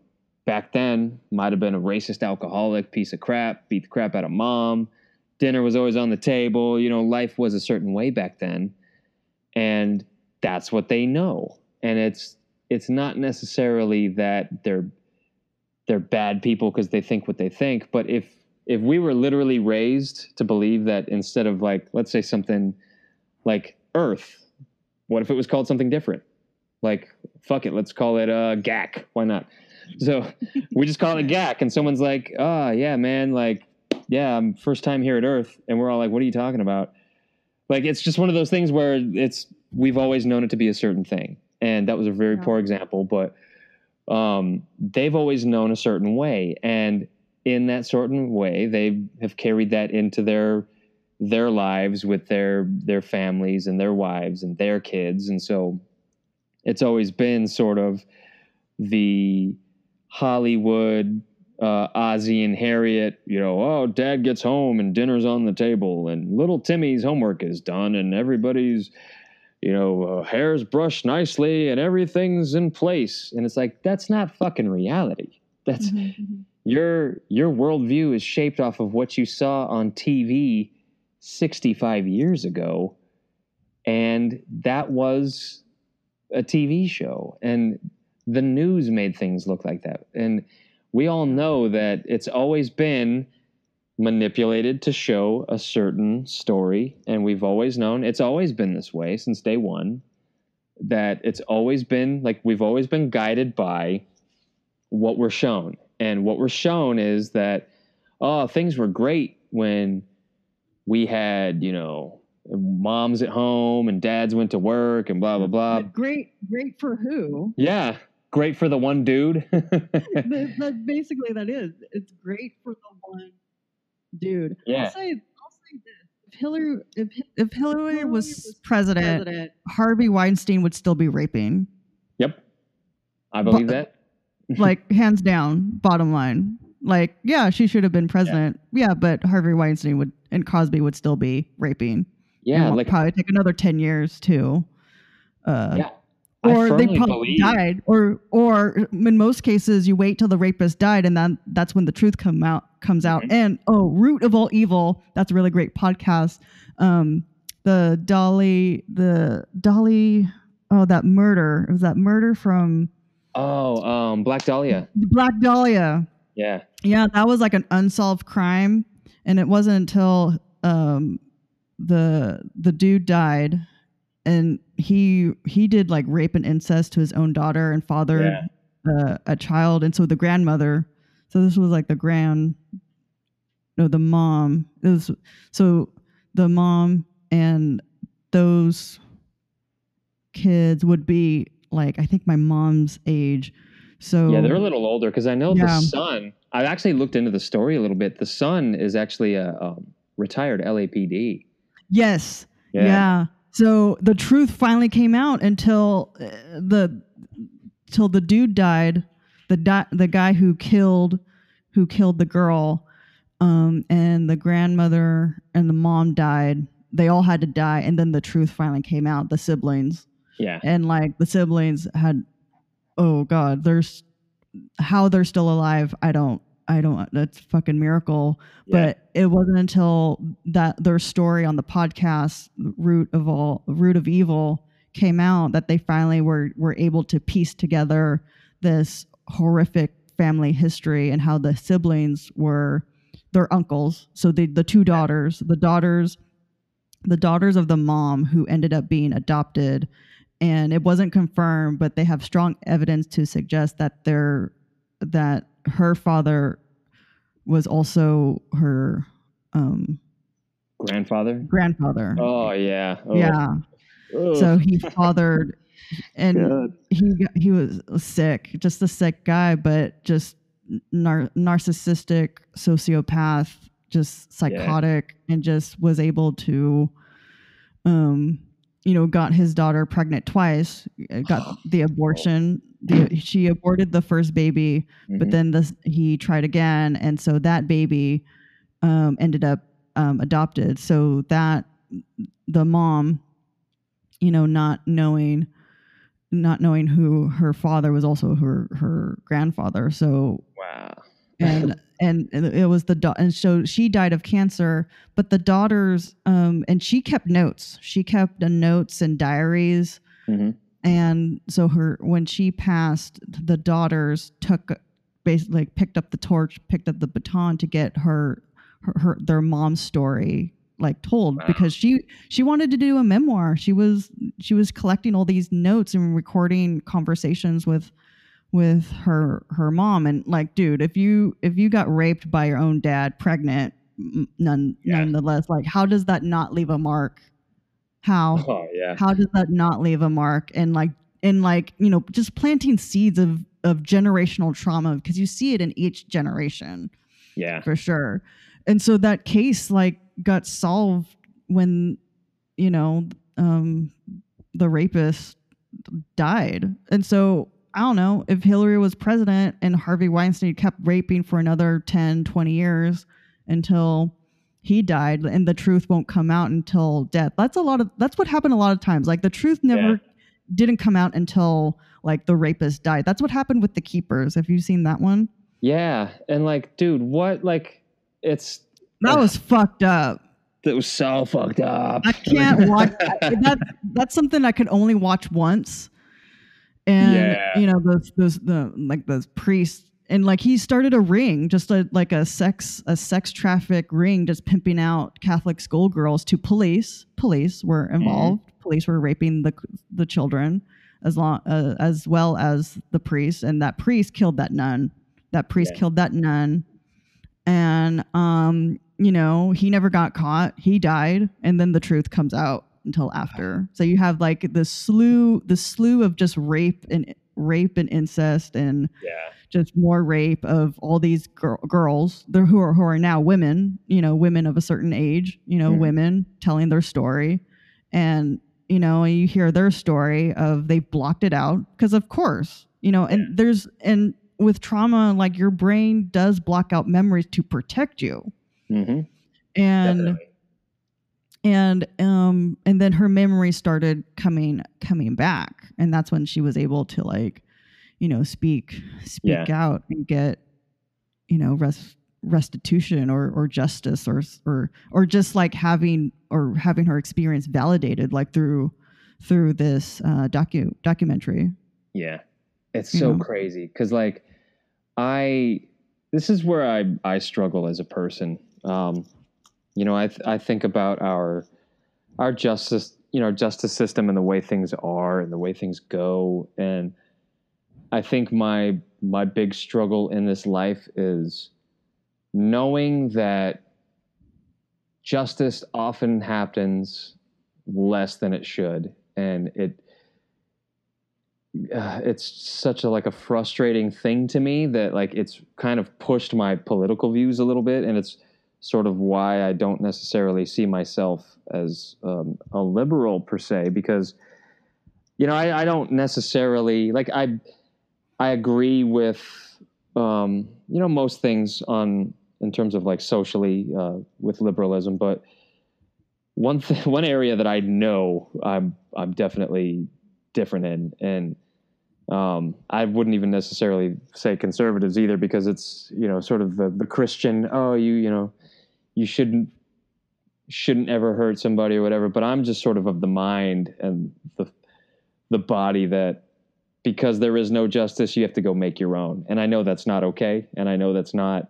S2: back then might have been a racist alcoholic, piece of crap, beat the crap out of mom. Dinner was always on the table. You know, life was a certain way back then. And that's what they know and it's it's not necessarily that they're they're bad people because they think what they think but if if we were literally raised to believe that instead of like let's say something like earth what if it was called something different? Like fuck it let's call it uh gac why not? So we just call it gac and someone's like oh yeah man like yeah i'm first time here at earth and we're all like what are you talking about? Like it's just one of those things where it's we've always known it to be a certain thing and that was a very yeah. poor example. But um, they've always known a certain way, and in that certain way, they have carried that into their their lives with their their families and their wives and their kids, and so it's always been sort of the Hollywood uh, Ozzie and Harriet, you know, oh, dad gets home and dinner's on the table, and little Timmy's homework is done, and everybody's, you know, uh, hair's brushed nicely, and everything's in place. And it's like, that's not fucking reality. That's
S3: Mm-hmm.
S2: your your worldview is shaped off of what you saw on TV 65 years ago, and that was a TV show, and the news made things look like that, and we all know that it's always been manipulated to show a certain story and we've always known it's always been this way since day 1 that it's always been like we've always been guided by what we're shown and what we're shown is that oh things were great when we had you know moms at home and dads went to work and blah blah blah
S3: But great, great for who?
S2: yeah great for the one dude
S3: that, that basically that is. It's great for the one dude.
S2: Yeah.
S3: I'll say, I'll say this: if Hillary, if if Hillary was president,
S1: President.
S3: Harvey Weinstein would still be raping.
S2: Yep. I believe
S3: But-
S2: that.
S3: like hands down bottom line like yeah she should have been president yeah, but harvey weinstein would and cosby would still be raping
S2: Yeah,
S3: and
S2: like
S3: probably take another 10 years too uh
S2: yeah.
S3: Or they probably
S2: believe-
S3: died or or in most cases you wait till the rapist died and then that's when the truth come out comes out
S2: Mhm.
S3: and oh root of all evil that's a really great podcast um the dolly the dolly oh that murder it was that murder from
S2: Oh, um, Black Dahlia.
S3: black dahlia
S2: Yeah.
S3: Yeah, that was like an unsolved crime, and it wasn't until um, the the dude died, and he he did like rape and incest to his own daughter and fathered uh, a child, and so the grandmother. So this was like the grand, no, the mom. It was so the mom and those kids would be like I think my mom's age. So
S2: Yeah, they're a little older because I know
S3: Yeah.
S2: the son. I actually looked into the story a little bit. The son is actually a um, retired LAPD.
S3: Yes. Yeah. So the truth finally came out until uh, the till the dude died, the di- the guy who killed who killed the girl, um, and the grandmother and the mom died. They all had to die, and then the truth finally came out. The siblings
S2: Yeah.
S3: and like the siblings had, oh god, there's how they're still alive. I don't. I don't. That's a fucking miracle
S2: Yeah.
S3: but it wasn't until that their story on the podcast root of all root of evil came out that they finally were were able to piece together this horrific family history and how the siblings were their uncles so the the two daughters the daughters the daughters of the mom who ended up being adopted and it wasn't confirmed but they have strong evidence to suggest that they're that her father was also her um,
S2: Grandfather.
S3: grandfather.
S2: Oh yeah. Oh.
S3: yeah.
S2: Ugh.
S3: So he fathered, and
S2: God.
S3: he he was sick, just a sick guy, but just nar- narcissistic, sociopath, just psychotic, and just was able to, um, you know, got his daughter pregnant twice, uh, got the abortion. The, she aborted the first baby, but
S2: Mhm.
S3: then this he tried again, and so that baby um, ended up um, adopted. So that the mom, you know, not knowing, not knowing who her father was, also her her grandfather. So
S2: wow.
S3: and and it was the da- and so she died of cancer but the daughters um and she kept notes. She kept the notes and diaries.
S2: Hmm
S3: and so her when she passed the daughters took basically like, picked up the torch picked up the baton to get her her, her their mom's story like told
S2: Wow.
S3: because she she wanted to do a memoir. She was she was collecting all these notes and recording conversations with with her her mom and like dude if you if you got raped by your own dad pregnant none
S2: Yeah.
S3: nonetheless like how does that not leave a mark how
S2: Oh yeah.
S3: how does that not leave a mark and like and like you know just planting seeds of of generational trauma because you see it in each generation
S2: Yeah.
S3: for sure. And so that case like got solved when you know um the rapist died. And so I don't know if Hillary was president and Harvey Weinstein kept raping for another 10, 20 years until he died and the truth won't come out until death. That's a lot of that's what happened a lot of times. Like the truth never
S2: Yeah.
S3: didn't come out until like the rapist died. That's what happened with the keepers. Have you seen that one?
S2: Yeah. And like, dude, what like it's
S3: That was fucked up.
S2: that was so fucked up.
S3: I can't watch that. That's something I could only watch once. And
S2: Yeah.
S3: you know those those the like those priests and like he started a ring, just a like a sex a sex traffic ring, just pimping out Catholic schoolgirls to police. Police were involved. Police were raping the the children as long uh, as well as the priest, and that priest killed that nun. That priest
S2: Yeah.
S3: killed that nun, and um, you know he never got caught. He died, and then the truth comes out until after. So you have like the slew, the slew of just rape and rape and incest and
S2: yeah.
S3: just more rape of all these gir- girls who are who are now women, you know, women of a certain age, you know,
S2: Mhm.
S3: women telling their story, and you know, you hear their story of they blocked it out because of course, you know, and
S2: Yeah.
S3: there's and with trauma, like your brain does block out memories to protect you,
S2: Mm-hmm.
S3: and
S2: Definitely.
S3: And um and then her memory started coming coming back and that's when she was able to like you know speak speak out and get you know res- restitution or or justice or or or just like having or having her experience validated like through through this uh docu documentary
S2: Yeah. It's
S3: You
S2: so
S3: know?
S2: crazy cuz like I this is where I I struggle as a person. Um you know, I th- I think about our our justice, you know, justice system and the way things are and the way things go. And I think my my big struggle in this life is knowing that justice often happens less than it should. And it uh, it's such a like a frustrating thing to me that like it's kind of pushed my political views a little bit. And it's sort of why I don't necessarily see myself as um, a liberal per se because you know I, I don't necessarily like I I agree with um, you know most things on in terms of like socially uh, with liberalism but one th- one area that I know I'm I'm definitely different in and um, I wouldn't even necessarily say conservatives either because it's you know sort of the, the Christian oh you you know you shouldn't shouldn't ever hurt somebody or whatever but I'm just sort of of the mind and the the body that because there is no justice you have to go make your own. And I know that's not okay. And I know that's not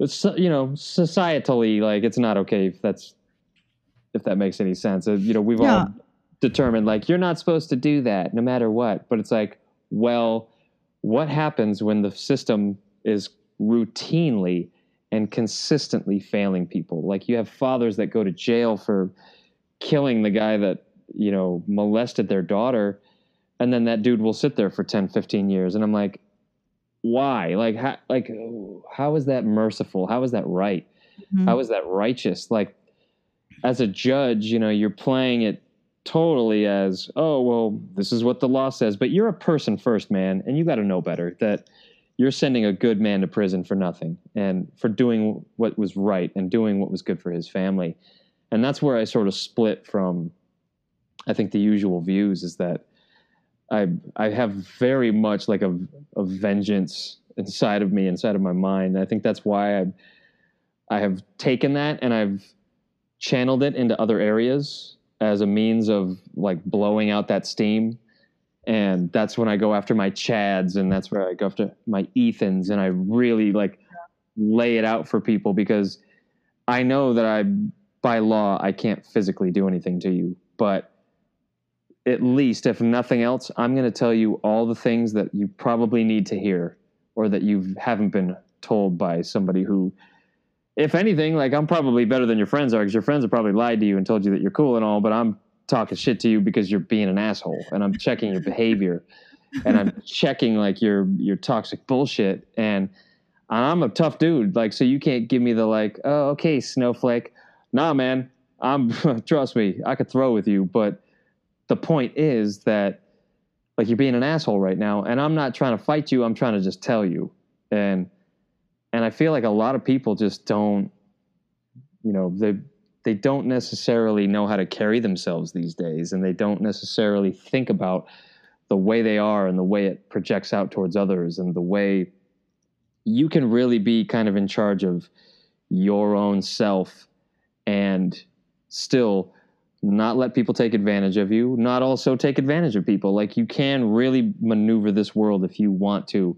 S2: it's you know societally like it's not okay if that's if that makes any sense. You know we've
S3: Yeah.
S2: all determined like you're not supposed to do that no matter what. But it's like well what happens when the system is routinely and consistently failing people. Like you have fathers that go to jail for killing the guy that you know molested their daughter and then that dude will sit there for 10 15 years and i'm like why? Like how, like how is that merciful? How is that right?
S3: Mhm.
S2: how is that righteous? Like as a judge you know you're playing it totally as oh well this is what the law says but you're a person first man and you got to know better that you're sending a good man to prison for nothing and for doing what was right and doing what was good for his family. And that's where i sort of split from i think the usual views is that i i have very much like a, a vengeance inside of me inside of my mind. And i think that's why i i have taken that and i've channeled it into other areas as a means of like blowing out that steam and that's when i go after my chads and that's where i go after my ethans and i really like lay it out for people because i know that i by law i can't physically do anything to you but at least if nothing else i'm going to tell you all the things that you probably need to hear or that you haven't been told by somebody who if anything, like I'm probably better than your friends are because your friends have probably lied to you and told you that you're cool and all, but I'm talking shit to you because you're being an asshole and I'm checking your behavior. and I'm checking like your your toxic bullshit and I'm a tough dude like so you can't give me the like oh okay snowflake nah man I'm trust me I could throw with you but the point is that like you're being an asshole right now and I'm not trying to fight you I'm trying to just tell you and and I feel like a lot of people just don't you know they they don't necessarily know how to carry themselves these days and they don't necessarily think about the way they are and the way it projects out towards others and the way you can really be kind of in charge of your own self and still not let people take advantage of you, not also take advantage of people. Like you can really maneuver this world if you want to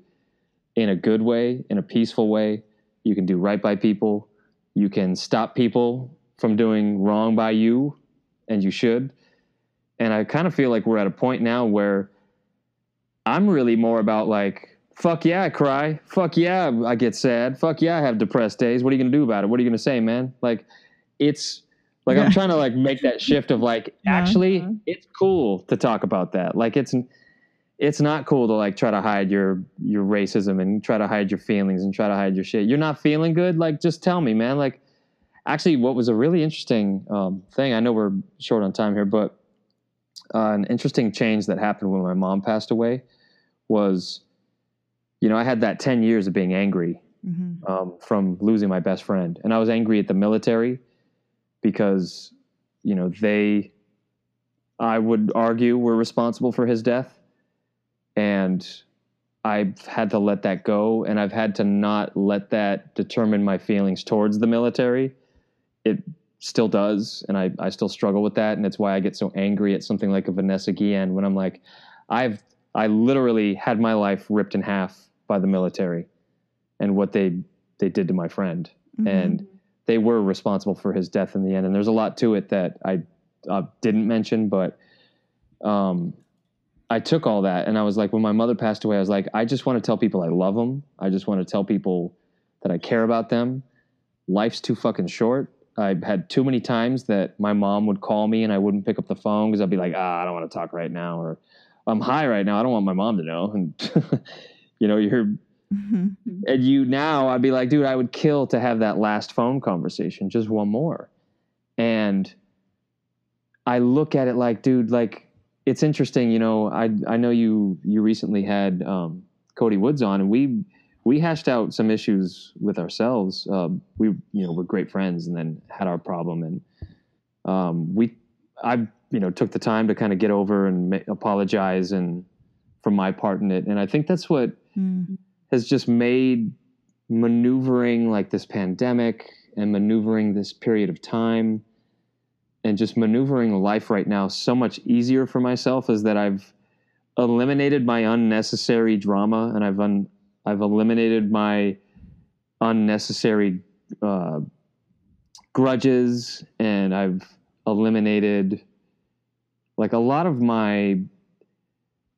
S2: in a good way, in a peaceful way. You can do right by people. You can stop people from doing wrong by you, and you should. And I kind of feel like we're at a point now where I'm really more about like, fuck yeah, I cry. Fuck yeah, I get sad. Fuck yeah, I have depressed days. What are you going to do about it? What are you going to say, man? Like, it's like, yeah. I'm trying to like make that shift of like, yeah. actually, uh-huh. it's cool to talk about that. Like, it's, it's not cool to like try to hide your your racism and try to hide your feelings and try to hide your shit. You're not feeling good, like just tell me, man. Like actually, what was a really interesting um, thing. I know we're short on time here, but uh, an interesting change that happened when my mom passed away was, you know, I had that 10 years of being angry mm-hmm. um, from losing my best friend. And I was angry at the military because, you know, they, I would argue, were responsible for his death. And I've had to let that go. And I've had to not let that determine my feelings towards the military. It still does, and I, I still struggle with that, and it's why I get so angry at something like a Vanessa Guillen when I'm like, I've I literally had my life ripped in half by the military, and what they they did to my friend, mm-hmm. and they were responsible for his death in the end. And there's a lot to it that I uh, didn't mention, but um, I took all that, and I was like, when my mother passed away, I was like, I just want to tell people I love them. I just want to tell people that I care about them. Life's too fucking short I had too many times that my mom would call me and I wouldn't pick up the phone because I'd be like, ah, I don't want to talk right now, or I'm high right now. I don't want my mom to know. And you know, you're mm-hmm. and you now I'd be like, dude, I would kill to have that last phone conversation, just one more. And I look at it like, dude, like it's interesting. You know, I I know you you recently had um, Cody Woods on, and we we hashed out some issues with ourselves. Uh, we, you know, we're great friends, and then had our problem, and um, we, I, you know, took the time to kind of get over and ma- apologize and for my part in it, and I think that's what mm. has just made maneuvering like this pandemic and maneuvering this period of time and just maneuvering life right now so much easier for myself is that I've eliminated my unnecessary drama and I've un- I've eliminated my unnecessary uh, grudges, and I've eliminated like a lot of my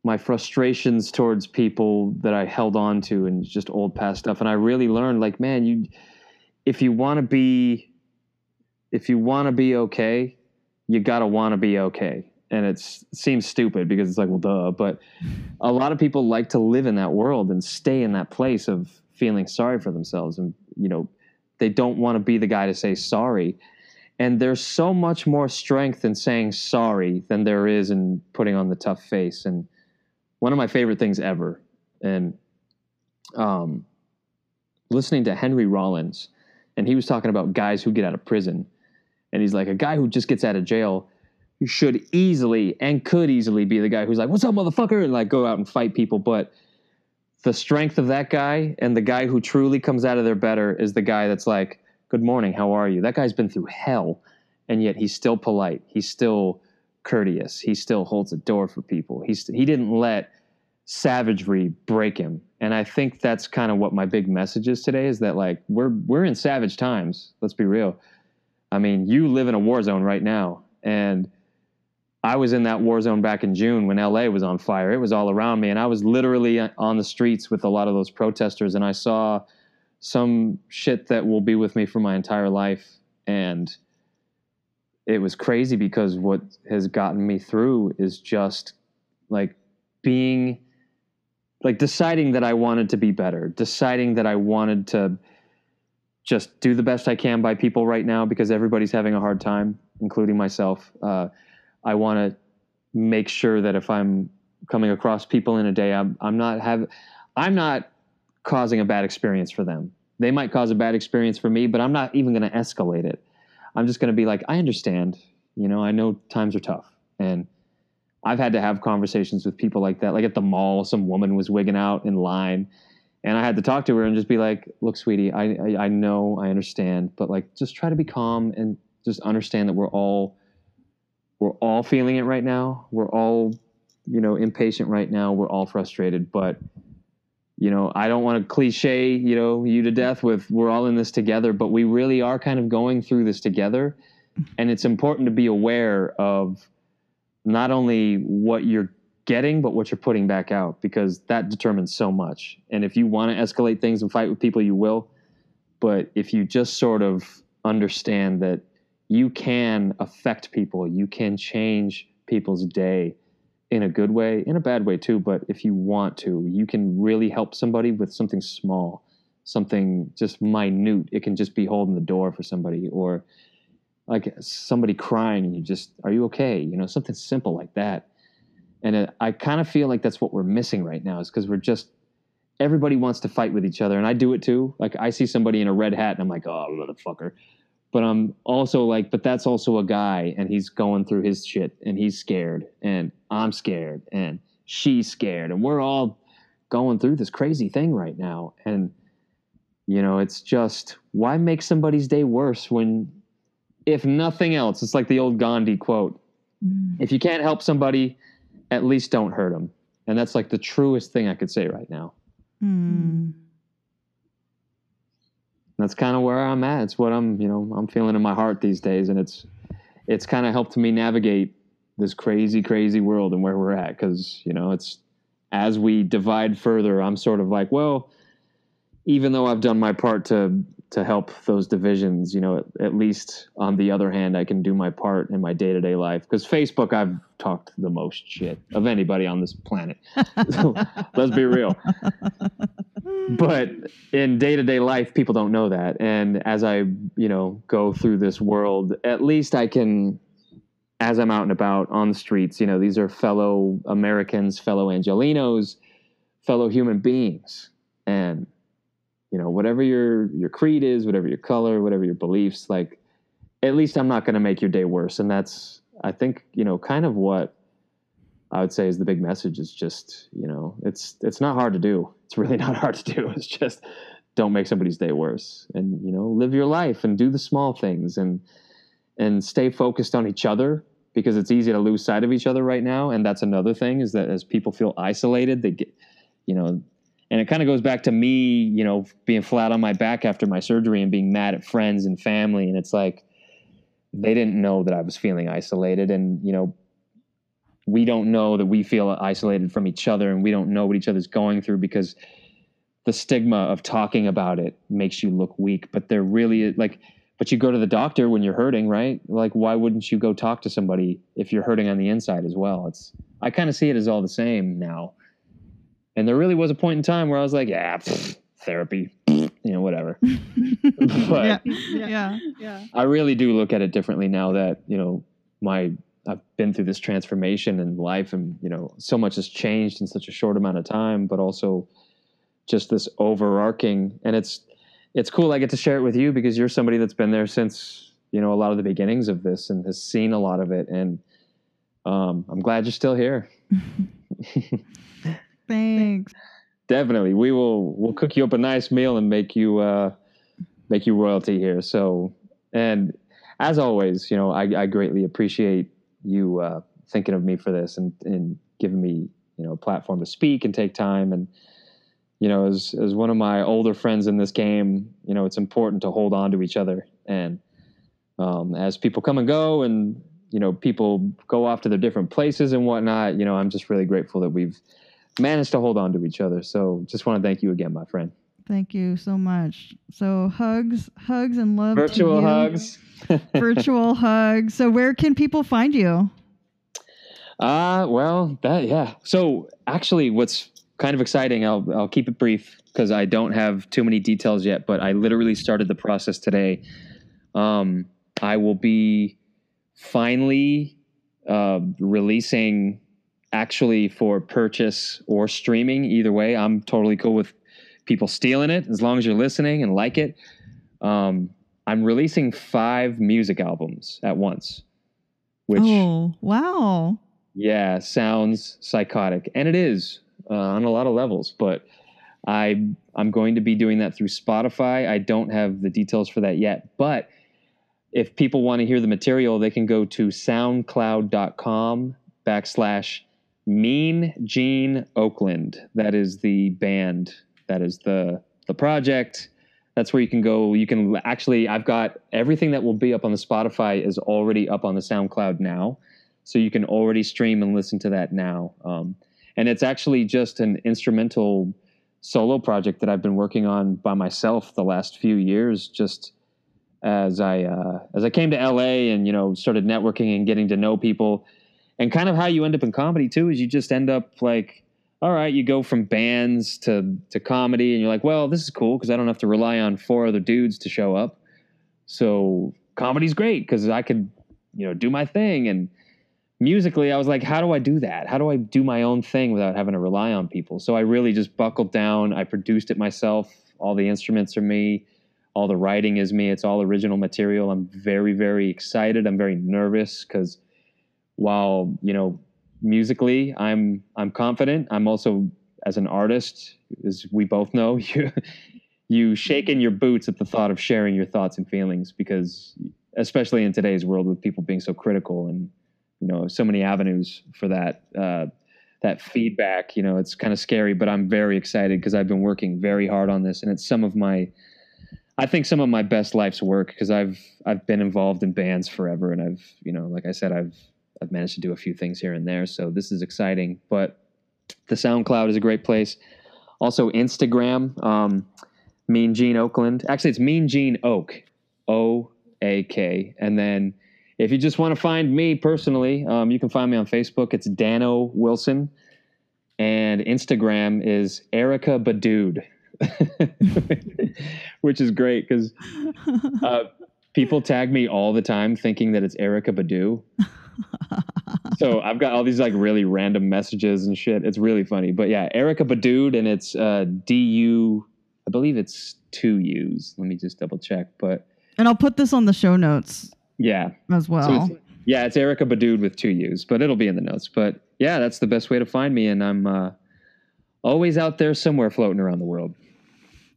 S2: my frustrations towards people that I held on to and just old past stuff. And I really learned, like, man, you if you want to be if you want to be okay, you gotta want to be okay and it seems stupid because it's like well duh but a lot of people like to live in that world and stay in that place of feeling sorry for themselves and you know they don't want to be the guy to say sorry. And there's so much more strength in saying sorry than there is in putting on the tough face. And one of my favorite things ever and um, listening to henry rollins and he was talking about guys who get out of prison. And he's like a guy who just gets out of jail should easily and could easily be the guy who's like, "What's up, motherfucker?" and like go out and fight people. But the strength of that guy and the guy who truly comes out of there better is the guy that's like, "Good morning, how are you?" That guy's been through hell, and yet he's still polite. He's still courteous. He still holds a door for people. He's he didn't let savagery break him. And I think that's kind of what my big message is today is that like we're we're in savage times. Let's be real. I mean, you live in a war zone right now and I was in that war zone back in June when LA was on fire. It was all around me. And I was literally on the streets with a lot of those protesters. And I saw some shit that will be with me for my entire life. And it was crazy because what has gotten me through is just like being like deciding that I wanted to be better, deciding that I wanted to just do the best I can by people right now because everybody's having a hard time, including myself. Uh, I want to make sure that if I'm coming across people in a day, I'm I'm not have I'm not causing a bad experience for them. They might cause a bad experience for me, but I'm not even going to escalate it. I'm just going to be like, I understand. You know, I know times are tough, and I've had to have conversations with people like that. Like at the mall, some woman was wigging out in line, and I had to talk to her and just be like, "Look, sweetie, I, I I know, I understand, but like, just try to be calm and just understand that we're all we're all feeling it right now. We're all, you know, impatient right now. We're all frustrated, but." You know, I don't want to cliche, you know, you to death with we're all in this together, but we really are kind of going through this together. And it's important to be aware of not only what you're getting, but what you're putting back out, because that determines so much. And if you want to escalate things and fight with people, you will. But if you just sort of understand that you can affect people, you can change people's day in a good way, in a bad way too. But if you want to, you can really help somebody with something small, something just minute. It can just be holding the door for somebody or like somebody crying and you just, are you okay? You know, something simple like that. And it, I kind of feel like that's what we're missing right now is because we're just, everybody wants to fight with each other. And I do it too. Like I see somebody in a red hat and I'm like, oh, motherfucker but I'm also like, but that's also a guy and he's going through his shit and he's scared and I'm scared and she's scared and we're all going through this crazy thing right now. And, you know, it's just why make somebody's day worse when, if nothing else, it's like the old Gandhi quote mm. if you can't help somebody, at least don't hurt them. And that's like the truest thing I could say right now. Mm that's kind of where I'm at. It's what I'm, you know, I'm feeling in my heart these days, and it's it's kind of helped me navigate this crazy, crazy world and where we're at. Because you know, it's as we divide further, I'm sort of like, well, even though I've done my part to to help those divisions, you know, at, at least on the other hand, I can do my part in my day to day life. Because Facebook, I've talked the most shit of anybody on this planet. let's be real but in day to day life, people don't know that. And as I, you know, go through this world, at least I can, as I'm out and about on the streets, you know, these are fellow Americans, fellow Angelenos, fellow human beings. And, you know, whatever your, your creed is, whatever your color, whatever your beliefs, like, at least I'm not going to make your day worse. And that's, I think, you know, kind of what I would say is the big message is just, you know, it's it's not hard to do. It's really not hard to do. It's just don't make somebody's day worse and, you know, live your life and do the small things and and stay focused on each other because it's easy to lose sight of each other right now and that's another thing is that as people feel isolated, they get you know, and it kind of goes back to me, you know, being flat on my back after my surgery and being mad at friends and family and it's like they didn't know that I was feeling isolated and, you know, we don't know that we feel isolated from each other and we don't know what each other's going through because the stigma of talking about it makes you look weak. But they're really like but you go to the doctor when you're hurting right? Like why wouldn't you go talk to somebody if you're hurting on the inside as well? It's i kind of see it as all the same now. And there really was a point in time where i was like yeah pff, therapy you know whatever. But yeah, yeah. Yeah. I really do look at it differently now that you know my I've been through this transformation in life, and you know, so much has changed in such a short amount of time. But also, just this overarching, and it's it's cool. I get to share it with you because you're somebody that's been there since you know a lot of the beginnings of this and has seen a lot of it. And um, I'm glad you're still here.
S3: Thanks.
S2: Definitely, we will. We'll cook you up a nice meal and make you uh, make you royalty here. So, and as always, you know, I, I greatly appreciate you uh, thinking of me for this and, and giving me you know a platform to speak and take time. And you know as as one of my older friends in this game you know it's important to hold on to each other. And um, as people come and go and you know people go off to their different places and whatnot you know i'm just really grateful that we've managed to hold on to each other. So just want to thank you again my friend
S3: thank you so much so hugs hugs and love
S2: virtual hugs
S3: virtual hugs. So where can people find you?
S2: Uh, well, that yeah. So actually, what's kind of exciting. I'll I'll keep it brief because I don't have too many details yet. But I literally started the process today. Um, I will be finally uh, releasing actually for purchase or streaming. Either way, I'm totally cool with people stealing it as long as you're listening and like it. Um, I'm releasing five music albums at once, which
S3: oh wow,
S2: yeah, sounds psychotic, and it is uh, on a lot of levels. But I I'm going to be doing that through Spotify. I don't have the details for that yet, but if people want to hear the material, they can go to SoundCloud.com backslash Mean Jean Oakland. That is the band. That is the the project. That's where you can go. You can actually. I've got everything that will be up on the Spotify is already up on the SoundCloud now, so you can already stream and listen to that now. Um, and it's actually just an instrumental solo project that I've been working on by myself the last few years. Just as I uh, as I came to LA and you know started networking and getting to know people, and kind of how you end up in comedy too is you just end up like, all right, you go from bands to to comedy, and you're like, well, this is cool because I don't have to rely on four other dudes to show up. So comedy's great because I could you know do my thing and musically i was like how do i do that how do i do my own thing without having to rely on people so i really just buckled down i produced it myself all the instruments are me all the writing is me. It's all original material. I'm very, very excited. I'm very nervous because while you know musically I'm I'm confident. I'm also as an artist, as we both know, you you shake in your boots at the thought of sharing your thoughts and feelings because especially in today's world with people being so critical and you know so many avenues for that uh, that feedback you know it's kind of scary but i'm very excited because i've been working very hard on this and it's some of my I think some of my best life's work because I've I've been involved in bands forever, and I've you know, like I said, I've I've managed to do a few things here and there. So this is exciting. But the SoundCloud is a great place. Also Instagram, um, Mean Jean Oakland. Actually, it's Mean Jean Oak, O A K. And then if you just want to find me personally, um, you can find me on Facebook. It's Dano Wilson, and Instagram is Eryka Baduude. which is great because uh, people tag me all the time thinking that it's Erykah Badu. So I've got all these like really random messages and shit. It's really funny. But yeah, Erica Badu, and it's uh, D U. I believe it's two U's. Let me just double check. But
S3: and I'll put this on the show notes.
S2: Yeah,
S3: as well. So
S2: it's, yeah, it's Erica Badu with two U's, but it'll be in the notes. But yeah, that's the best way to find me, and I'm uh, always out there somewhere floating around the world.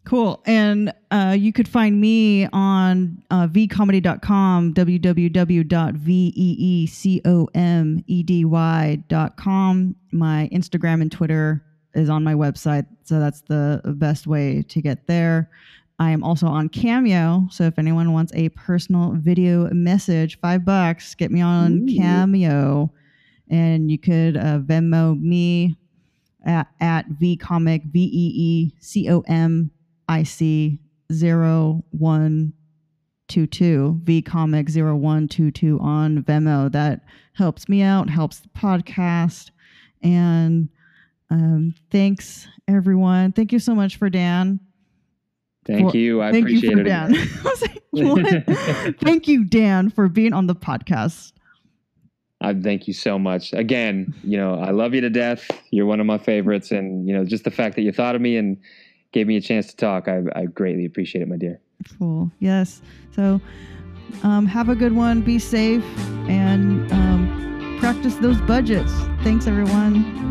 S3: Cool. And uh, you could find me on uh, veecomedy.com, www.veecomedy.com. My Instagram and Twitter is on my website. So that's the best way to get there. I am also on Cameo. So if anyone wants a personal video message, five bucks, get me on Ooh. Cameo. And you could uh, Venmo me at, at veecomic, V E E C O M IC 0122, VeeComic 0122 on Venmo. That helps me out, helps the podcast. And um, thanks, everyone. Thank you so much for Dan.
S2: Thank for, you. I thank appreciate you
S3: it. Dan. thank you, Dan, for being on the podcast.
S2: I thank you so much. Again, you know, I love you to death. You're one of my favorites, and you know, just the fact that you thought of me and gave me a chance to talk. I, I greatly appreciate it, my dear.
S3: Cool. Yes. So um, have a good one. Be safe and um, practice those budgets. Thanks, everyone.